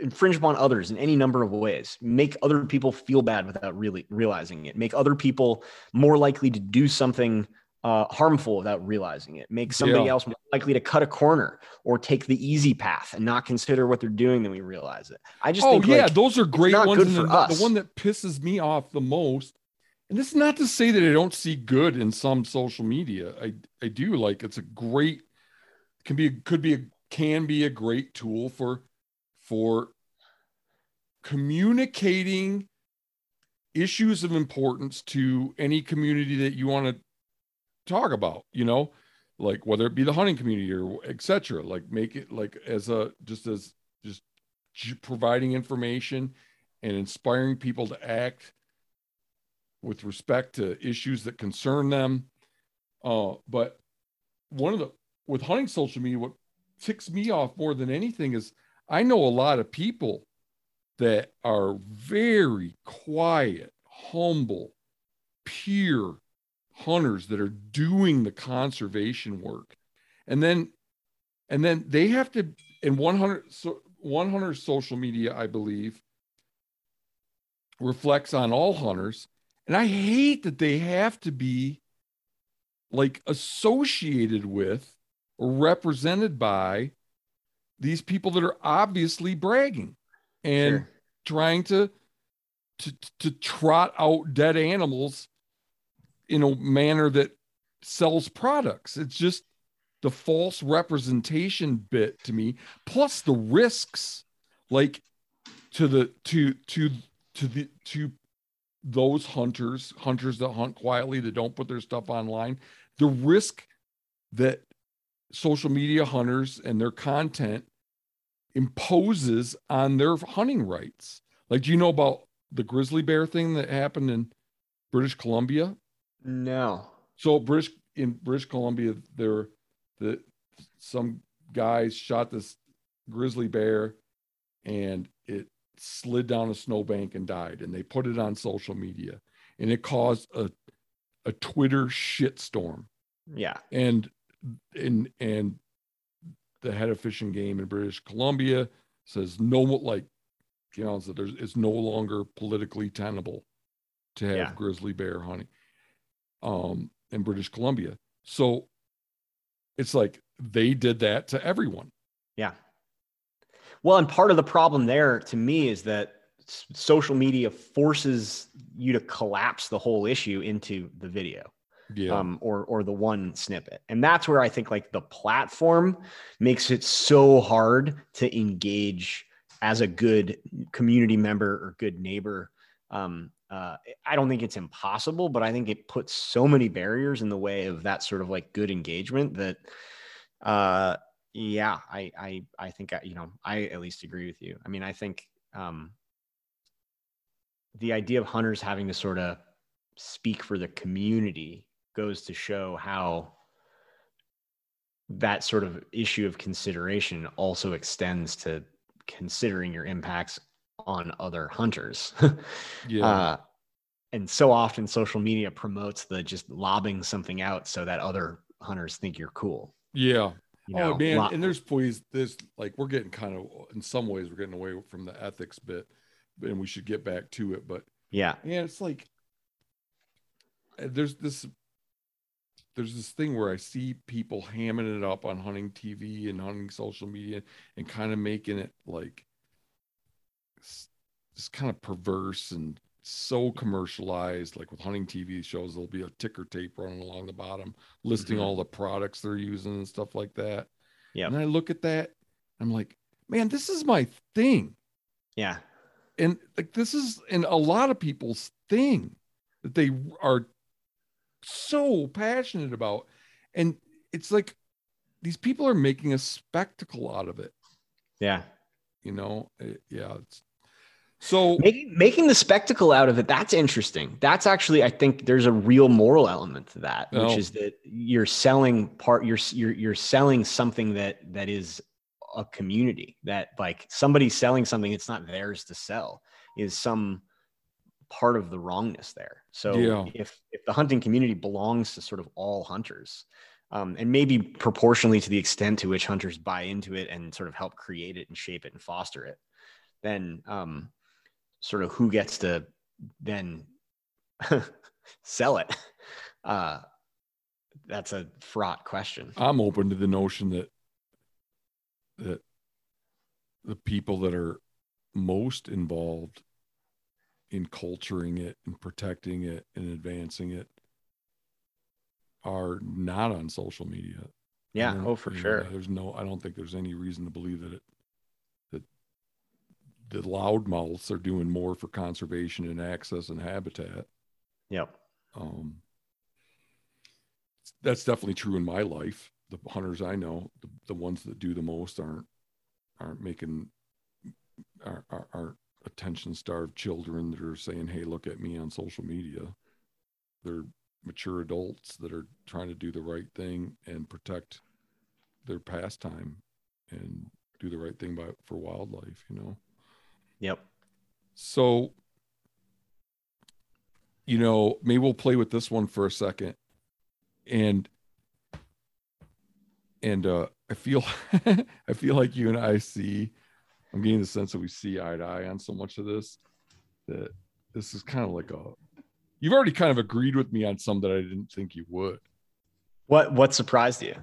Speaker 2: infringe upon others in any number of ways make other people feel bad without really realizing it make other people more likely to do something uh, harmful without realizing it, makes somebody
Speaker 1: Yeah.
Speaker 2: else more likely to cut a corner or take the easy path and not consider what they're doing, then we realize it. I just
Speaker 1: oh
Speaker 2: think
Speaker 1: yeah,
Speaker 2: like,
Speaker 1: those are great ones. and
Speaker 2: for
Speaker 1: the,
Speaker 2: us.
Speaker 1: the one that pisses me off the most, and this is not to say that I don't see good in some social media. I I do like it's a great can be could be a can be a great tool for for communicating issues of importance to any community that you want to talk about you know like whether it be the hunting community or etc like make it like as a just as just providing information and inspiring people to act with respect to issues that concern them. Uh but one of the with hunting social media what ticks me off more than anything is i know a lot of people that are very quiet humble pure hunters that are doing the conservation work and then and then they have to in 100 so 100 social media i believe reflects on all hunters and i hate that they have to be like associated with or represented by these people that are obviously bragging and
Speaker 2: Sure.
Speaker 1: trying to to to trot out dead animals in a manner that sells products. It's just the false representation bit to me, plus the risks, like to the to to to the to those hunters, hunters that hunt quietly that don't put their stuff online, the risk that social media hunters and their content imposes on their hunting rights. Like, do you know about the grizzly bear thing that happened in British Columbia?
Speaker 2: No.
Speaker 1: So British in British Columbia, there the some guys shot this grizzly bear and it slid down a snowbank and died. And they put it on social media and it caused a a Twitter shitstorm.
Speaker 2: Yeah.
Speaker 1: And and and the head of fishing Game in British Columbia says no like you know so there's it's no longer politically tenable to have
Speaker 2: Yeah.
Speaker 1: grizzly bear hunting um in British Columbia. So it's like they did that to everyone.
Speaker 2: Yeah. Well, and part of the problem there to me is that social media forces you to collapse the whole issue into the video.
Speaker 1: Yeah.
Speaker 2: um, or or the one snippet, and that's where I think like the platform makes it so hard to engage as a good community member or good neighbor. Um, uh, I don't think it's impossible, but I think it puts so many barriers in the way of that sort of like good engagement that, uh, yeah, I I I think I, you know I at least agree with you. I mean, I think um, the idea of hunters having to sort of speak for the community goes to show how that sort of issue of consideration also extends to considering your impacts on other hunters.
Speaker 1: yeah.
Speaker 2: uh, and so often social media promotes the just lobbing something out so that other hunters think you're cool.
Speaker 1: yeah.
Speaker 2: You know,
Speaker 1: oh man, and there's ways there's like we're getting kind of in some ways we're getting away from the ethics bit, and we should get back to it. But
Speaker 2: yeah,
Speaker 1: yeah, it's like uh, there's this there's this thing where I see people hamming it up on hunting TV and hunting social media and kind of making it like just kind of perverse and so commercialized. Like with hunting TV shows, there'll be a ticker tape running along the bottom listing
Speaker 2: Mhm.
Speaker 1: all the products they're using and stuff like that.
Speaker 2: yeah
Speaker 1: And I look at that, I'm like, man, this is my thing
Speaker 2: yeah,
Speaker 1: and like this is in a lot of people's thing that they are so passionate about and it's like these people are making a spectacle out of it
Speaker 2: yeah.
Speaker 1: you know It- yeah it's so
Speaker 2: Making making the spectacle out of it, that's interesting. That's actually, I think there's a real moral element to that, which
Speaker 1: Oh.
Speaker 2: is that you're selling part, you're you're you're selling something that that is a community that like somebody selling something it's not theirs to sell is some part of the wrongness there. So
Speaker 1: Yeah.
Speaker 2: if if the hunting community belongs to sort of all hunters, um, and maybe proportionally to the extent to which hunters buy into it and sort of help create it and shape it and foster it, then um, sort of who gets to then sell it. Uh, that's a fraught question.
Speaker 1: I'm open to the notion that that the people that are most involved in culturing it and protecting it and advancing it are not on social media.
Speaker 2: Yeah. Oh, for sure.
Speaker 1: There's no, I don't think there's any reason to believe that it, the loudmouths are doing more for conservation and access and habitat.
Speaker 2: Yep.
Speaker 1: Um, that's definitely true in my life. The hunters I know, the, the ones that do the most aren't, aren't making, aren't, aren't attention starved children that are saying, Hey, look at me on social media. They're mature adults that are trying to do the right thing and protect their pastime and do the right thing by for wildlife, you know.
Speaker 2: Yep.
Speaker 1: So you know, maybe we'll play with this one for a second. And and uh I feel I feel like you and I see I'm getting the sense that we see eye to eye on so much of this that this is kind of like a you've already kind of agreed with me on some that I didn't think you would.
Speaker 2: What what surprised you?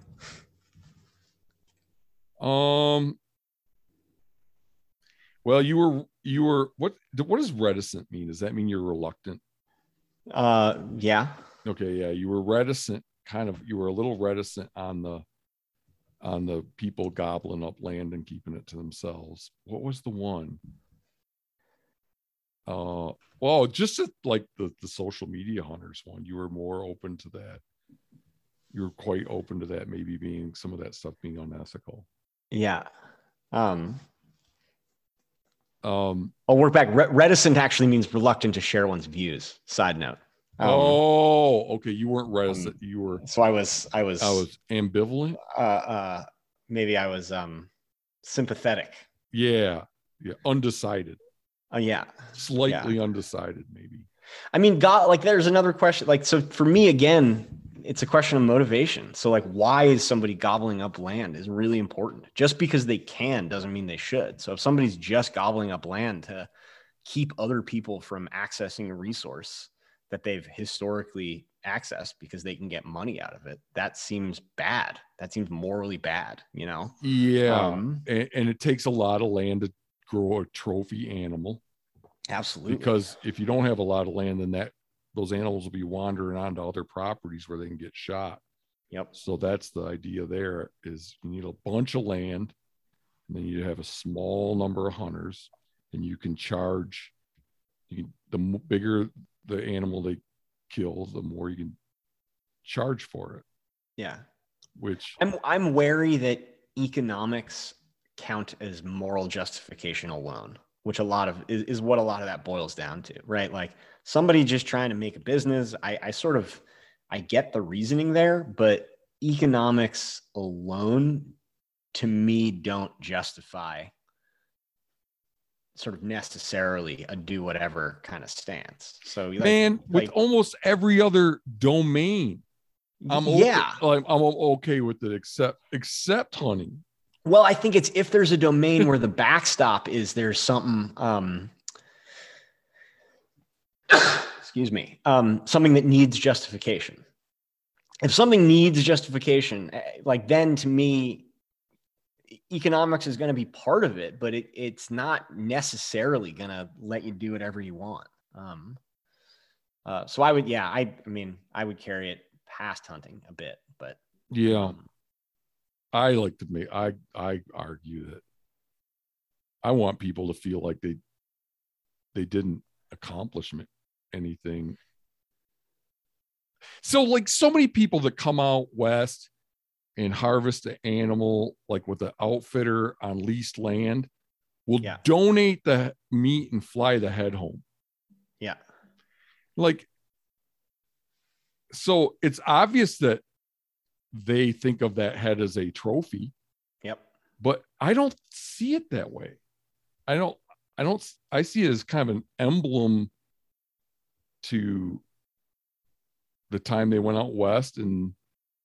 Speaker 1: Um well you were you were what what does reticent mean? Does that mean you're reluctant?
Speaker 2: Uh yeah.
Speaker 1: Okay, yeah. You were reticent, kind of you were a little reticent on the on the people gobbling up land and keeping it to themselves. What was the one? Uh well, just like the the social media hunters one, you were more open to that. You were quite open to that, maybe being some of that stuff being unethical.
Speaker 2: Yeah. Um.
Speaker 1: Um.
Speaker 2: I'll work back. reticent actually means reluctant to share one's views. Side note.
Speaker 1: Um, oh, okay. You weren't reticent. Um, you were.
Speaker 2: So I was. I was.
Speaker 1: I was ambivalent.
Speaker 2: Uh. Uh. Maybe I was um sympathetic.
Speaker 1: Yeah. Yeah. Undecided.
Speaker 2: Oh uh, yeah.
Speaker 1: Slightly yeah. undecided, maybe.
Speaker 2: I mean, God, like there's another question. Like, so for me, again, it's a question of motivation. So, like, why is somebody gobbling up land is really important. Just because they can doesn't mean they should. So, if somebody's just gobbling up land to keep other people from accessing a resource that they've historically accessed because they can get money out of it, that seems bad. That seems morally bad, you know?
Speaker 1: Yeah. Um, and, and it takes a lot of land to grow a trophy animal.
Speaker 2: Absolutely.
Speaker 1: Because if you don't have a lot of land, then that those animals will be wandering onto other properties where they can get shot.
Speaker 2: Yep.
Speaker 1: So that's the idea there is you need a bunch of land and then you have a small number of hunters and you can charge you can, the bigger the animal they kill, the more you can charge for it.
Speaker 2: Yeah.
Speaker 1: Which
Speaker 2: I'm I'm wary that economics count as moral justification alone, which a lot of is, is what a lot of that boils down to, right? Like somebody just trying to make a business. I, I sort of I get the reasoning there, but economics alone to me don't justify sort of necessarily a do whatever kind of stance. So
Speaker 1: like, man, with almost every other domain, I'm
Speaker 2: yeah,
Speaker 1: okay, I'm, I'm okay with it except except hunting.
Speaker 2: Well, I think it's if there's a domain where the backstop is there's something um excuse me, um something that needs justification. If something needs justification, eh, like then to me economics is going to be part of it, but it, it's not necessarily going to let you do whatever you want. Um, uh, so I would, yeah, I, I mean, I would carry it past hunting a bit, but
Speaker 1: yeah, um, I like to make I I argue that I want people to feel like they they didn't accomplish anything. So like so many people that come out west and harvest an animal like with an outfitter on leased land will yeah. donate the meat and fly the head home.
Speaker 2: Yeah.
Speaker 1: Like so it's obvious that they think of that head as a trophy.
Speaker 2: Yep.
Speaker 1: But I don't see it that way. I don't, I don't, I see it as kind of an emblem to the time they went out west and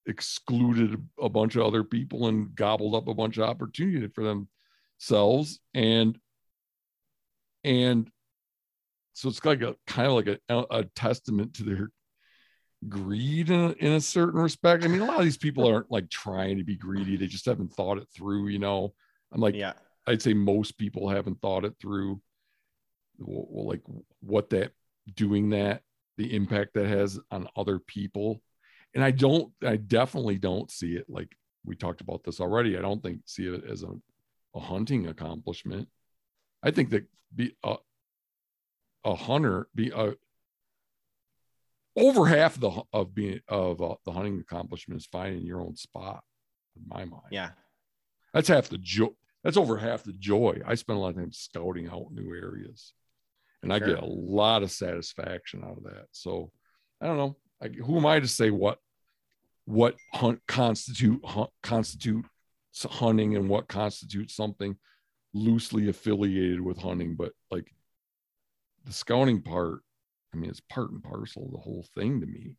Speaker 1: excluded a bunch of other people and gobbled up a bunch of opportunity for themselves and and so it's like a kind of like a, a testament to their greed in a, in a certain respect. I mean, a lot of these people aren't like trying to be greedy; they just haven't thought it through. You know, I'm like,
Speaker 2: Yeah.
Speaker 1: I'd say most people haven't thought it through. Well, like what that doing that, the impact that has on other people, and I don't, I definitely don't see it like we talked about this already. I don't think see it as a, a hunting accomplishment. I think that be a, a hunter be a over half of the of being of uh, the hunting accomplishment is finding your own spot. In my mind,
Speaker 2: Yeah.
Speaker 1: that's half the joy. That's over half the joy. I spend a lot of time scouting out new areas, and I get a lot of satisfaction out of that. So, I don't know. I, who am I to say what what hunt constitute hunt, constitute hunting and what constitutes something loosely affiliated with hunting? But like the scouting part, I mean, it's part and parcel of the whole thing to me.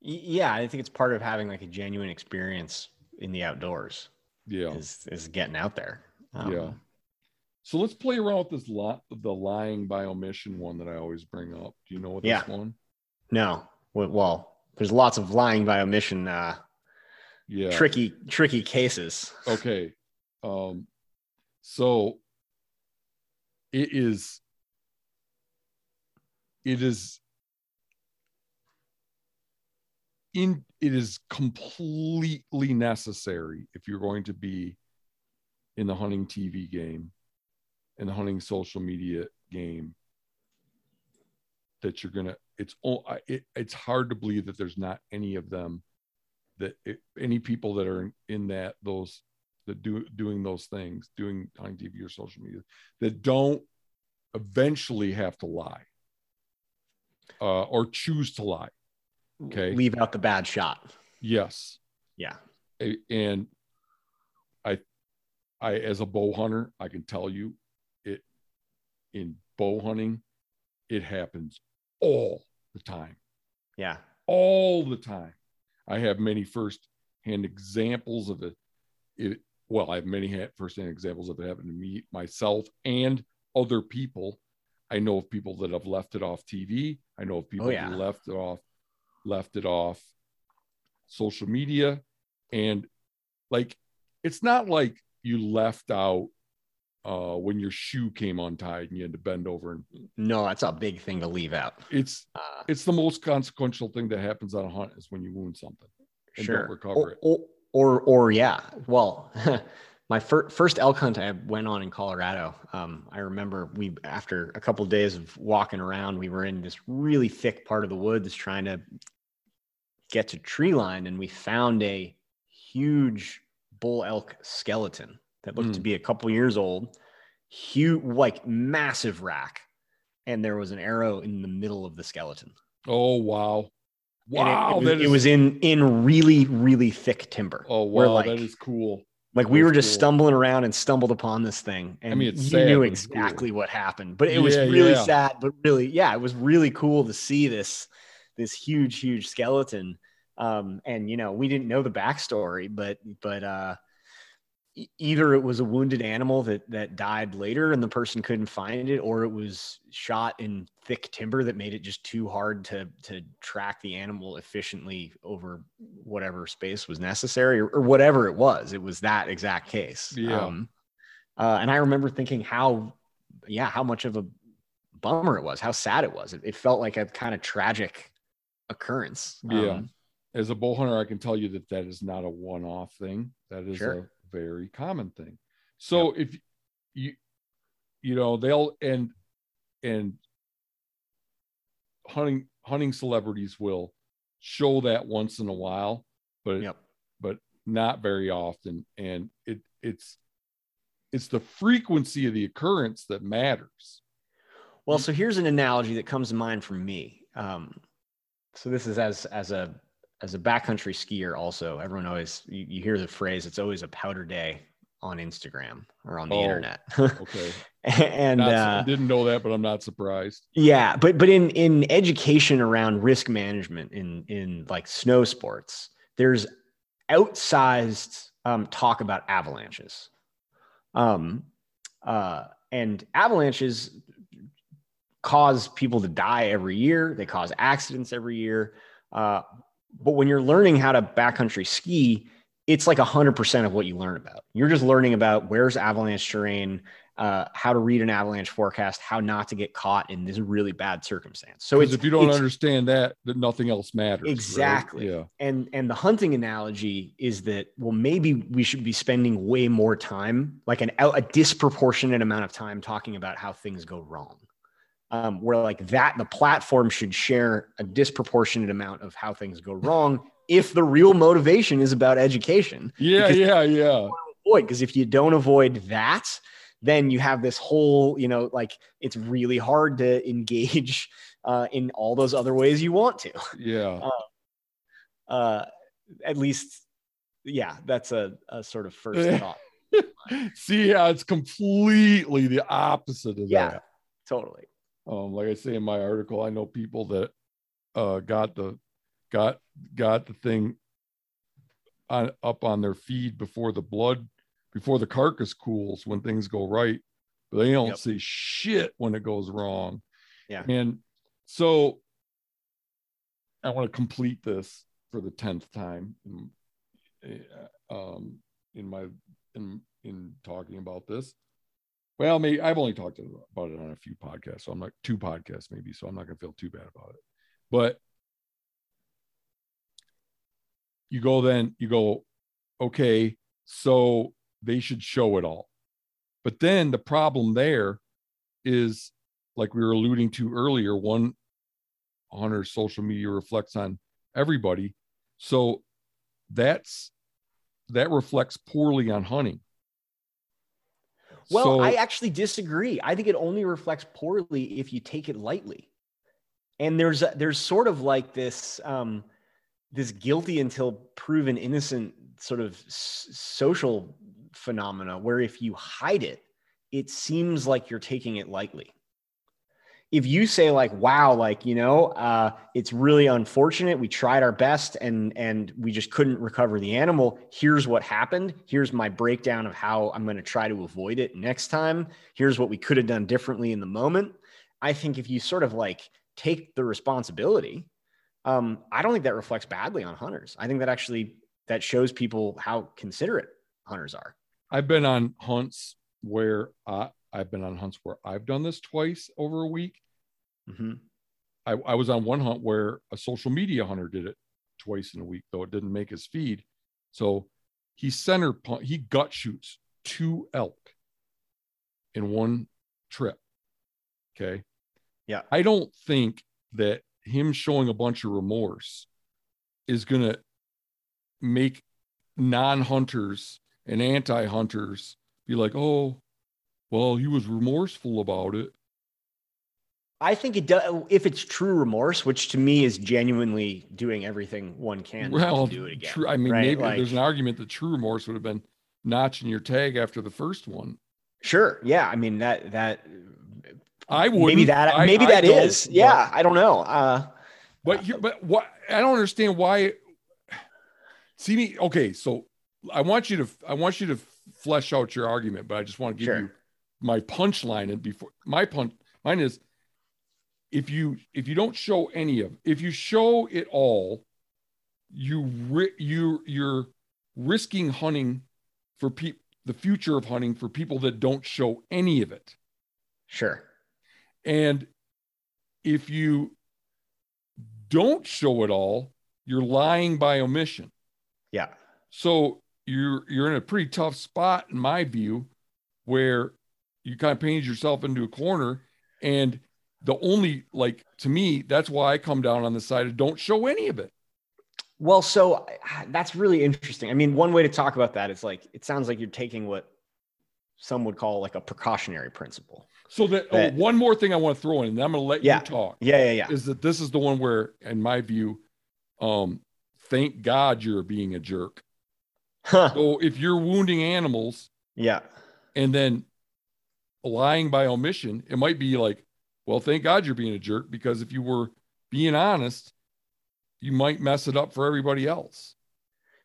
Speaker 2: Yeah. I think it's part of having like a genuine experience in the outdoors
Speaker 1: Yeah.
Speaker 2: is, is getting out there. Um,
Speaker 1: Yeah. So let's play around with this lot, the lying by omission one that I always bring up. Do you know what
Speaker 2: Yeah.
Speaker 1: this one?
Speaker 2: No. Well- Well, there's lots of lying by omission, uh,
Speaker 1: Yeah.
Speaker 2: tricky, tricky cases.
Speaker 1: Okay. Um, so it is it is in it is completely necessary if you're going to be in the hunting TV game in the hunting social media game that you're gonna it's all it, it's hard to believe that there's not any of them that it, any people that are in, in that those that do doing those things doing hunting TV or social media that don't eventually have to lie uh, or choose to lie Okay.
Speaker 2: Leave out the bad shot.
Speaker 1: yes
Speaker 2: Yeah.
Speaker 1: And i i as a bow hunter i can tell you it in bow hunting it happens all the time
Speaker 2: Yeah.
Speaker 1: all the time i have many first hand examples of it it well i have many first hand examples of it happening to me myself and other people i know of people that have left it off tv i know of people
Speaker 2: yeah.
Speaker 1: who left it off left it off social media and like it's not like you left out uh when your shoe came untied and you had to bend over and
Speaker 2: No, that's a big thing to leave out.
Speaker 1: it's
Speaker 2: Uh,
Speaker 1: it's the most consequential thing that happens on a hunt is when you wound something and
Speaker 2: sure.
Speaker 1: don't recover
Speaker 2: or,
Speaker 1: it
Speaker 2: Or, or, or yeah. Well, my fir- first elk hunt I went on in Colorado. Um, I remember we, after a couple days of walking around, we were in this really thick part of the woods trying to get to tree line, and we found a huge bull elk skeleton that looked to
Speaker 1: Mm.
Speaker 2: be a couple years old, huge, like massive rack, and there was an arrow in the middle of the skeleton.
Speaker 1: oh wow
Speaker 2: And it-
Speaker 1: wow
Speaker 2: it, was,
Speaker 1: that
Speaker 2: it
Speaker 1: is-
Speaker 2: was in in really really thick timber.
Speaker 1: oh wow
Speaker 2: like,
Speaker 1: that is cool
Speaker 2: like we were just
Speaker 1: cool.
Speaker 2: stumbling around and stumbled upon this thing, and I
Speaker 1: mean, it's
Speaker 2: you
Speaker 1: sad,
Speaker 2: knew
Speaker 1: it's cool.
Speaker 2: exactly what happened. But it was really
Speaker 1: yeah.
Speaker 2: sad, but really, yeah, it was really cool to see this this huge, huge skeleton. Um, and you know, we didn't know the backstory, but but uh, either it was a wounded animal that that died later and the person couldn't find it, or it was shot in thick timber that made it just too hard to to track the animal efficiently over whatever space was necessary, or, or whatever it was. It was that exact case.
Speaker 1: Yeah.
Speaker 2: Um, uh, and I remember thinking how, yeah, how much of a bummer it was, how sad it was. It, it felt like a kind of tragic occurrence.
Speaker 1: Yeah.
Speaker 2: Um,
Speaker 1: as a bow hunter i can tell you that that is not a one-off thing that is
Speaker 2: Sure.
Speaker 1: a very common thing so if you you know they'll and and hunting hunting celebrities will show that once in a while but
Speaker 2: Yep.
Speaker 1: but not very often and it it's it's the frequency of the occurrence that matters
Speaker 2: Well, so here's an analogy that comes to mind for me. Um, so this is as as a as a backcountry skier. Also, everyone always you, you hear the phrase. It's always a powder day on Instagram or on the
Speaker 1: Oh,
Speaker 2: internet.
Speaker 1: okay
Speaker 2: and
Speaker 1: Not-
Speaker 2: uh,
Speaker 1: I didn't know that but i'm not surprised
Speaker 2: Yeah, but but in in education around risk management in in like snow sports, there's outsized um, talk about avalanches, um, uh, and avalanches cause people to die every year. They cause accidents every year. Uh, but when you're learning how to backcountry ski, it's like 100% of what you learn about. You're just learning about where's avalanche terrain, uh, how to read an avalanche forecast, how not to get caught in this really bad circumstance. So
Speaker 1: if you don't understand that, that nothing else matters.
Speaker 2: Exactly.
Speaker 1: Right? Yeah.
Speaker 2: And and the hunting analogy is that well, maybe we should be spending way more time, like an a disproportionate amount of time, talking about how things go wrong. Um, where like that, the platform should share a disproportionate amount of how things go wrong if the real motivation is about education.
Speaker 1: Yeah, yeah, yeah.
Speaker 2: Avoid because if you don't avoid that, then you have this whole, you know, like it's really hard to engage uh, in all those other ways you want to.
Speaker 1: Yeah.
Speaker 2: Uh, uh, at least, yeah, that's a, a sort of first thought.
Speaker 1: See, yeah, it's completely the opposite of that.
Speaker 2: yeah,
Speaker 1: that.
Speaker 2: Totally.
Speaker 1: Um, like I say in my article, I know people that uh, got the got got the thing on up on their feed before the blood before the carcass cools when things go right, but they don't yep. see shit when it goes wrong.
Speaker 2: Yeah.
Speaker 1: And so I want to complete this for the 10th time in, uh, um, in my, in, in talking about this. Well, maybe I've only talked about it on a few podcasts. So I'm like two podcasts maybe. So I'm not to feel too bad about it. But you go then, you go, okay, so they should show it all. But then the problem there is, like we were alluding to earlier, one hunter's social media reflects on everybody. So that's that reflects poorly on hunting.
Speaker 2: Well, so, I actually disagree. I think it only reflects poorly if you take it lightly. And there's a, there's sort of like this um, this guilty until proven innocent sort of s- social phenomena where if you hide it, it seems like you're taking it lightly. If you say like, "Wow, like you know, uh, it's really unfortunate. We tried our best and and we just couldn't recover the animal. Here's what happened. Here's my breakdown of how I'm going to try to avoid it next time. Here's what we could have done differently in the moment." I think if you sort of like take the responsibility, um, I don't think that reflects badly on hunters. I think that actually that shows people how considerate hunters are.
Speaker 1: I've been on hunts where uh, I've been on hunts where I've done this twice over a week.
Speaker 2: Mm-hmm.
Speaker 1: I, I was on one hunt where a social media hunter did it twice in a week, though it didn't make his feed. So he center punt, he gut shoots two elk in one trip. Okay.
Speaker 2: Yeah.
Speaker 1: I don't think that him showing a bunch of remorse is going to make non hunters and anti-hunters be like, "Oh, well, he was remorseful about it."
Speaker 2: I think it does if it's true remorse, which to me is genuinely doing everything one can well, to do it again.
Speaker 1: True, I mean, right? maybe like, there's an argument that true remorse would have been notching your tag after the first one.
Speaker 2: Sure. Yeah. I mean that that
Speaker 1: I would
Speaker 2: maybe that
Speaker 1: I,
Speaker 2: maybe I that is. Yeah. I don't know. Uh,
Speaker 1: but you, but what I don't understand why. See me. Okay, so I want you to I want you to flesh out your argument, but I just want to give sure. you my punchline. And before my punch, mine is if you if you don't show any of if you show it all, you ri- you you're risking hunting for people the future of hunting for people that don't show any of it.
Speaker 2: Sure.
Speaker 1: And if you don't show it all, you're lying by omission.
Speaker 2: Yeah.
Speaker 1: So you're you're in a pretty tough spot in my view where you kind of painted yourself into a corner. And the only like to me that's why i come down on the side of don't show any of it.
Speaker 2: Well so that's really interesting. I mean one way to talk about that is like it sounds like you're taking what some would call like a precautionary principle.
Speaker 1: So that, oh, that oh, one more thing i want to throw in and i'm going to let
Speaker 2: yeah,
Speaker 1: you talk
Speaker 2: yeah yeah yeah.
Speaker 1: is that this is the one where in my view um thank god you're being a jerk. Huh. So if you're wounding animals,
Speaker 2: yeah,
Speaker 1: and then lying by omission, it might be like, well, thank God you're being a jerk because if you were being honest, you might mess it up for everybody else.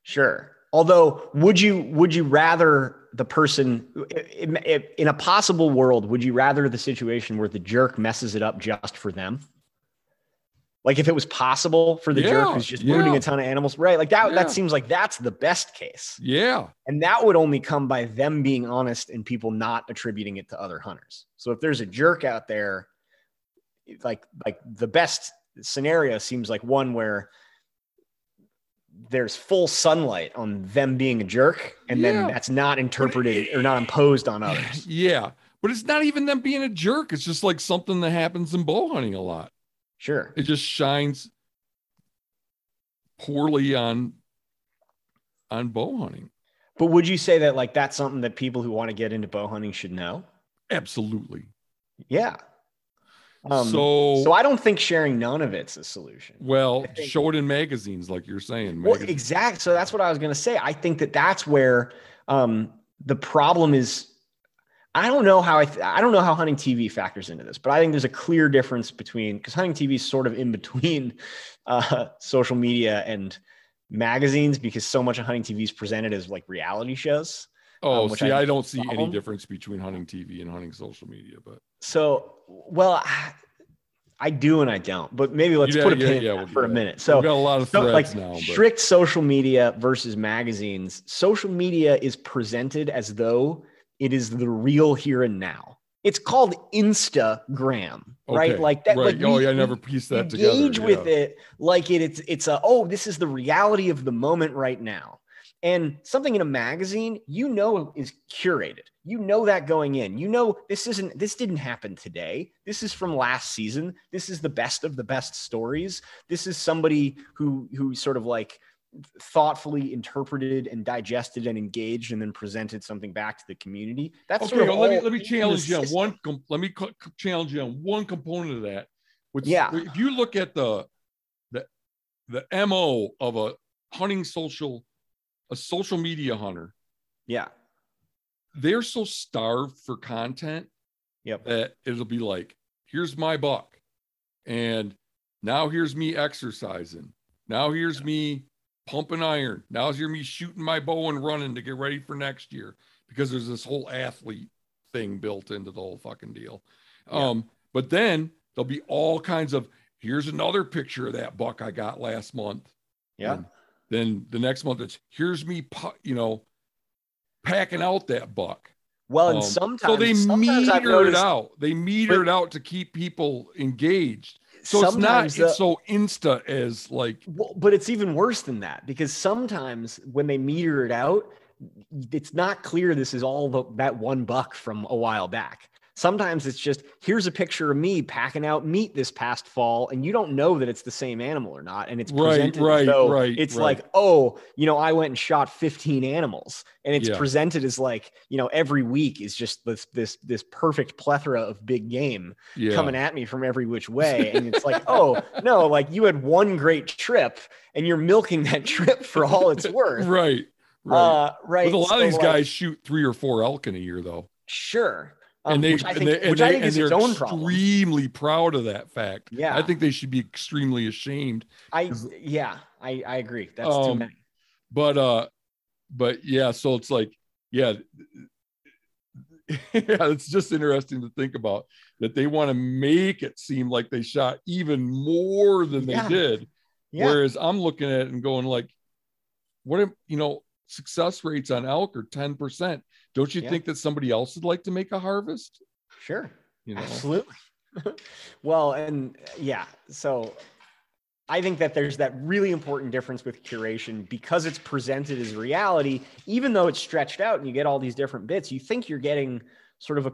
Speaker 2: Sure. Although, would you would you rather the person in a possible world? Would you rather the situation where the jerk messes it up just for them? Like if it was possible for the jerk
Speaker 1: Yeah,
Speaker 2: who's just
Speaker 1: yeah.
Speaker 2: wounding a ton of animals, right? Like that
Speaker 1: Yeah.
Speaker 2: that seems like that's the best case.
Speaker 1: Yeah.
Speaker 2: And that would only come by them being honest and people not attributing it to other hunters. So if there's a jerk out there, like like the best scenario seems like one where there's full sunlight on them being a jerk, and then that's not interpreted or not imposed on others.
Speaker 1: Yeah. But it's not even them being a jerk. It's just like something that happens in bow hunting a lot.
Speaker 2: Sure.
Speaker 1: It just shines poorly on on bow hunting.
Speaker 2: But would you say that like that's something that people who want to get into bow hunting should know?
Speaker 1: Absolutely.
Speaker 2: Yeah. Um,
Speaker 1: so,
Speaker 2: so I don't think sharing none of it's a solution.
Speaker 1: well,
Speaker 2: think-
Speaker 1: show it in magazines, like you're saying.
Speaker 2: Well,
Speaker 1: Magazines-
Speaker 2: exact. So that's what I was going to say. I think that that's where um, the problem is. I don't know how I, th- I don't know how hunting TV factors into this, but I think there's a clear difference between because hunting TV is sort of in between uh, social media and magazines because so much of hunting TV is presented as like reality shows.
Speaker 1: oh,
Speaker 2: um,
Speaker 1: see,
Speaker 2: I
Speaker 1: I, don't see any difference between hunting TV and hunting social media, but
Speaker 2: So, well, I, I do and I don't, but maybe let's
Speaker 1: Yeah,
Speaker 2: put a
Speaker 1: yeah,
Speaker 2: pin
Speaker 1: yeah, we'll
Speaker 2: for a minute. So,
Speaker 1: we've got a lot of
Speaker 2: so,
Speaker 1: threads
Speaker 2: like
Speaker 1: now. But
Speaker 2: strict social media versus magazines social media is presented as though it is the real here and now. It's called instagram right?
Speaker 1: Okay,
Speaker 2: like that
Speaker 1: right.
Speaker 2: like
Speaker 1: oh,
Speaker 2: we-
Speaker 1: yeah, I never pieced that together.
Speaker 2: engage with
Speaker 1: yeah.
Speaker 2: it like it, it's it's a oh this is the reality of the moment right now. And something in a magazine you know is curated. You know that going in. You know this isn't this didn't happen today. This is from last season. This is the best of the best stories. This is somebody who who sort of like thoughtfully interpreted and digested and engaged and then presented something back to the community that's
Speaker 1: Okay,
Speaker 2: sort of
Speaker 1: well, let me let me challenge you on one. com- Let me co- challenge you on one component of that. Which,
Speaker 2: Yeah.
Speaker 1: if you look at the the the mo of a hunting social, a social media hunter,
Speaker 2: yeah
Speaker 1: they're so starved for content
Speaker 2: Yep.
Speaker 1: that it'll be like, here's my buck, and now here's me exercising. Now here's me pumping iron. Now here's me shooting my bow and running to get ready for next year because there's this whole athlete thing built into the whole fucking deal.
Speaker 2: Yeah.
Speaker 1: Um, but then there'll be all kinds of here's another picture of that buck I got last month.
Speaker 2: yeah
Speaker 1: And then the next month it's here's me, pu- you know, packing out that buck.
Speaker 2: well and
Speaker 1: Um,
Speaker 2: sometimes
Speaker 1: so they
Speaker 2: sometimes
Speaker 1: meter it out. They meter
Speaker 2: But-
Speaker 1: it out to keep people engaged. So it's not
Speaker 2: the-
Speaker 1: it's so insta as like
Speaker 2: Well, but it's even worse than that because sometimes when they meter it out, it's not clear this is all the, that one buck from a while back. Sometimes it's just here's a picture of me packing out meat this past fall, and you don't know that it's the same animal or not. And it's
Speaker 1: Right,
Speaker 2: presented
Speaker 1: right,
Speaker 2: as though
Speaker 1: right,
Speaker 2: it's
Speaker 1: right.
Speaker 2: like, oh, you know, I went and shot 15 animals, and it's
Speaker 1: Yeah.
Speaker 2: presented as like, you know, every week is just this this this perfect plethora of big game
Speaker 1: yeah.
Speaker 2: coming at me from every which way. And it's like, oh, no, like you had one great trip and you're milking that trip for all it's worth.
Speaker 1: right. Right.
Speaker 2: Uh, right.
Speaker 1: but a lot
Speaker 2: So,
Speaker 1: of these
Speaker 2: like,
Speaker 1: guys shoot three or four elk in a year though.
Speaker 2: sure. Um,
Speaker 1: and they
Speaker 2: which I
Speaker 1: and
Speaker 2: think,
Speaker 1: they, and
Speaker 2: which
Speaker 1: they,
Speaker 2: I think is its own problem.
Speaker 1: extremely proud of that fact.
Speaker 2: Yeah.
Speaker 1: I think they should be extremely ashamed.
Speaker 2: I, yeah, I, I agree. That's too
Speaker 1: Um,
Speaker 2: many.
Speaker 1: But uh but yeah, so it's like, yeah. yeah, it's just interesting to think about that they want to make it seem like they shot even more than they
Speaker 2: Yeah.
Speaker 1: did.
Speaker 2: Yeah.
Speaker 1: Whereas I'm looking at it and going like, what if you know success rates on elk are 10%. Don't you
Speaker 2: Yeah.
Speaker 1: think that somebody else would like to make a harvest?
Speaker 2: Sure.
Speaker 1: You know,
Speaker 2: Absolutely. well, and yeah, so I think that there's that really important difference with curation because it's presented as reality, even though it's stretched out and you get all these different bits, you think you're getting sort of a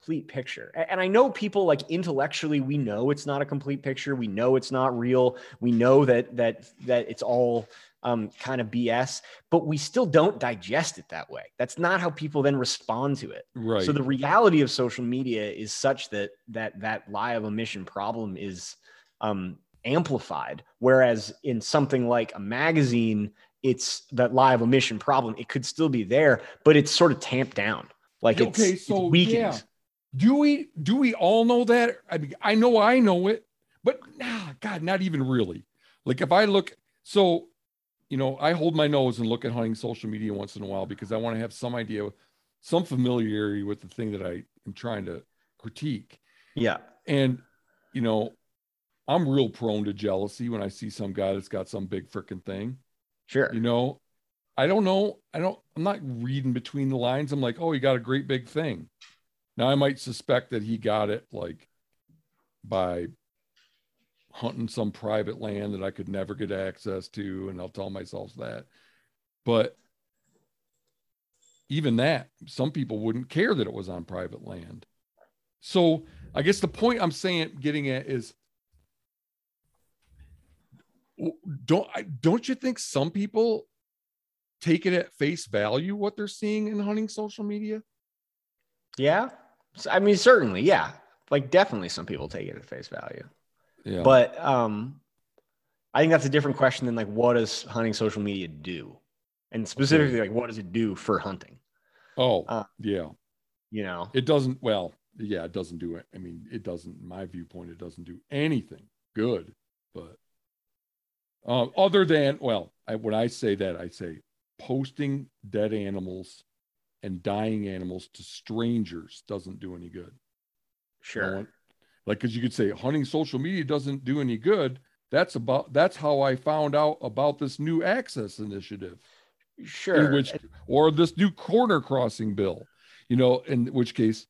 Speaker 2: complete picture. And I know people like intellectually, we know it's not a complete picture. We know it's not real. We know that that that it's all um, kind of BS, but we still don't digest it that way. That's not how people then respond to it.
Speaker 1: right.
Speaker 2: So the reality of social media is such that that that lie of omission problem is um, amplified. Whereas in something like a magazine, it's that lie of omission problem. It could still be there, but it's sort of tamped down. Like it's,
Speaker 1: okay,
Speaker 2: it's
Speaker 1: so
Speaker 2: weakened.
Speaker 1: yeah. Do we do we all know that? I mean, I know I know it, but nah, God, not even really. Like if I look, so you know, I hold my nose and look at hunting social media once in a while because I want to have some idea, some familiarity with the thing that I am trying to critique.
Speaker 2: Yeah.
Speaker 1: And you know, I'm real prone to jealousy when I see some guy that's got some big freaking thing.
Speaker 2: Sure.
Speaker 1: You know, I don't know. I don't, I'm not reading between the lines. I'm like, oh, you got a great big thing. Now I might suspect that he got it like by hunting some private land that I could never get access to. And I'll tell myself that. But even that, some people wouldn't care that it was on private land. So I guess the point I'm saying, getting at is don't don't you think some people take it at face value what they're seeing in hunting social media?
Speaker 2: Yeah. I mean, certainly, yeah. Like definitely some people take it at face value.
Speaker 1: Yeah.
Speaker 2: But um I think that's a different question than like what does hunting social media do? And specifically like what does it do for hunting?
Speaker 1: oh,
Speaker 2: uh,
Speaker 1: yeah.
Speaker 2: You know.
Speaker 1: It doesn't well, yeah, it doesn't do it. I mean, it doesn't, in my viewpoint, it doesn't do anything good, but um, other than, well, I, when I say that, I say posting dead animals and dying animals to strangers doesn't do any good.
Speaker 2: Sure.
Speaker 1: Like, because you could say hunting social media doesn't do any good. That's about that's how I found out about this new access initiative
Speaker 2: Sure.
Speaker 1: in which or this new corner crossing bill you know in which case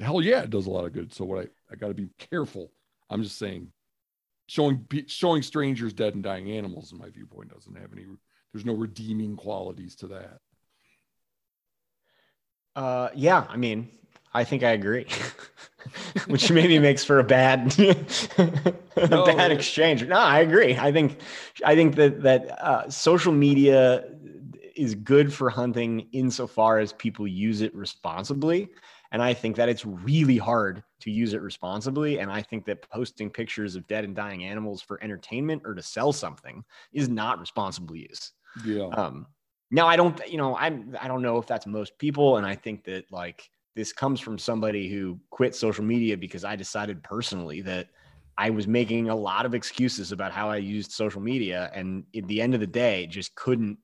Speaker 1: hell yeah it does a lot of good so what i i got to be careful i'm just saying showing showing strangers dead and dying animals in my viewpoint doesn't have any there's no redeeming qualities to that
Speaker 2: Uh, yeah, I mean, I think I agree, which maybe makes for a bad, a
Speaker 1: No.
Speaker 2: bad exchange. No, I agree. I think, I think that that uh, social media is good for hunting insofar as people use it responsibly, and I think that it's really hard to use it responsibly. And I think that posting pictures of dead and dying animals for entertainment or to sell something is not responsible use.
Speaker 1: yeah
Speaker 2: Um, now I don't, you know, I'm, I don't know if that's most people. And I think that like this comes from somebody who quit social media because I decided personally that I was making a lot of excuses about how I used social media. And at the end of the day, just couldn't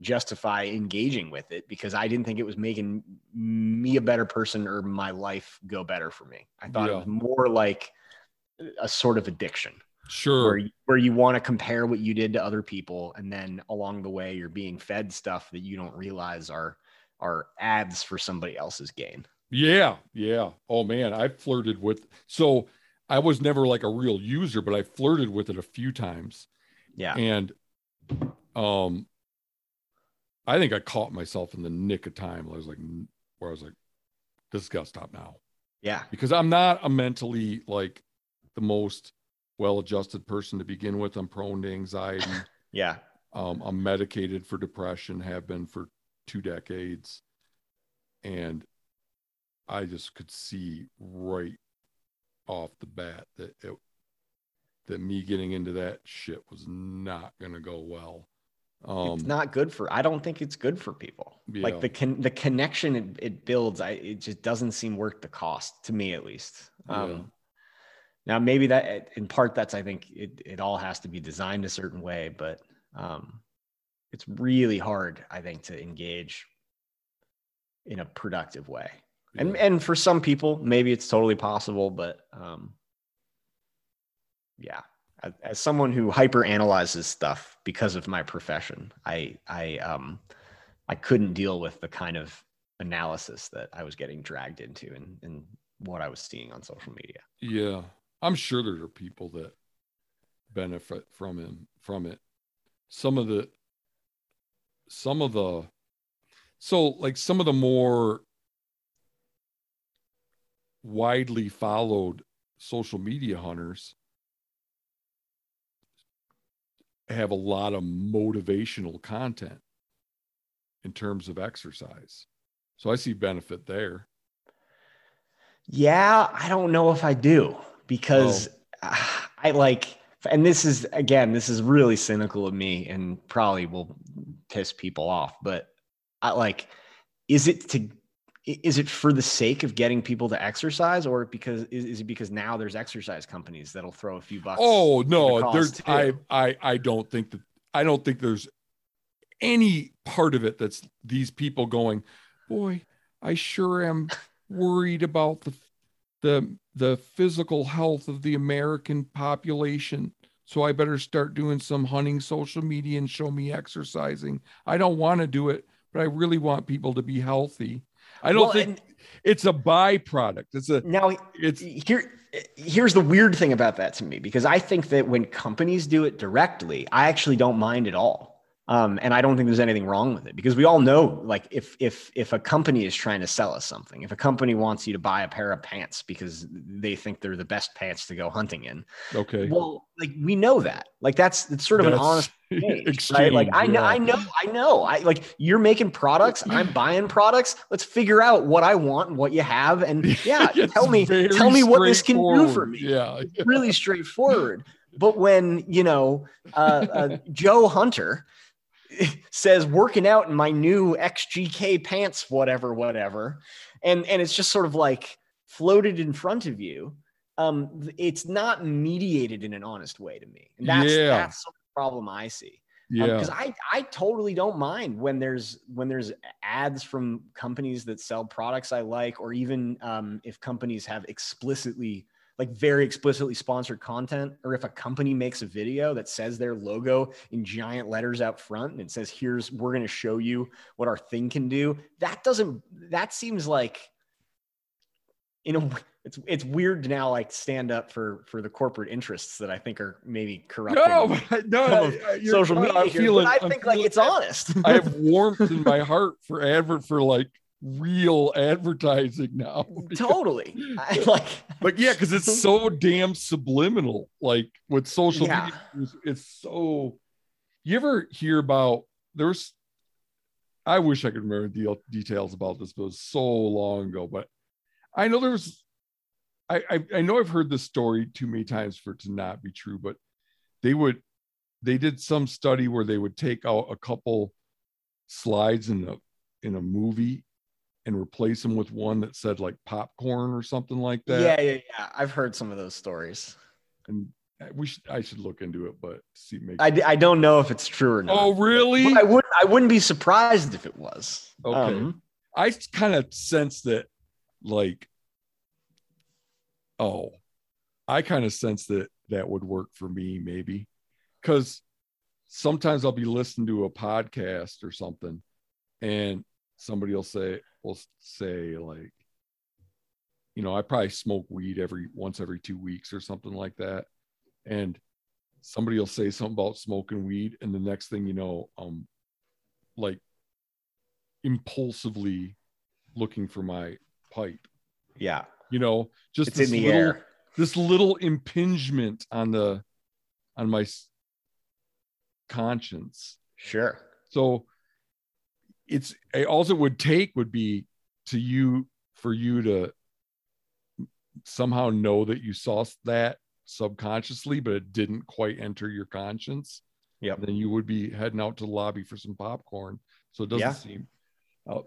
Speaker 2: justify engaging with it because I didn't think it was making me a better person or my life go better for me. I thought
Speaker 1: Yeah.
Speaker 2: it was more like a sort of addiction
Speaker 1: sure
Speaker 2: where you, where you want to compare what you did to other people and then along the way you're being fed stuff that you don't realize are are ads for somebody else's gain
Speaker 1: Yeah, yeah. Oh man, I flirted with so I was never like a real user, but I flirted with it a few times.
Speaker 2: yeah
Speaker 1: And um I think I caught myself in the nick of time. I was like where I was like, this has got to stop now.
Speaker 2: yeah
Speaker 1: Because I'm not a mentally like the most well-adjusted person to begin with. I'm prone to anxiety.
Speaker 2: yeah
Speaker 1: Um, I'm medicated for depression, have been for two decades. And I just could see right off the bat that it, that me getting into that shit was not going to go well. Um,
Speaker 2: it's not good for i don't think it's good for people
Speaker 1: Yeah.
Speaker 2: like the con- the connection it, it builds i it just doesn't seem worth the cost to me at least um
Speaker 1: Yeah.
Speaker 2: Now maybe that in part that's i think it, it all has to be designed a certain way but um it's really hard i think to engage in a productive way. And and for some people maybe it's totally possible but um yeah. As, as someone who hyper analyzes stuff because of my profession i i um i couldn't deal with the kind of analysis that i was getting dragged into and and what i was seeing on social media.
Speaker 1: Yeah, I'm sure there are people that benefit from him from it. Some of the some of the so like some of the more widely followed social media hunters have a lot of motivational content in terms of exercise. So I see benefit there.
Speaker 2: Yeah, I don't know if I do because uh, I like, and this is again, this is really cynical of me and probably will piss people off, but I like, is it to, is it for the sake of getting people to exercise or because is, is it because now there's exercise companies that'll throw a few bucks?
Speaker 1: Oh no,
Speaker 2: the
Speaker 1: there's I? I I don't think that I don't think there's any part of it that's these people going, boy, I sure am worried about the the the physical health of the American population. So I better start doing some hunting social media and show me exercising. I don't want to do it, but I really want people to be healthy. I don't
Speaker 2: Well,
Speaker 1: think it's a byproduct. It's a
Speaker 2: Now,
Speaker 1: it's
Speaker 2: here here's the weird thing about that to me because i think that when companies do it directly i actually don't mind at all um, and i don't think there's anything wrong with it because we all know like if if if a company is trying to sell us something if a company wants you to buy a pair of pants because they think they're the best pants to go hunting in
Speaker 1: okay.
Speaker 2: well like we know that like that's it's sort of an honest exchange,
Speaker 1: exchange,
Speaker 2: right? Like I know,
Speaker 1: yeah.
Speaker 2: I know, I know. I like you're making products. I'm buying products. Let's figure out what I want and what you have, and yeah, tell me, tell me what this can do for me.
Speaker 1: Yeah.
Speaker 2: Really straightforward. But when you know uh, uh, Joe Hunter says working out in my new XGK pants, whatever, whatever, and and it's just sort of like floated in front of you. Um, it's not mediated in an honest way to me. And that's
Speaker 1: Yeah.
Speaker 2: that's the problem I see
Speaker 1: Yeah.
Speaker 2: because I I totally don't mind when there's when there's ads from companies that sell products I like, or even um, if companies have explicitly like very explicitly sponsored content, or if a company makes a video that says their logo in giant letters out front and it says, "Here's we're going to show you what our thing can do." That doesn't that seems like in a it's it's weird to now like stand up for for the corporate interests that I think are maybe corrupting
Speaker 1: no, no,
Speaker 2: social
Speaker 1: I'm
Speaker 2: media.
Speaker 1: feeling-
Speaker 2: I
Speaker 1: I'm
Speaker 2: think like
Speaker 1: feeling
Speaker 2: it's honest.
Speaker 1: I have warmth in my heart for advert for like real advertising now.
Speaker 2: Mm, totally. I, like,
Speaker 1: But yeah, because it's so damn subliminal. Like with social
Speaker 2: Yeah.
Speaker 1: media, it's- it's so. You ever hear about there's? I wish I could remember the details about this, but it was so long ago. But I know there was. I, I I know I've heard this story too many times for it to not be true, but they would they did some study where they would take out a couple slides in a in a movie and replace them with one that said like popcorn or something like that.
Speaker 2: yeah, yeah, yeah. I've heard some of those stories.
Speaker 1: and we should I should look into it, but see make
Speaker 2: I, I don't know if it's true or not.
Speaker 1: oh really?
Speaker 2: But I wouldn't I wouldn't be surprised if it was.
Speaker 1: Okay.
Speaker 2: Um,
Speaker 1: I kind of sense that like oh I kind of sense that that would work for me maybe because sometimes I'll be listening to a podcast or something and somebody will say will say like you know I probably smoke weed every once every two weeks or something like that and somebody will say something about smoking weed and the next thing you know um like impulsively looking for my pipe
Speaker 2: yeah,
Speaker 1: you know just
Speaker 2: it's in
Speaker 1: this
Speaker 2: the
Speaker 1: little
Speaker 2: air.
Speaker 1: this little impingement on the on my conscience
Speaker 2: Sure.
Speaker 1: so it's all it would take would be to you for you to somehow know that you saw that subconsciously but it didn't quite enter your conscience
Speaker 2: Yeah.
Speaker 1: then you would be heading out to the lobby for some popcorn so it doesn't
Speaker 2: Yeah.
Speaker 1: seem out,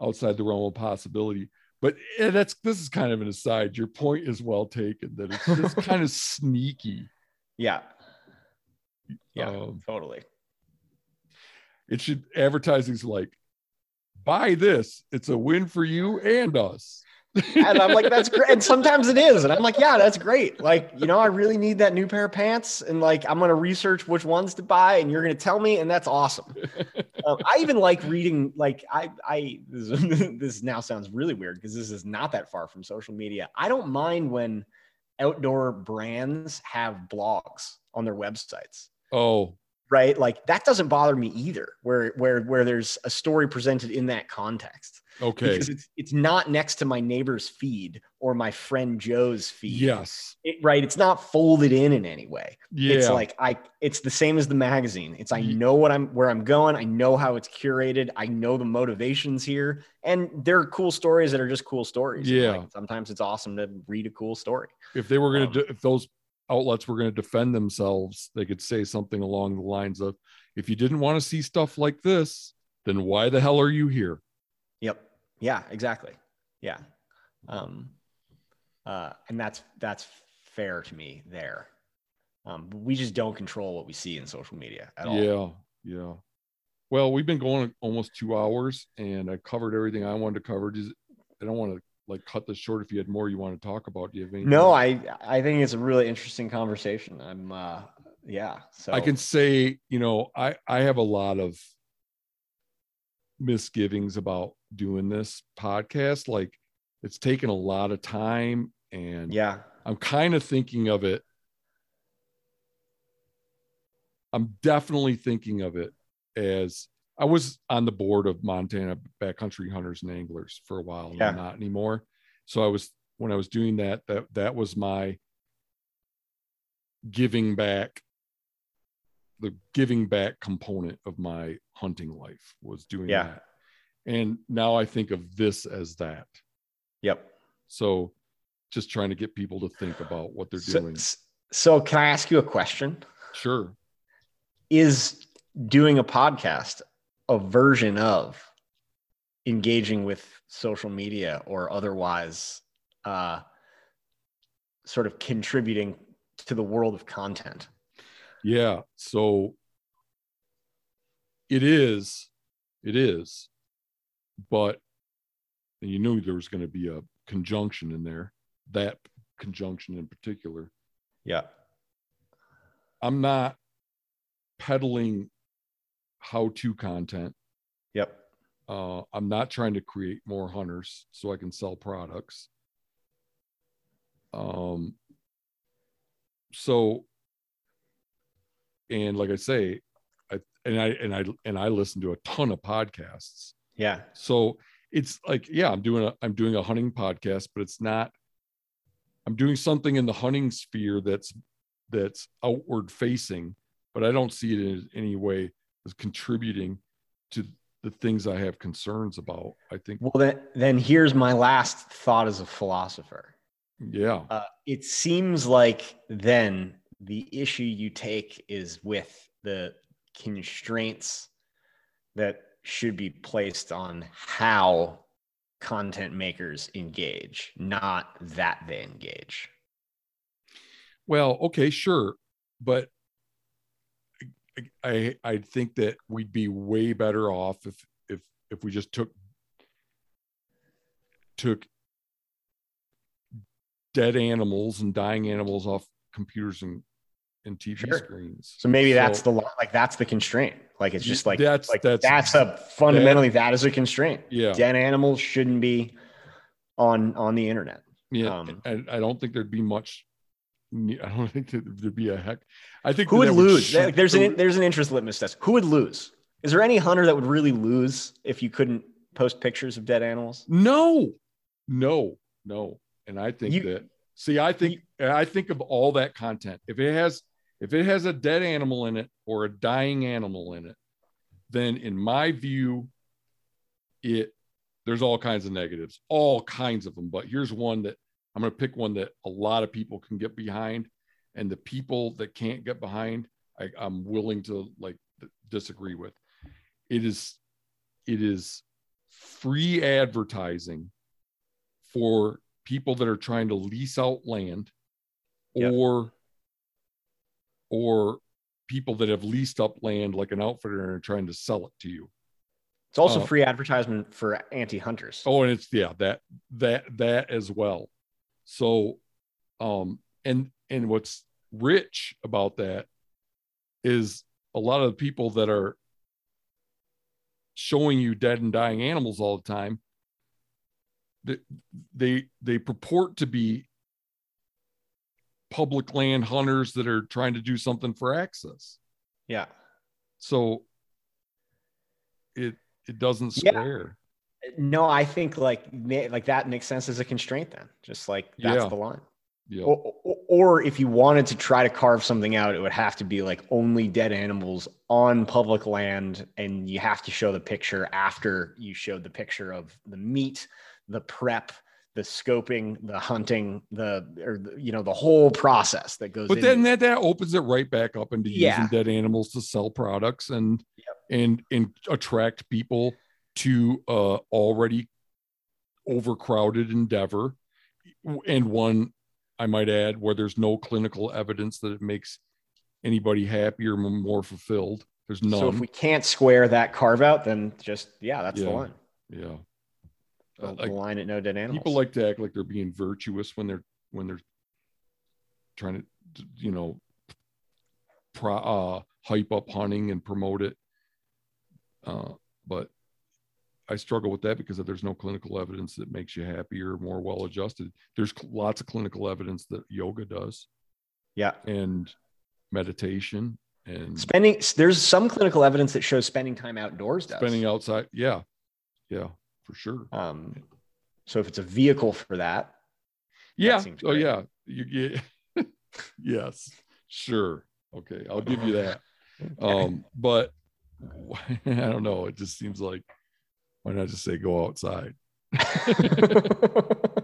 Speaker 1: outside the realm of possibility but eh, that's this is kind of an aside your point is well taken that it's just kind of sneaky
Speaker 2: Yeah. Yeah.
Speaker 1: Um,
Speaker 2: totally.
Speaker 1: it should advertising's like buy this it's a win for you and us
Speaker 2: and I'm like, that's great. And sometimes it is. And I'm like, yeah, that's great. Like, you know, I really need that new pair of pants. And like, I'm going to research which ones to buy and you're going to tell me. And that's awesome. Um, I even like reading, like, I, I, this, this now sounds really weird because this is not that far from social media. I don't mind when outdoor brands have blogs on their websites
Speaker 1: oh
Speaker 2: right like that doesn't bother me either where where where there's a story presented in that context
Speaker 1: okay
Speaker 2: because it's it's not next to my neighbor's feed or my friend Joe's feed.
Speaker 1: yes
Speaker 2: It- right. It's not folded in in any way.
Speaker 1: yeah
Speaker 2: It's like I. It's the same as the magazine. It's I know what I'm where I'm going. I know how it's curated. I know the motivations here, and there are cool stories that are just cool stories.
Speaker 1: Yeah.
Speaker 2: like, sometimes it's awesome to read a cool story.
Speaker 1: if they were going
Speaker 2: Um,
Speaker 1: do if those outlets were going to defend themselves they could say something along the lines of if you didn't want to see stuff like this then why the hell are you here
Speaker 2: Yep. Yeah. Exactly. Yeah. Um. Uh. And that's that's fair to me there. Um. We just don't control what we see in social media at all.
Speaker 1: yeah yeah well we've been going almost two hours and i covered everything i wanted to cover Does- i don't want to like cut this short if you had more you want to talk about. Do you have any?
Speaker 2: No, I I think it's a really interesting conversation. I'm uh yeah. So
Speaker 1: I can say, you know, I I have a lot of misgivings about doing this podcast. Like it's taken a lot of time and
Speaker 2: yeah,
Speaker 1: I'm kind of thinking of it. I'm definitely thinking of it as I was on the board of Montana Backcountry Hunters and Anglers for a while,
Speaker 2: Yeah.
Speaker 1: Not anymore. So I was when I was doing that, that that was my giving back, the giving back component of my hunting life was doing
Speaker 2: Yeah.
Speaker 1: that. And now I think of this as that.
Speaker 2: yep.
Speaker 1: So just trying to get people to think about what they're
Speaker 2: So,
Speaker 1: doing.
Speaker 2: so can I ask you a question?
Speaker 1: Sure.
Speaker 2: Is doing a podcast a version of engaging with social media or otherwise uh, sort of contributing to the world of content?
Speaker 1: Yeah. So it is, it is, but you knew there was going to be a conjunction in there, that conjunction in particular.
Speaker 2: Yeah.
Speaker 1: I'm not peddling how to content.
Speaker 2: Yep.
Speaker 1: Uh, I'm not trying to create more hunters so I can sell products. Um, so, and like I say, I and I and I and I listen to a ton of podcasts.
Speaker 2: Yeah.
Speaker 1: So it's like, yeah, I'm doing a I'm doing a hunting podcast, but it's not. I'm doing something in the hunting sphere that's that's outward facing, but I don't see it in any way as contributing to the things I have concerns about. I think,
Speaker 2: Well, then, then here's my last thought as a philosopher.
Speaker 1: yeah,
Speaker 2: Uh, it seems like then the issue you take is with the constraints that should be placed on how content makers engage, not that they engage.
Speaker 1: Well, okay, sure, but I I think that we'd be way better off if if if we just took took dead animals and dying animals off computers and and TV
Speaker 2: Sure.
Speaker 1: screens.
Speaker 2: So maybe that's the like that's the constraint. Like it's just like
Speaker 1: that's
Speaker 2: like
Speaker 1: that's
Speaker 2: that's a fundamentally that is a constraint.
Speaker 1: yeah
Speaker 2: Dead animals shouldn't be on on the internet.
Speaker 1: yeah.
Speaker 2: um,
Speaker 1: and I don't think there'd be much. I don't think there'd be a heck. I think
Speaker 2: Who would lose? Like, there's
Speaker 1: the-
Speaker 2: an there's an interest litmus test. Who would lose? Is there any hunter that would really lose if you couldn't post pictures of dead animals?
Speaker 1: No, no, no. And I think
Speaker 2: You-
Speaker 1: that see, I think I think of all that content. If it has if it has a dead animal in it or a dying animal in it, then in my view, it there's all kinds of negatives, all kinds of them. But here's one that I'm gonna pick one that a lot of people can get behind, and the people that can't get behind, I, I'm willing to like disagree with. It is it is free advertising for people that are trying to lease out land
Speaker 2: Yep.
Speaker 1: or or people that have leased up land like an outfitter and are trying to sell it to you
Speaker 2: It's also
Speaker 1: Uh,
Speaker 2: free advertisement for anti-hunters.
Speaker 1: oh and it's yeah that that that as well so um and and what's rich about that is a lot of the people that are showing you dead and dying animals all the time they they, they purport to be public land hunters that are trying to do something for access.
Speaker 2: Yeah.
Speaker 1: so it it doesn't square
Speaker 2: No, I think like like that makes sense as a constraint then. Just like that's
Speaker 1: Yeah.
Speaker 2: the line.
Speaker 1: yeah
Speaker 2: Or, or, or if you wanted to try to carve something out, it would have to be like only dead animals on public land, and you have to show the picture after you showed the picture of the meat, the prep, the scoping, the hunting, the or the, you know the whole process that goes.
Speaker 1: but then that, that opens it right back up into
Speaker 2: Yeah.
Speaker 1: using dead animals to sell products and
Speaker 2: Yep.
Speaker 1: and and attract people to uh already overcrowded endeavor and one i might add where there's no clinical evidence that it makes anybody happier or more fulfilled there's none
Speaker 2: so if we can't square that carve out, then just yeah, that's the
Speaker 1: Yeah.
Speaker 2: line.
Speaker 1: yeah
Speaker 2: the,
Speaker 1: like,
Speaker 2: line at no dead animals.
Speaker 1: people like to act like they're being virtuous when they're when they're trying to you know pro, uh, hype up hunting and promote it uh, but i struggle with that because there's no clinical evidence that makes you happier more well adjusted there's lots of clinical evidence that yoga does.
Speaker 2: Yeah.
Speaker 1: and meditation and
Speaker 2: Spending there's some clinical evidence that shows spending time outdoors does.
Speaker 1: spending outside yeah. Yeah for sure.
Speaker 2: Um, so if it's a vehicle for that,
Speaker 1: yeah.
Speaker 2: seems
Speaker 1: oh yeah. You get yes. Sure. Okay. I'll give you that. Um but i don't know. It just seems like why not just say go outside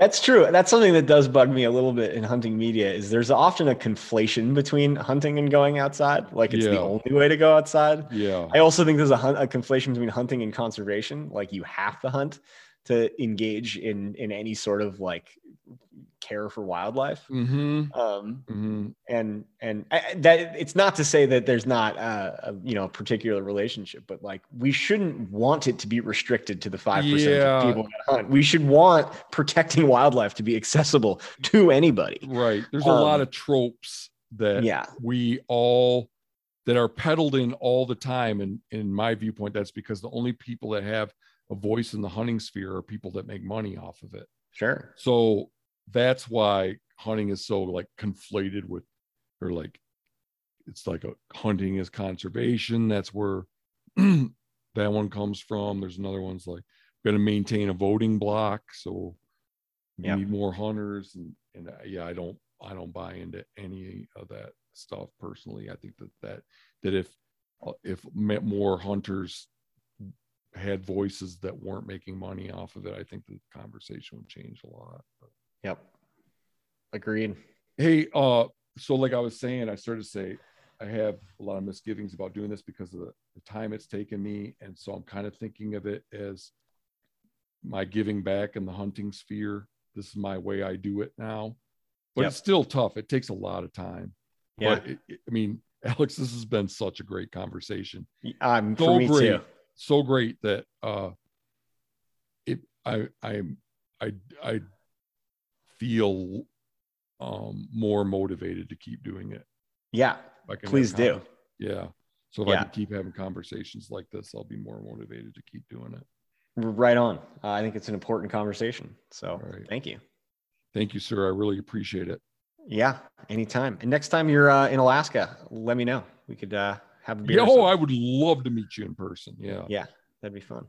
Speaker 2: That's true. That's something that does bug me a little bit in hunting media. Is there's often a conflation between hunting and going outside. Like it's the only way to go outside.
Speaker 1: yeah
Speaker 2: I also think there's a, a conflation between hunting and conservation. Like you have to hunt to engage in in any sort of like care for wildlife.
Speaker 1: mm-hmm,
Speaker 2: Um,
Speaker 1: mm-hmm.
Speaker 2: and and I, that it's not to say that there's not a, a you know a particular relationship, but like we shouldn't want it to be restricted to the five percent of people that hunt. We should want protecting wildlife to be accessible to anybody.
Speaker 1: right there's a lot
Speaker 2: Um,
Speaker 1: of tropes that
Speaker 2: Yeah,
Speaker 1: we all that are peddled in all the time and in my viewpoint that's because the only people that have a voice in the hunting sphere are people that make money off of it
Speaker 2: sure.
Speaker 1: so that's why hunting is so like conflated with or like it's like a hunting is conservation. That's where that one comes from. There's another one's like going to maintain a voting block so we
Speaker 2: Yeah.
Speaker 1: need more hunters and and uh, yeah i don't i don't buy into any of that stuff personally. I think that that that if uh, if more hunters had voices that weren't making money off of it i think the conversation would change a lot But-
Speaker 2: Yep. Agreed.
Speaker 1: hey uh so like i was saying i started to say i have a lot of misgivings about doing this because of the, the time it's taken me and so i'm kind of thinking of it as my giving back in the hunting sphere this is my way i do it now but
Speaker 2: Yep.
Speaker 1: it's still tough it takes a lot of time
Speaker 2: Yeah.
Speaker 1: but it, it- i mean alex this has been such a great conversation
Speaker 2: Um,
Speaker 1: so
Speaker 2: for me
Speaker 1: great
Speaker 2: too.
Speaker 1: so great that uh it i i i i feel um more motivated to keep doing it
Speaker 2: Yeah. Please do.
Speaker 1: yeah so if
Speaker 2: Yeah.
Speaker 1: i can keep having conversations like this i'll be more motivated to keep doing it
Speaker 2: Right on. Uh, I think it's an important conversation. So
Speaker 1: right.
Speaker 2: thank you.
Speaker 1: thank you sir i really appreciate it
Speaker 2: Yeah, anytime. And next time you're uh, in Alaska, let me know. We could uh, have a beer.
Speaker 1: oh i would love to meet you in person yeah
Speaker 2: Yeah, that'd be fun.